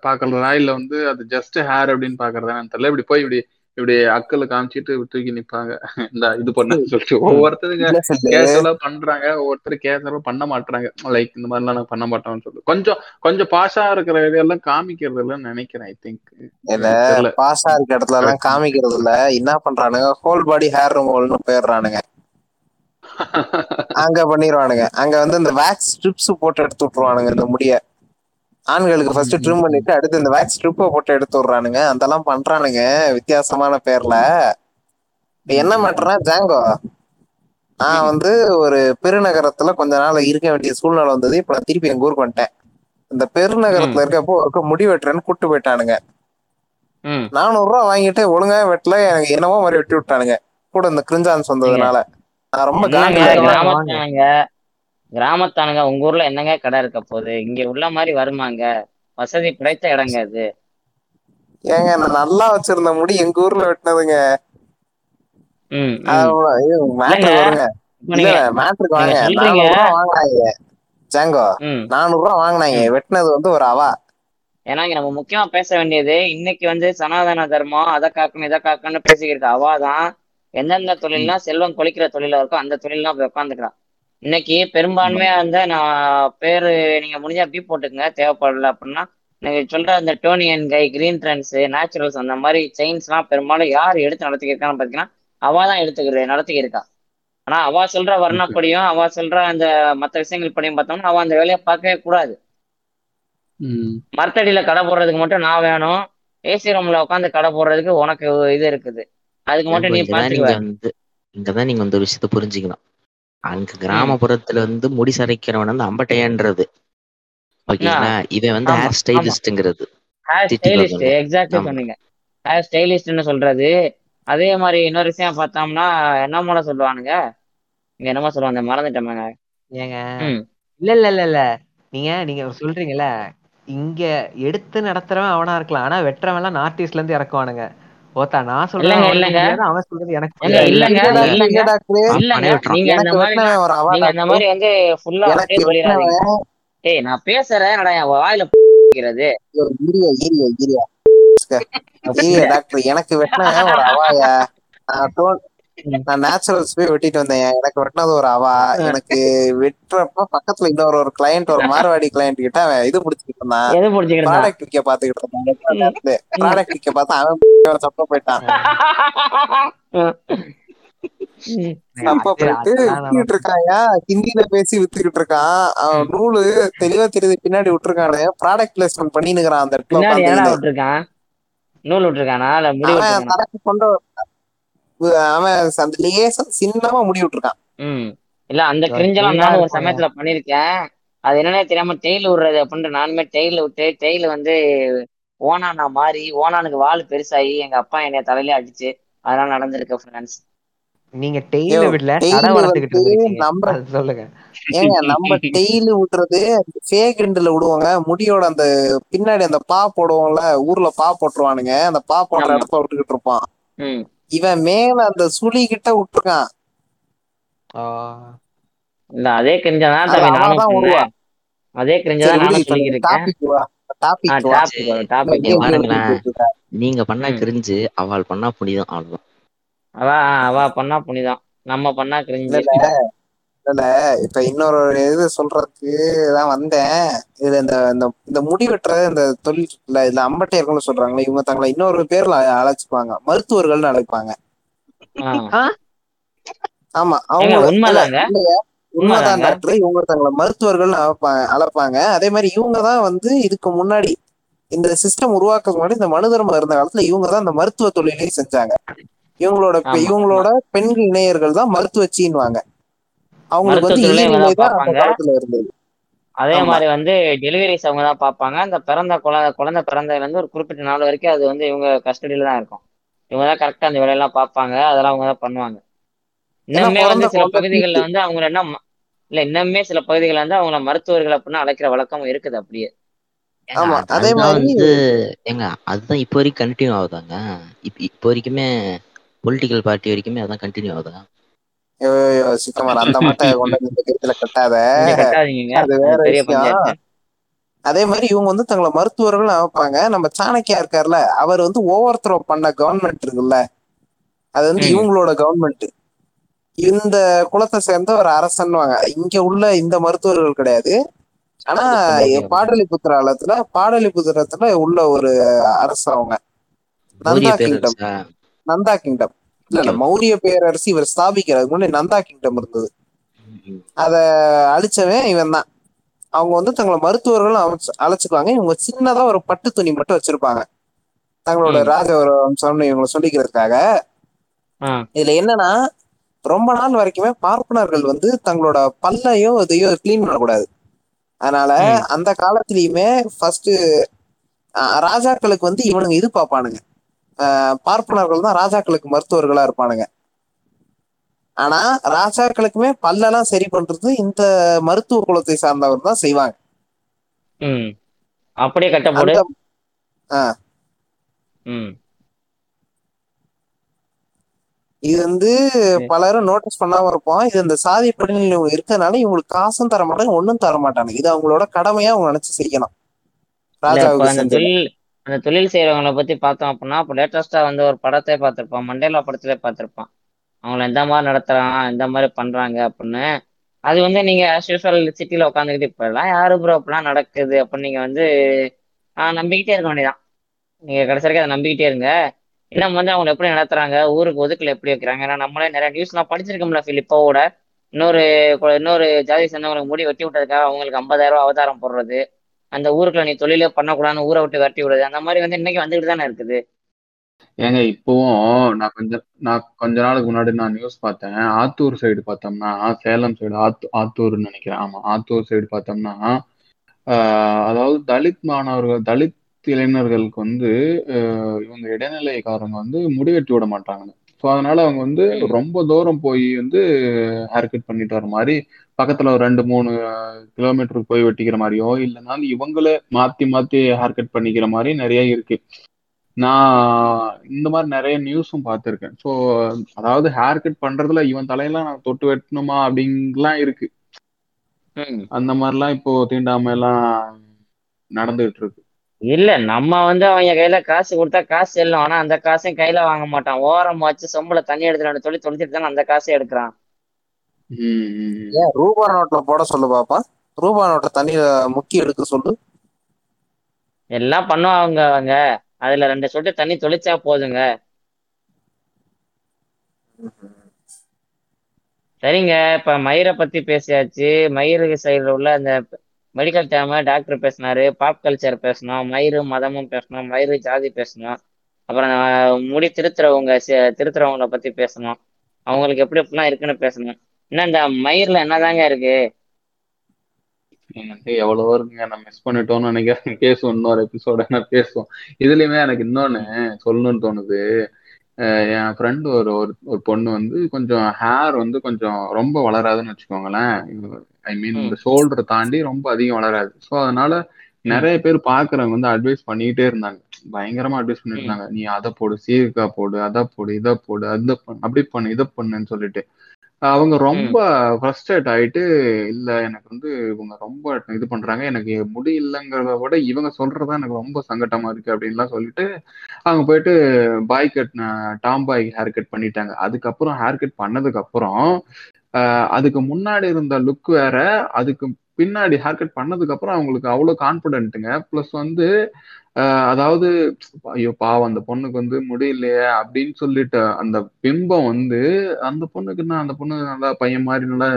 பாக்குறதா இல்ல வந்து அது ஜஸ்ட் ஹேர் அப்படின்னு பாக்குறதா தெரியல. இப்படி போய் இப்படி இப்படி அக்கல காமிச்சிட்டு தூக்கி நிப்பாங்க. இந்த இது பண்ண சொல்லிட்டு ஒவ்வொருத்தருங்க கேஷுவலா பண்றாங்க. ஒவ்வொருத்தர் கேஷுவலா பண்ண மாட்டாங்க லைக் இந்த மாதிரிலாம் நான் பண்ண மாட்டோம்னு சொல்லி கொஞ்சம் கொஞ்சம் பாஷா இருக்கிற இதெல்லாம் காமிக்கிறது இல்லைன்னு நினைக்கிறேன் ஐ திங்க் பாஸா இருக்க இடத்துல எல்லாம் காமிக்கிறது இல்ல என்ன பண்றானுங்க? ஹோல் பாடி ஹேர் ரிமூவல்னு போயிடுறானுங்க. அங்க பண்ணிடுவானுங்க அங்க வந்து இந்த வேக்ஸ் ஸ்ட்ரிப்ஸ் போட்டு எடுத்து விட்டுருவானுங்க இந்த முடிய. ஆண்களுக்கு ஃபர்ஸ்ட் ட்ரிம் பண்ணிட்டு அடுத்து இந்த வேக்ஸ் ஸ்ட்ரிப்பை போட்டு எடுத்து விடுறானுங்க. அதெல்லாம் பண்றானுங்க. வித்தியாசமான பேர்ல. என்ன மாட்டேன்னா ஜாங்கோ நான் வந்து ஒரு பெருநகரத்துல கொஞ்ச நாள் இருக்க வேண்டிய சூழ்நிலை வந்தது. இப்ப நான் திருப்பி எங்க ஊருக்கு வந்துட்டேன். இந்த பெருநகரத்துல இருக்கப்போ ஒருக்க முடி வெட்டுறேன்னு கூட்டு போயிட்டானுங்க. நானூறு ரூபா வாங்கிட்டு ஒழுங்கா வெட்டல எனக்கு என்னமோ மாதிரி வெட்டி விட்டானுங்க. கூட இந்த கிரிஞ்சான்ஸ் வந்ததுனால. நான் ரொம்ப காண்டில கிராமத்தானுங்க உங்க ஊர்ல என்னங்க கடை இருக்க போகுது? இங்க உள்ள மாதிரி வருமாங்க? வசதி படைத்த இடங்க அது. ஏங்க நான் நல்லா வச்சிருந்த முடி எங்க ஊர்ல வெட்டினதுங்க. ஜாங்கோ நானூறு ரூபா வாங்கினாங்க. வெட்டினது வந்து ஒரு அவா. ஏன்னா இங்க நம்ம முக்கியமா பேச வேண்டியது இன்னைக்கு வந்து சனாதன தர்மம் அதை காக்கணும் இதை காக்கணும்னு பேசிக்கிட்டு அவாதான் எந்தெந்த தொழில்லாம் செல்வம் கொளிக்கிற தொழிலா இருக்கோ அந்த தொழிலாம் போய் உட்காந்துக்கிறான். இன்னைக்கு பெரும்பான்மையா வந்து நான் பேரு நீங்க முடிஞ்சா பீப் போட்டுக்கங்க. தேவைப்படல அப்படின்னா நீங்க சொல்ற அந்த Toni and Guy Green Trends Naturals அந்த மாதிரி செயின்ஸ்லாம் பெரும்பாலும் யார் எடுத்து நடத்திக்கிருக்கான்னு பாத்தீங்கன்னா அவா தான் எடுத்துக்கிற நடத்திக்கிருக்கா. ஆனா அவா சொல்ற வர்ணப்படியும் அவா சொல்ற அந்த மற்ற விஷயங்கள் படியும் பார்த்தோம்னா அவ அந்த வேலையை பார்க்கவே கூடாது. மரத்தடியில கடை போடுறதுக்கு மட்டும் நான் வேணும். ஏசி ரூம்ல உட்காந்து கடை போடுறதுக்கு உனக்கு இது இருக்குது. அதுக்கு மட்டும் நீ வந்து இங்கதான் நீங்க வந்து ஒரு விஷயத்த புரிஞ்சுக்கணும். அங்க கிராமப்புறத்துல வந்து முடி சரைக்கிறவன் வந்து அம்பட்டையன்றது. ஓகேங்களா? இவன் வந்து ஹேர் ஸ்டைலிஸ்ட்ங்கிறது. எக்ஸாக்ட்லி. சொன்னீங்க. ஹேர் ஸ்டைலிஸ்ட்னு சொல்றது அதே மாதிரி இன்னொரு விஷயம் பார்த்தோம்னா என்ன மூலம் சொல்லுவானுங்க? இங்க என்னமோ சொல்லுவாங்க மறந்துட்டோமாங்க ஏங்க இல்ல இல்ல இல்ல இல்ல நீங்க நீங்க சொல்றீங்கல்ல இங்க எடுத்து நடத்துறவன் அவனா இருக்கலாம். ஆனா வெட்டுறவன் எல்லாம் நார்த் ஈஸ்ட்ல இருந்து இறக்குவானுங்க. ஓத்தா நான் சொல்றது இல்லைங்க, அவன் சொல்றது எனக்கு இல்லைங்க, இல்லைங்க. நீங்க அந்த மாதிரி நீங்க அந்த மாதிரி வந்து ஃபுல்லா அப்படியே நான் பேசுறேன் என்னடா என் வாயில ஐயோ, இரியா, இரியா, இரியா. டாக்டர் எனக்கு வெட்டினவன் ஒரு அவாயா. நான் நான் நேச்சுரல்ஸ் போய் வெட்டிட்டு வந்தேன். எனக்கு வெட்டினது ஒரு அவா. எனக்கு வெட்டுறப்ப பக்கத்துல இன்னொரு ஒரு கிளையண்ட் ஒரு மார்வாடி கிளையண்ட் கிட்ட அவன் இது பிடிச்சிக்கிட்டு இருந்தான். ப்ராடக்ட் விற்க பாத்துக்கிட்டு இருந்தான். ப்ராடக்ட் விற்க பார்த்தா அவன் தப்ப போயிட்டான். அது- போயிட்டு வித்துக்கிட்டு இருக்காங்க ஹிந்தில பேசி வித்துக்கிட்டு இருக்கான். அவன் நூலு தெளிவா தெரியுது. பின்னாடி விட்டுருக்கானு. ப்ராடக்ட் பிளேஸ்மெண்ட் பண்ணினுக்கிறான் அந்த இடத்துல நூல் விட்டுருக்கானா? அவன் லேசா சின்னமா முடி விட்டுருக்கான். ம். இல்ல அந்த கிரிஞ்செல்லாம் நானும் ஒரு. சமயத்துல பண்ணிருக்கேன் அது என்னன்னே தெரியாம டெய்ல் விடுறது அப்படின்ட்டு நானுமே டெய்ல் விட்டு டெய்ல் வந்து ஓனானா மாறி ஓனானுக்கு வால் பெருசாகி எங்க அப்பா என்னைய தலையில அடிச்சு அதெல்லாம் நடந்திருக்கு ஃப்ரெண்ட்ஸ் நீங்க டெய்ல வீட்ல நம்ம- சொல்லுங்க. ஏங்க நம்ம டெய்லி விட்டுறது ஃபேக் எண்டுல விடுவாங்க. முடியோட அந்த பின்னாடி அந்த பா போடுவோம்ல ஊர்ல பா போட்டுருவானுங்க. அந்த பா போடுற. இடத்துல விட்டுக்கிட்டு இருப்பான். ம். இவன் மேல அந்த சுழி கிட்ட விட்டுருக்கான். ஆ, இல்ல அதே கிரிஞ்ச தான் அது தம்பி நானும் அதே கிரிஞ்ச தான் நானும் பாருங்களேன். நீங்க பண்ணா. கிரிஞ்சு அவள் பண்ணா புனிதம் அவ்வளவுதான். அவ அவ பண்ணா புனிதம் நம்ம பண்ணா கிரிஞ்சு. இல்ல இல்ல இப்ப இன்னொரு இது சொல்றதுக்கு தான் வந்தேன். இதுல இந்த இந்த இந்த முடி வெட்டுறது இந்த தொழில் இருக்குல்ல இதுல அம்பட்டையர்கள்னு சொல்றாங்களே இவங்க தங்களை இன்னொரு பேர்ல அழைச்சுப்பாங்க. மருத்துவர்கள்னு அழைப்பாங்க. ஆமா அவங்க? உண்மைதான். டாக்டர் இவங்க தங்களை மருத்துவர்கள் அழைப்பாங்க அழைப்பாங்க. அதே மாதிரி இவங்க தான் வந்து இதுக்கு முன்னாடி இந்த சிஸ்டம் உருவாக்க முன்னாடி இந்த மனு தர்மம் இருந்த காலத்துல இவங்க தான் இந்த மருத்துவ தொழிலையும் செஞ்சாங்க. இவங்களோட இவங்களோட பெண்கள் இணையர்கள் தான் மருத்துவச்சின்வாங்க அவங்களுக்கு வந்து அதே மாதிரி வந்து டெலிவரிஸ் அவங்க தான் பார்ப்பாங்க. அந்த பிறந்த குழந்தை குழந்தை பிறந்ததுல இருந்து ஒரு குறிப்பிட்ட நாள் வரைக்கும் அது வந்து இவங்க கஸ்டடியில தான் இருக்கும். இவங்க தான் கரெக்டா அந்த வேலையெல்லாம் பார்ப்பாங்க. அதெல்லாம் அவங்க தான் பண்ணுவாங்க. இன்னுமே வந்து சில பகுதிகளில் வந்து அவங்க என்ன இல்ல இன்னுமே சில பகுதிகளில் வந்து அவங்கள மருத்துவர்கள் அப்படின்னு அழைக்கிற வழக்கம் இருக்குது அப்படியே. ஆமா அது மாதிரி வந்து ஏங்க அதுதான் இப்போ வரைக்கும் கண்டினியூ ஆகுதாங்க? இப்போ இப்போ வரைக்குமே பொலிட்டிக்கல் பார்ட்டி வரைக்குமே அதான் கண்டினியூ ஆகுதா? சிக்கமார் அந்த மட்டை கொண்டு இந்த கருத்துல கட்டாத. அது வேற விஷயம். அதே மாதிரி இவங்க வந்து தங்களை மருத்துவர்கள் அமைப்பாங்க. நம்ம சாணக்கியா இருக்கார்ல அவர் வந்து ஓவர் த்ரோ பண்ண கவர்மெண்ட் இருக்குல்ல. அது வந்து இவங்களோட கவர்மெண்ட் இந்த குலத்தை சேர்ந்த ஒரு அரசன்வாங்க இங்க உள்ள இந்த மருத்துவர்கள் கிடையாது. ஆனா சமஸ்கிருதம் பாடலிபுத்திராலத்துல பாடலிபுத்திரத்துல உள்ள ஒரு அரசு அவங்க. நந்தா கிங்டம் நந்தா கிங்டம் இல்ல இல்ல. மௌரிய பேரரசு இவர் ஸ்தாபிக்கிறதுக்கு முன்னாடி நந்தா கிங்டம் இருந்தது. அத அழிச்சவன் இவன் தான். அவங்க வந்து தங்களை மருத்துவர்கள் அமைச்சு- அழைச்சுக்குவாங்க. இவங்க சின்னதா ஒரு பட்டு துணி மட்டும் வச்சிருப்பாங்க. தங்களோட ராஜ ஒரு வம்சம்னு இவங்களை சொல்லிக்கிறதுக்காக. இதுல என்னன்னா ரொம்ப நாள் வரைக்குமே பார்ப்பனர்கள் வந்து தங்களோட பல்லையோ இதையோ க்ளீன் பண்ணக்கூடாது. அதனால அந்த காலத்திலயுமே ஃபர்ஸ்ட் ராஜாக்களுக்கு வந்து இவனுங்க இது பார்ப்பானுங்க. பார்ப்பனர்கள் தான் ராஜாக்களுக்கு மருத்துவர்களா இருப்பானுங்க. ஆனா ராஜாக்களுக்குமே பல்லெல்லாம் சரி பண்றது இந்த மருத்துவ குலத்தை சார்ந்தவர் தான் செய்வாங்க. அப்படியே கட்ட இது வந்து. பலரும் நோட்டீஸ் பண்ணாம இருப்போம். இது இந்த சாதி படிநிலை இருக்கிறதுனால இவங்களுக்கு காசும் தர மாட்டாங்க ஒண்ணும் தர மாட்டாங்க இது அவங்களோட கடமையா அவங்க நினைச்சு செய்யணும். ராஜாவுக்கு அந்த தொழில் செய்யறவங்களை பத்தி பார்த்தோம் அப்படின்னா இப்போ லேட்டஸ்டா வந்து ஒரு படத்தை பார்த்திருப்பான். மண்டேலா படத்திலே பார்த்திருப்பான். அவங்கள எந்த மாதிரி நடத்துறான் எந்த மாதிரி பண்றாங்க அப்படின்னு. அது வந்து நீங்க ஆஸ் யூஸ்வல் உட்காந்துக்கிட்டு இப்ப எல்லாம் யாரு ப்ரோ அப்படிலாம் நடக்குது அப்படின்னு நீங்க வந்து ஆஹ் நம்பிக்கிட்டே இருக்க வேண்டியதான் நீங்க கடைசி வரைக்கும் அதை நம்பிக்கிட்டே இருங்க. இன்னும் வந்து அவங்க எப்படி நடத்துறாங்க ஊருக்கு ஒதுக்கல எப்படி வைக்கிறாங்க? ஏன்னா நம்மளே நிறைய நியூஸ்லாம் படிச்சிருக்கோம்ல பிலிப்போட இன்னொரு இன்னொரு ஜாதி சேர்ந்தவங்களுக்கு முடி வெட்டி விட்டதுக்காக அவங்களுக்கு ஐம்பதாயிரம் ரூபாய் அவதாரம் போடுறது. அந்த ஊருக்குள்ள நீ தொழிலே பண்ணக்கூடாதுன்னு ஊரை விட்டு விரட்டி விடுறது அந்த மாதிரி வந்து இன்னைக்கு வந்துகிட்டு தானே இருக்குது. ஏங்க இப்பவும் நான் கொஞ்ச நான் கொஞ்ச நாளுக்கு முன்னாடி நான் நியூஸ் பார்த்தேன். ஆத்தூர் சைடு பார்த்தோம்னா சேலம் சைடு ஆத்து ஆத்தூர்னு நினைக்கிறேன். ஆமா ஆத்தூர் சைடு பார்த்தோம்னா அதாவது தலித் மாணவர்கள் தலித் இளைஞர்களுக்கு வந்து இவங்க இடைநிலைக்காரங்க வந்து முடிவெட்டி விட மாட்டாங்க. ஸோ அதனால அவங்க வந்து ரொம்ப தூரம் போய் வந்து ஹேர் கட் பண்ணிட்டு வர மாதிரி பக்கத்துல ஒரு ரெண்டு மூணு கிலோமீட்டருக்கு போய் வெட்டிக்கிற மாதிரியோ இல்லைனாலும் இவங்களே மாத்தி மாத்தி ஹேர் கட் பண்ணிக்கிற மாதிரி நிறைய இருக்கு. நான் இந்த மாதிரி நிறைய நியூஸும் பார்த்துருக்கேன். ஸோ அதாவது ஹேர் கட் பண்றதுல இவன் தலையெல்லாம் நான் தொட்டு வெட்டணுமா அப்படின்லாம் இருக்கு. ம். அந்த மாதிரிலாம் இப்போ தீண்டாமை எல்லாம் நடந்துகிட்டு இருக்கு இல்ல நம்ம வந்து அவங்க கையில காசு கொடுத்தா காசு செல்லும் ஆனா அந்த காசையும் கையில வாங்க மாட்டான். ஓரம் வச்சு சொம்புல தண்ணி எடுத்துட்டு சொல்லி தொலைச்சிட்டு தானே அந்த காசை எடுக்கிறான். ஏன் ரூபா நோட்ல போட சொல்லு பாப்பா. ரூபா நோட்டை தண்ணியில முக்கி எடுக்க சொல்லு. எல்லாம் பண்ணுவாங்க அவங்க. அதுல ரெண்டு சொட்டு தண்ணி தொளிச்சா போதுங்க. சரிங்க இப்ப மயிரை பத்தி பேசியாச்சு. மயிருக்கு சைடுல உள்ள அந்த மெடிக்கல் டேம டாக்டர் பேசினாரு பாப் கல்ச்சர் பேசணும் மயிறு மதமும் பேசணும் மயிறு ஜாதி பேசணும். அப்புறம் முடி திருத்துறவங்க திருத்துறவங்கள பத்தி பேசணும். அவங்களுக்கு எப்படி எப்படிலாம் இருக்குன்னு பேசணும். இன்னும் இந்த மயிர்ல என்னதாங்க இருக்கு? எனக்கு எவ்வளவோ இருக்குங்க. நான் மிஸ் பண்ணிட்டோம்னு நினைக்கிறேன். பேசுவோம் இன்னொரு எபிசோட நான் பேசுவோம். இதுலயுமே எனக்கு இன்னொன்னு சொல்லணும்னு தோணுது. என் ஃப்ரெண்டு ஒரு ஒரு ஒரு பொண்ணு வந்து கொஞ்சம் ஹேர் வந்து கொஞ்சம் ரொம்ப வளராதுன்னு வச்சுக்கோங்களேன். ஐ மீன் இந்த ஷோல்டரை தாண்டி ரொம்ப அதிகம் வளராது. ஸோ அதனால நிறைய பேர் பாக்குறவங்க வந்து அட்வைஸ் பண்ணிக்கிட்டே இருந்தாங்க. பயங்கரமா அட்வைஸ் பண்ணிட்டு இருந்தாங்க. நீ அதை போடு சீர்காய் போடு அதை போடு இதை போடு அதை பண்ணு அப்படி பண்ணு இதை பண்ணுன்னு சொல்லிட்டு. அவங்க ரொம்ப ஃப்ரஸ்ட்ரேட் ஆயிட்டு இல்ல எனக்கு வந்து இவங்க ரொம்ப இது பண்றாங்க எனக்கு முடி இல்லைங்கிறத விட இவங்க சொல்றதா எனக்கு ரொம்ப சங்கட்டமா இருக்கு அப்படின்லாம் சொல்லிட்டு அவங்க போயிட்டு boy cut tomboy hair cut பண்ணிட்டாங்க. அதுக்கப்புறம் ஹேர் கட் பண்ணதுக்கு அப்புறம் அதுக்கு முன்னாடி இருந்த லுக் வேற அதுக்கு பின்னாடி ஹேர் கட் பண்ணதுக்கு அப்புறம் அவங்களுக்கு அவ்வளவு கான்பிடென்ட்டுங்க ப்ளஸ் வந்து அதாவது ஐயோ பாவம் அந்த பொண்ணுக்கு வந்து முடியலையே அப்படின்னு சொல்லிட்டு அந்த பிம்பம் வந்து அந்த பொண்ணுக்கு என்ன அந்த பொண்ணு நல்லா பையன் மாதிரி நல்லா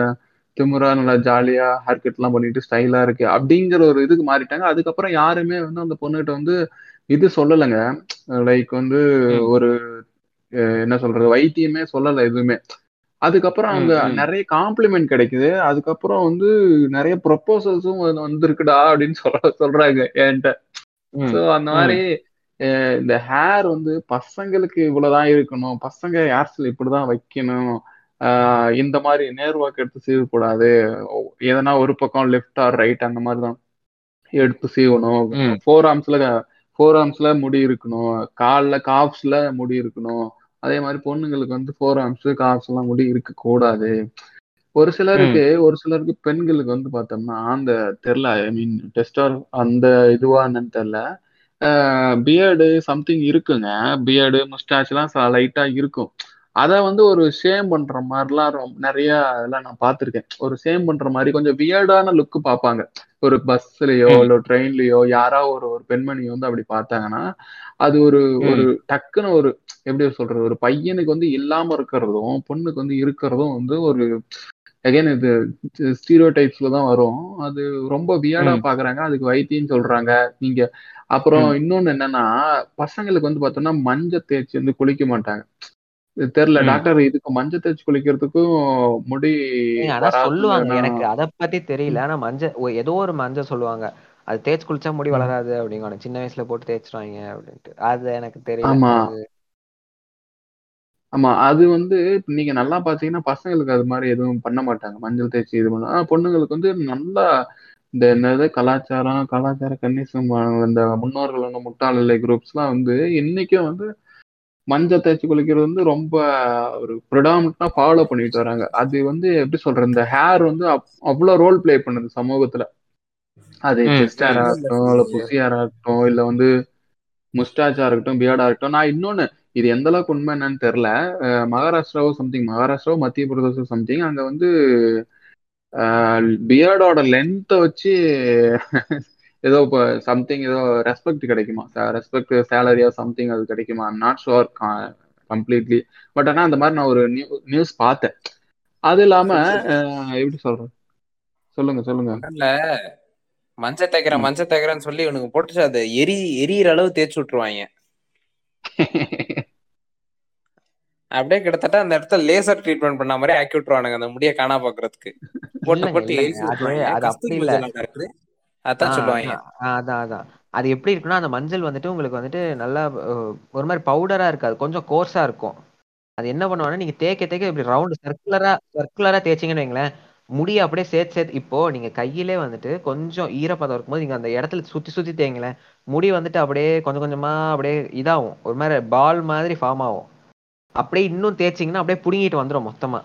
திமிரா நல்லா ஜாலியா ஹேர் கட் எல்லாம் பண்ணிட்டு ஸ்டைலா இருக்கு அப்படிங்கிற ஒரு இதுக்கு மாறிட்டாங்க. அதுக்கப்புறம் யாருமே வந்து அந்த பொண்ணுகிட்ட வந்து இது சொல்லலைங்க. லைக் வந்து ஒரு என்ன சொல்றது வைத்தியமே சொல்லலை எதுவுமே. அதுக்கப்புறம் அங்க. நிறைய காம்ப்ளிமெண்ட் கிடைக்குது. அதுக்கப்புறம் வந்து நிறைய ப்ரொபோசல்ஸும் வந்திருக்குடா அப்படின்னு சொல்ற சொல்றாங்க என்கிட்ட. ஸோ அந்த. மாதிரி இந்த ஹேர் வந்து பசங்களுக்கு இவ்வளவுதான் இருக்கணும். பசங்க ஹேர் ஸ்டைல் இப்படிதான் வைக்கணும். ஆஹ் இந்த மாதிரி நேர்வாக்கு எடுத்து சீவக்கூடாது. எதனா ஒரு பக்கம் லெஃப்ட் ஆர் ரைட் அந்த மாதிரி தான் எடுத்து சீவணும். ஃபோர் ஆர்ம்ஸ்ல ஃபோர் ஆர்ம்ஸ்ல முடி இருக்கணும். கால்ல காப்ஸ்ல முடி இருக்கணும். அதே மாதிரி பொண்ணுங்களுக்கு வந்து ஃபோர் ஆர்ம்ஸ் காப்ஸ் எல்லாம் முடி இருக்க கூடாது ஒரு. சிலருக்கு ஒரு சிலருக்கு பெண்களுக்கு வந்து பார்த்தோம்னா அந்த தெரில ஐ மீன் டெஸ்டார் அந்த இதுவா என்னன்னு தெரில பியர்டு சம்திங் இருக்குங்க. பியர்டு முஸ்டாச்லாம் லைட்டா இருக்கும். அதை வந்து ஒரு ஷேம் பண்ற மாதிரிலாம் ரொம்ப நிறைய இதெல்லாம் நான் பார்த்துருக்கேன் ஒரு ஷேம் பண்ற மாதிரி கொஞ்சம் வியர்டான லுக்கு பார்ப்பாங்க ஒரு பஸ்லயோ. இல்ல ட்ரெயின்லயோ யாரோ ஒரு ஒரு பெண்மணி வந்து அப்படி பார்த்தாங்கன்னா அது ஒரு ஒரு. டக்குன்னு ஒரு எப்படி சொல்றது ஒரு பையனுக்கு வந்து இல்லாம இருக்கிறதும் பொண்ணுக்கு வந்து இருக்கிறதும் வந்து ஒரு அகைன் இது ஸ்டீரியோ டைப்ஸ்ல தான் வரும் அது ரொம்ப வியர்டா. பாக்குறாங்க அதுக்கு வைத்தியம் சொல்றாங்க நீங்க அப்புறம். இன்னொன்னு என்னன்னா பசங்களுக்கு வந்து பார்த்தோம்னா மஞ்சள் தேய்ச்சி வந்து குளிக்க மாட்டாங்க தெரியல. டாக்டர் இதுக்கு மஞ்சள் தேய்ச்சி குளிக்கிறதுக்கும் முடி ஆனா சொல்லுவாங்க. எனக்கு அத பத்தி தெரியல. ஆனா மஞ்சள் ஏதோ ஒரு மஞ்சள் சொல்லுவாங்க. அது தேய்ச்சு குளிச்சா முடி. வளராது அப்படிங்க சின்ன வயசுல போட்டு தேய்ச்சிருவாங்க அப்படின்ட்டு. அது எனக்கு தெரியல. ஆமா. அது ஆமா. அது வந்து நீங்க நல்லா பாத்தீங்கன்னா பசங்களுக்கு அது மாதிரி எதுவும் பண்ண மாட்டாங்க. மஞ்சள் தேய்ச்சி இது பண்ண பொண்ணுங்களுக்கு வந்து நல்லா இந்த என்னது கலாச்சாரம் கலாச்சார கன்னிசம் இந்த முன்னோர்கள் வந்து முட்டாள் இல்லை குரூப்ஸ்லாம் வந்து இன்னைக்கும் வந்து மஞ்சள் தேய்ச்சி குளிக்கிறது வந்து ரொம்ப ஒரு ப்ரிடாமினா ஃபாலோ பண்ணிட்டு வராங்க அது வந்து எப்படி சொல்றது இந்த ஹேர் வந்து அவ்- அவ்வளவு ரோல் ப்ளே பண்ணுது சமூகத்துல அது. செஸ்ட் ஹேரா. இருக்கட்டும் இல்ல புசி ஹேரா இருக்கட்டும் இல்ல வந்து முஸ்டாச்சா இருக்கட்டும் பியர்டா இருக்கட்டும் நான் இன்னொன்னு இது எந்த அளவுக்கு உண்மை என்னன்னு தெரியல மகாராஷ்டிராவோ சம்திங் மகாராஷ்டிராவோ மத்திய பிரதேசம் சம்திங் அங்க வந்து பியர்டோட லென்த்தை வச்சு ஏதோ இப்போ சம்திங் ஏதோ ரெஸ்பெக்ட் கிடைக்குமா? ரெஸ்பெக்ட் சேலரியா சம்திங் அது கிடைக்குமா? நாட் ஷுவர் கம்ப்ளீட்லி பட் ஆனா அந்த மாதிரி நான் ஒரு நியூஸ் பார்த்தேன். அது இல்லாம எப்படி சொல்றேன் சொல்லுங்க சொல்லுங்க. ஒண்ணுல்ல மஞ்சள் தேய்க்கிறேன் ம். மஞ்சள் தேய்க்கிறேன்னு சொல்லி இவனுக்கு போட்டு அதை எரி எரியிற அளவு தேய்ச்சி விட்டுருவாங்க. அப்படியே கிட்டத்தட்ட அந்த இடத்துல லேசர் ட்ரீட்மெண்ட் பண்ண மாதிரி ஆக்கி விட்டுருவானுங்க அந்த முடிய காணா பாக்குறதுக்கு போட்டு போட்டு அது அப்படி இல்ல. ஆ அதான் சொல்லுவாங்க. அதான். ஆ, அதான் அதான். அது எப்படி இருக்குன்னா அந்த மஞ்சள் வந்துட்டு உங்களுக்கு வந்துட்டு நல்லா ஒரு மாதிரி பவுடரா இருக்காது. கொஞ்சம் கோர்ஸா இருக்கும். அது என்ன பண்ணுவாங்கன்னா நீங்க தேய்க்க தேய்க்க இப்படி ரவுண்ட் சர்க்குலரா சர்க்குலரா தேய்ச்சிங்கன்னு வைங்களேன் முடிய அப்படியே சேர்த்து சேர்த்து இப்போ நீங்க கையிலே வந்துட்டு கொஞ்சம் ஈரப்பதம் இருக்கும்போது நீங்க அந்த இடத்துல சுத்தி சுத்தி தேய்ங்களேன் முடி வந்துட்டு அப்படியே கொஞ்சம் கொஞ்சமா அப்படியே இதாகும். ஒரு மாதிரி பால் மாதிரி ஃபார்ம் ஆகும். அப்படியே இன்னும் தேய்ச்சிங்கன்னா அப்படியே புடுங்கிட்டு வந்துடும் மொத்தமா.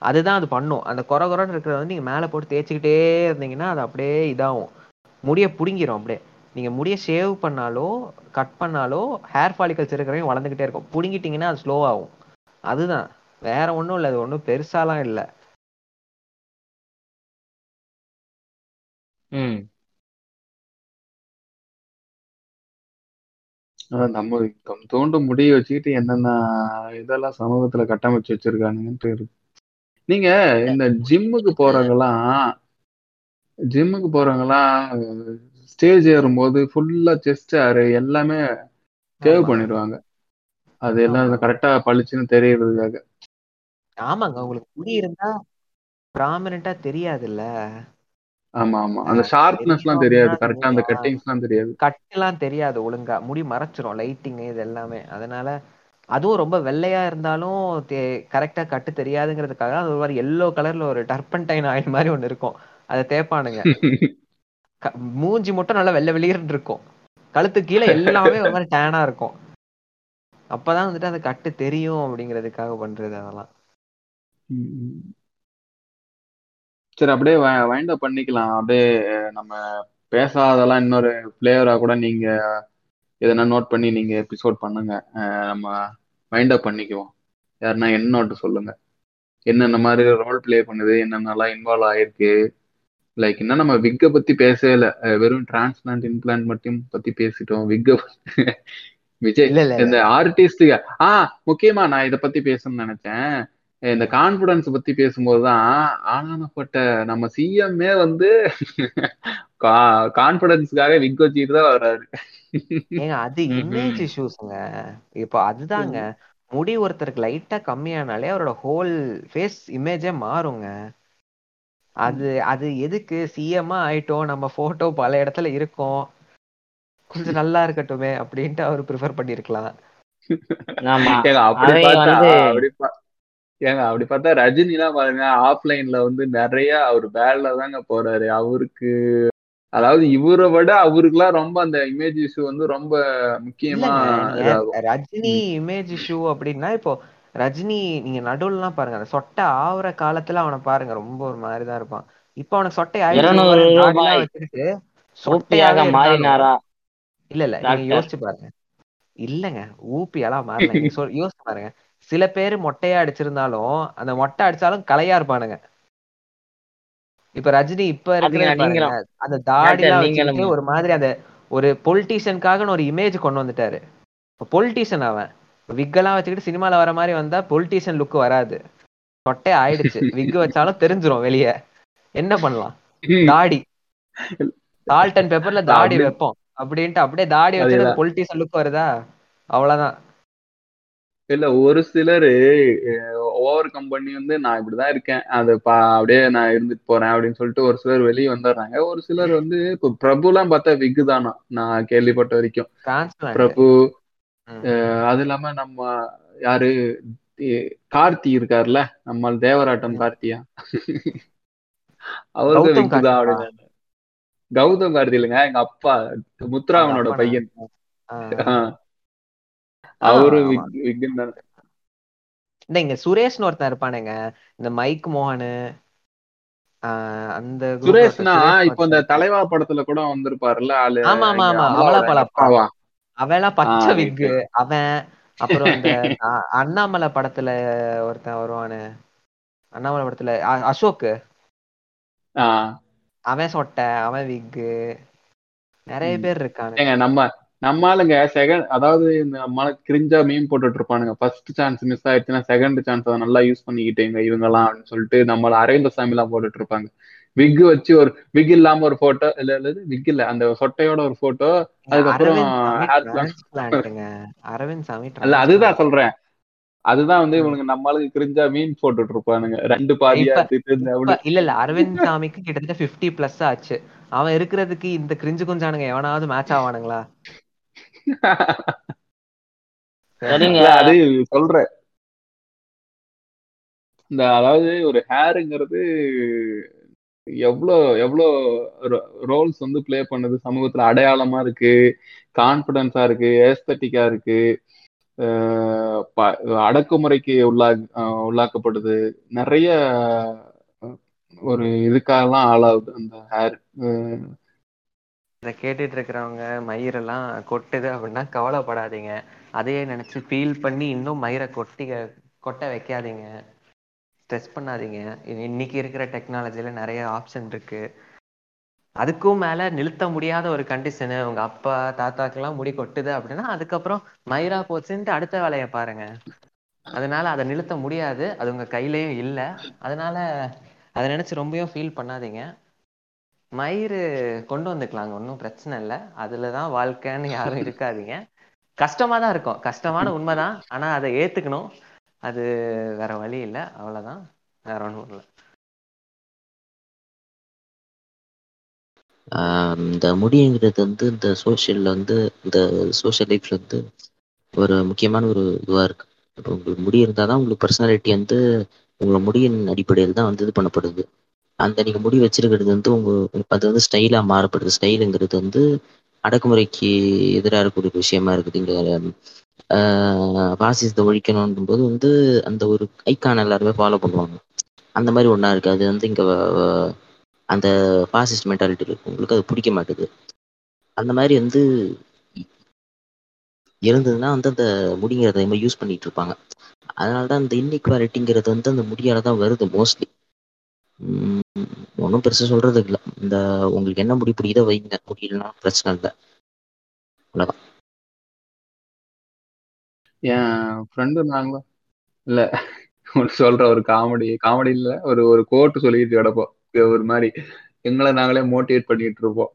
அதுதான் அது பண்ணும். அந்த கொர கொரன்னு இருக்கிறத வந்து நீங்க மேல போட்டு தேய்ச்சிக்கிட்டே இருந்தீங்கன்னா அது அப்படியே இதாகும். முடிய புடுங்கிரும் அப்படியே. நீங்க முடிய ஷேவ் பண்ணாலோ கட் பண்ணாலோ ஹேர் ஃபாலிகல்ஸ் இருக்கிறவங்க வளர்ந்துக்கிட்டே இருக்கும். புடுங்கிட்டீங்கன்னா அது ஸ்லோ ஆகும். அதுதான். வேற ஒண்ணும் இல்லை. அது ஒன்றும் பெருசாலாம் இல்லை. ம். அதான் நம்ம தொ- தோண்டு முடிய வச்சுக்கிட்டு என்னென்ன இதெல்லாம் சமூகத்துல கட்டமைச்சு வச்சிருக்கானுங்கன்ட்டு இருக்கு. நீங்க இந்த ஜிம்முக்கு போறவங்கலாம் ஜிம்முக்கு போறவங்கலாம் ஸ்டேஜ் ஏறும்போது ஃபுல்லா செஸ்ட் ஏறு எல்லாமே சேவ் பண்ணிடுவாங்க அது எல்லாம் கரெக்டா பளிச்சுன்னு தெரியறதுக்காக. ஆமாங்க. உங்களுக்கு முடி இருந்தா ப்ராமினெண்டா தெரியாதுல்ல. ஆமா ஆமா. அந்த ஷார்ப்னஸ் எல்லாம் தெரியாது. கரெக்டா அந்த கட்டிங்ஸ் எல்லாம் தெரியாது. கட்டெல்லாம் தெரியாது ஒழுங்கா. முடி மறைச்சிரும். லைட்டிங் இது எல்லாமே. அதனால அதுவும் ரொம்ப வெள்ளையா இருந்தாலும் கரெக்டா கட்டு தெரியாதுங்கிறதுக்காக அது ஒரு மாதிரி எல்லோ கலர்ல ஒரு டர்பன்டைன் ஆயில் மாதிரி ஒண்ணு இருக்கும். அதை தேய்ப்பானுங்க. க- மூஞ்சி மட்டும் நல்லா வெள்ளை வெளியிருந்து இருக்கும். கழுத்து கீழே எல்லாமே ஒரு மாதிரி டேனா இருக்கும். அப்பதான் வந்துட்டு அந்த கட்டு தெரியும் அப்படிங்கிறதுக்காக பண்றது அதெல்லாம். சரி அப்படியே வைண்ட் அப் பண்ணிக்கலாம். அப்படியே நம்ம பேசாதெல்லாம் இன்னொரு பிளேயரா கூட நீங்க எதனா நோட் பண்ணி நீங்க எபிசோட் பண்ணுங்க. நம்ம வைண்ட் அப் பண்ணிக்குவோம். யாருன்னா என்ன நோட்டு சொல்லுங்க. என்னென்ன மாதிரி ரோல் ப்ளே பண்ணுது என்னென்னலாம் இன்வால்வ் ஆயிருக்கு. லைக் என்ன நம்ம விக்கை பத்தி பேசவே இல்லை. வெறும் டிரான்ஸ்பிளான்ட் இம்ப்ளான்ட் மட்டும் பத்தி பேசிட்டோம். விக்க விஜய் இந்த ஆர்டிஸ்டுங்க ஆ முக்கியமா நான் இதை பத்தி பேசணும்னு நினைச்சேன். இந்த கான்பிடன்ஸ் பத்தி பேசும்போதுதான் ஆனானப்பட்ட நம்ம சிஎம்ஏ வந்து கான்பிடன்ஸ்க்காக விக் வச்சுட்டு தான் வர்றாரு. ஏங்க அது இமேஜ். இஷ்யூஸ்ங்க இப்போ அதுதாங்க. முடி ஒருத்தருக்கு லைட்டா கம்மியானாலே அவரோட ஹோல் ஃபேஸ் இமேஜே மாறுங்க. அது அது எதுக்கு சிஎம்மா ஆயிட்டோம் நம்ம போட்டோ பல இடத்துல இருக்கோம். கொஞ்சம் நல்லா இருக்கட்டுமே அப்படின்ட்டு அவர் ப்ரிஃபர் பண்ணிருக்கலாம். ஆமா. ஏங்க அப்படி பார்த்தா ரஜினி எல்லாம் பாருங்க ஆஃப்லைன்ல வந்து நிறைய அவர் பேட்ல தாங்க போறாரு. அவருக்கு அதாவது இவரை விட அவருக்குலாம் ரொம்ப அந்த இமேஜ் இஷ்யூ வந்து ரொம்ப முக்கியமா ரஜினி. இமேஜ் இஷ்யூ அப்படின்னா இப்போ ரஜினி நீங்க நடுவுலலாம் பாருங்க அந்த சொட்டை ஆவுற காலத்துல அவனை பாருங்க ரொம்ப ஒரு மாதிரி தான் இருப்பான். இப்போ அவனுக்கு சொட்டை சொட்டையாவே இருந்தாலும் மாறினாரா? இல்ல இல்ல நீங்க யோசிச்சு பாருங்க. இல்லங்க ஊப்பியெல்லாம் மாறல. யோசிச்சு பாருங்க. சில பேர் மொட்டையா அடிச்சிருந்தாலும் அந்த மொட்டை அடிச்சாலும் கலையா இருப்பானுங்க. இப்ப ரஜினி இப்ப நீங்களும். அந்த தாடி ஒரு மாதிரி அந்த ஒரு பொலிட்டீஷியனுக்காக ஒரு இமேஜ் கொண்டு வந்துட்டாரு. பொலிட்டீஷியன் அவன். விக்கெல்லாம் வச்சுக்கிட்டு சினிமால வர மாதிரி வந்தா பொலிட்டீஷியன் லுக் வராது. சொட்டே ஆயிடுச்சு. விக் வச்சாலும் தெரிஞ்சிரும் வெளியே. என்ன பண்ணலாம்? தாடி. சால்ட் அண்ட் பேப்பர்ல தாடி வைப்போம். அப்படின்ட்டு அப்படியே தாடி அதேதான். பொலிட்டீஷியன் லுக் வருதா? அவ்வளவுதான். இல்ல ஒரு சிலரு ஓவர் கம் பண்ணி வந்து நான் இப்படிதான் இருக்கேன். அது பா அப்படியே நான் இருந்துட்டு போறேன் அப்படின்னு சொல்லிட்டு ஒரு சிலர் வெளியே வந்துடுறாங்க. ஒரு சிலர் வந்து இப்போ பிரபுலாம் பார்த்தா விக்கு தானா? நான் கேள்விப்பட்ட வரைக்கும். பிரபு அது இல்லாம நம்ம யாரு? கார்த்தி இருக்காருல்ல நம்ம தேவராட்டம் கார்த்தியா? அவருக்கும் கௌதம் விக்கு தான் அப்படின்னு. கௌதம் கார்த்தி இல்லைங்க எங்க அப்பா. முத்துராமனோட பையன். அவரும் ஆமா. விக் விக்குன்னு தானே இந்த இங்க சுரேஷ்னு ஒருத்தன் இருப்பானுங்க. இந்த மைக் மோகனு அந்த சுரேஷ்னா இப்போ இந்த தலைவா படத்துல கூட வந்திருப்பாருல்ல ஆளு ஆமா ஆமா ஆமா. அமலாபாலப்பா அப்பாவா அவன்லாம் பச்சை விக்கு. அவன் அப்புறம் இந்த அண்ணாமலை படத்துல ஒருத்தன் வருவானு. அண்ணாமலை படத்துல அசோக் அவன் சொட்டை அவன் விக்கு. நிறைய. பேர் இருக்கானுங்க. ஏங்க நம்ம நம்ம ஆளுங்க செகண்ட் அதாவது இந்த நம்ம கிரிஞ்சா மீன் போட்டுட்டு இருப்பானுங்க. ஃபர்ஸ்ட் சான்ஸ் மிஸ் ஆயிடுச்சுன்னா செகண்ட் சான்ஸ் அதை நல்லா யூஸ் பண்ணிக்கிட்டேங்க இவங்கலாம் அப்படின்னு சொல்லிட்டு நம்மள அரவிந்த சாமி எல்லாம் போட்டுட்டு இருப்பாங்க. விக் வச்சு ஒரு விக் இல்லாம ஒரு போட்டோ இல்ல இல்ல விக் இல்ல அந்த சொட்டையோட ஒரு போட்டோ அதுக்கப்புறம் அரவிந்த் சாமி அல்ல அதுதான் சொல்றேன். அதுதான் வந்து இவனுங்க நம்ம ஆளுங்க கிரிஞ்சா மீன் போட்டுட்டு இருப்பானுங்க. ரெண்டு பாதியா இல்ல இல்ல அரவிந்த் சாமிக்கு கிட்டத்தட்ட 50 பிளஸ் ஆச்சு. அவன் இருக்கிறதுக்கு இந்த கிரிஞ்சு குஞ்சானுங்க எவனாவது மேட்ச் ஆவானுங்களா? சரிங்க. அது சொல்றேன். இந்த அதாவது ஒரு ஹேருங்கிறது எவ்வளோ எவ்வளோ ரோல்ஸ் வந்து பிளே பண்ணுது சமூகத்துல அடையாளமா இருக்கு கான்பிடன்ஸா இருக்கு ஏஸ்தட்டிக்கா இருக்கு அடக்குமுறைக்கு உள்ளா அஹ் உள்ளாக்கப்படுது. நிறைய ஒரு இதுக்காகலாம் ஆளாகுது அந்த ஹேர் இதை கேட்டுட்டு இருக்கிறவங்க மயிரெல்லாம் கொட்டுது அப்படின்னா கவலைப்படாதீங்க. அதையே நினைச்சு ஃபீல் பண்ணி இன்னும் மயிரை கொட்டி கொட்ட வைக்காதீங்க. ஸ்ட்ரெஸ் பண்ணாதீங்க. இன்னைக்கு இருக்கிற டெக்னாலஜில நிறைய ஆப்ஷன் இருக்கு. அதுக்கும் மேல நிறுத்த முடியாத ஒரு கண்டிஷனு உங்க அப்பா தாத்தாக்கெல்லாம் முடி கொட்டுது அப்படின்னா அதுக்கப்புறம் மயிரா போச்சுன்ட்டு அடுத்த வேலையை பாருங்க. அதனால அதை நிறுத்த முடியாது. அது உங்க கையிலயும் இல்லை. அதனால அதை நினைச்சு ரொம்பவும் ஃபீல் பண்ணாதீங்க. மயிறு கொண்டு வந்துக்கலாங்க ஒன்றும் பிரச்சனை இல்லை. அதில் தான் வாழ்க்கைன்னு யாரும் இருக்காதீங்க. கஷ்டமாக தான் இருக்கும். கஷ்டமான உண்மைதான். ஆனா அதை ஏத்துக்கணும். அது வேற வழி இல்லை. அவ்வளவுதான். வேற ஒன்றும் இல்லை. ஆஹ் இந்த முடிங்கிறது வந்து இந்த சோஷியலில் வந்து இந்த சோஷியல் லைஃப்ல வந்து ஒரு முக்கியமான ஒரு இதுவா இருக்கு. இப்போ உங்களுக்கு முடி இருந்தால் தான் உங்களுக்கு பர்சனாலிட்டி வந்து உங்களை முடியின் அடிப்படையில் தான் வந்து இது பண்ணப்படுது. அந்த நீங்கள் முடி வச்சிருக்கிறது வந்து உங்கள் அது வந்து ஸ்டைலாக மாறப்படுது. ஸ்டைலுங்கிறது வந்து அடக்குமுறைக்கு எதிராக இருக்கக்கூடிய விஷயமா இருக்குது. இங்கே பாசிசத்தை ஒழிக்கணும் போது வந்து அந்த ஒரு ஐக்கான் எல்லாருமே ஃபாலோ பண்ணுவாங்க. அந்த மாதிரி ஒன்றா இருக்குது அது வந்து இங்கே அந்த பாசிஸ்ட் மென்டாலிட்டி இருக்கு உங்களுக்கு அது பிடிக்க மாட்டுது. அந்த மாதிரி வந்து இருந்ததுன்னா வந்து அந்த முடிங்கிறத மாதிரி யூஸ் பண்ணிட்டு இருப்பாங்க. அதனால தான் அந்த இன்இக்வாலிட்டிங்கிறது வந்து அந்த முடியால தான் வருது மோஸ்ட்லி ஒன்றும் பெருசாக சொல்றது இல்லை. இந்த உங்களுக்கு என்ன முடி பிடிக்குதோ வைங்க. முடியலன்னா பிரச்சனை இல்லை. அவ்வளோதான் என் ஃப்ரெண்டு நாங்களும் இல்ல ஒரு சொல்ற ஒரு காமெடி காமெடி இல்ல ஒரு ஒரு கோட்டு சொல்லிட்டு கிடப்போம். ஒரு மாதிரி எங்களை நாங்களே மோட்டிவேட் பண்ணிட்டு இருப்போம்.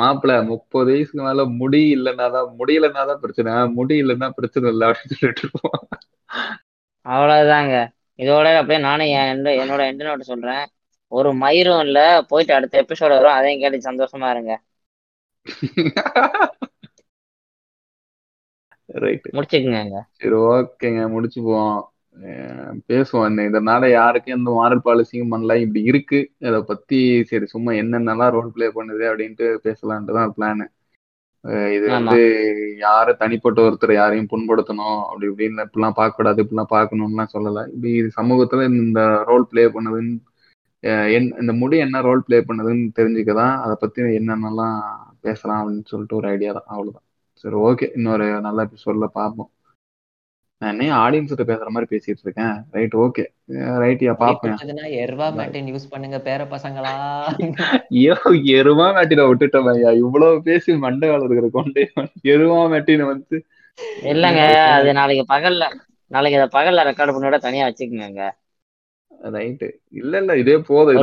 மாப்பிள்ள முப்பது வயசுக்கு மேல முடி இல்லைன்னா தான் முடியலன்னா தான் பிரச்சனை. முடி இல்லைன்னா பிரச்சனை இல்லை அப்படின்னு சொல்லிட்டு இருப்போம். அவ்வளவுதாங்க. இதோட அப்படியே நானும் என் என்னோட எண்ட் நோட் சொல்றேன். ஒரு மயிரும் இல்ல போயிட்டு அடுத்த எபிசோட் வரும். அதையும் கேட்டு சந்தோஷமா இருங்க. ரைட் முடிச்சுக்குங்க சரி ஓகேங்க. முடிச்சுப்போம் அஹ் பேசுவோம் இதனால யாருக்கும் எந்த மாரல் பாலிசியும் பண்ணல. இப்படி இருக்கு. இதை பத்தி சரி சும்மா என்னென்னலாம் ரோல் ப்ளே பண்ணுது அப்படின்ட்டு பேசலான்ட்டு தான் பிளான் இது வந்து யாரை தனிப்பட்ட ஒருத்தர் யாரையும் புண்படுத்தணும் அப்படி இப்படின்னு இப்படிலாம் பார்க்கக்கூடாது இப்படிலாம் பார்க்கணும்லாம் சொல்லலை. இப்படி இது சமூகத்துல இந்த ரோல் ப்ளே பண்ணுதுன்னு இந்த முடி என்ன ரோல் ப்ளே பண்ணுதுன்னு தெரிஞ்சுக்க தான் அதை பத்தி என்னென்னலாம் பேசலாம் அப்படின்னு சொல்லிட்டு ஒரு ஐடியா தான். அவ்வளவுதான். சரி ஓகே இன்னொரு நல்ல எபிசோட்ல பார்ப்போம். நான் ஆடியன்ஸ் கிட்ட பேசுற மாதிரி பேசிட்டு இருக்கேன். ரைட் ஓகே ரைட்யா முடி பாப்பேன். எர்வா மேட்டின் யூஸ் பண்ணுங்க பேர பசங்களா? ஐயோ எருவா மேட்டின விட்டுட்டோம் ஐயா. இவ்வளவு பேசி மண்டை வேலை இருக்கிற கொண்டே எருவா மேட்டின வந்து. இல்லங்க அது நாளைக்கு பகல்ல நாளைக்கு அதை பகல்ல ரெக்கார்ட் பண்ணிவிட தனியா வச்சுக்கோங்க. ரைட்டு இல்ல இல்ல இதே போதும்.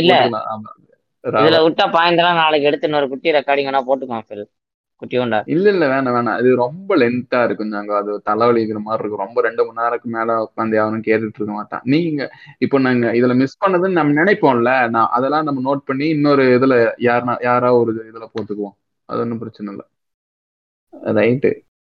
இல்ல. இதுல விட்ட பாயிண்ட் நாளைக்கு எடுத்து இன்னொரு குட்டி ரெக்கார்டிங் வேணா போட்டுக்கோங்க குட்டியோண்டா? இல்ல இல்ல வேணாம் வேணாம் இது ரொம்ப லென்த்தா இருக்கும் நாங்க அது தலைவலிக்கிற மாதிரி இருக்கும். ரொம்ப ரெண்டு மணி நேரத்துக்கு மேல உட்காந்து யாரும் கேட்டுட்டு இருக்க மாட்டான் நீங்க இப்போ நாங்க இதுல மிஸ் பண்ணதுன்னு நம்ம நினைப்போம்ல நான் அதெல்லாம் நம்ம நோட் பண்ணி இன்னொரு இதுல யாருனா யாரா ஒரு இதுல போட்டுக்குவோம். அது ஒன்றும் பிரச்சனை இல்லை. ரைட்டு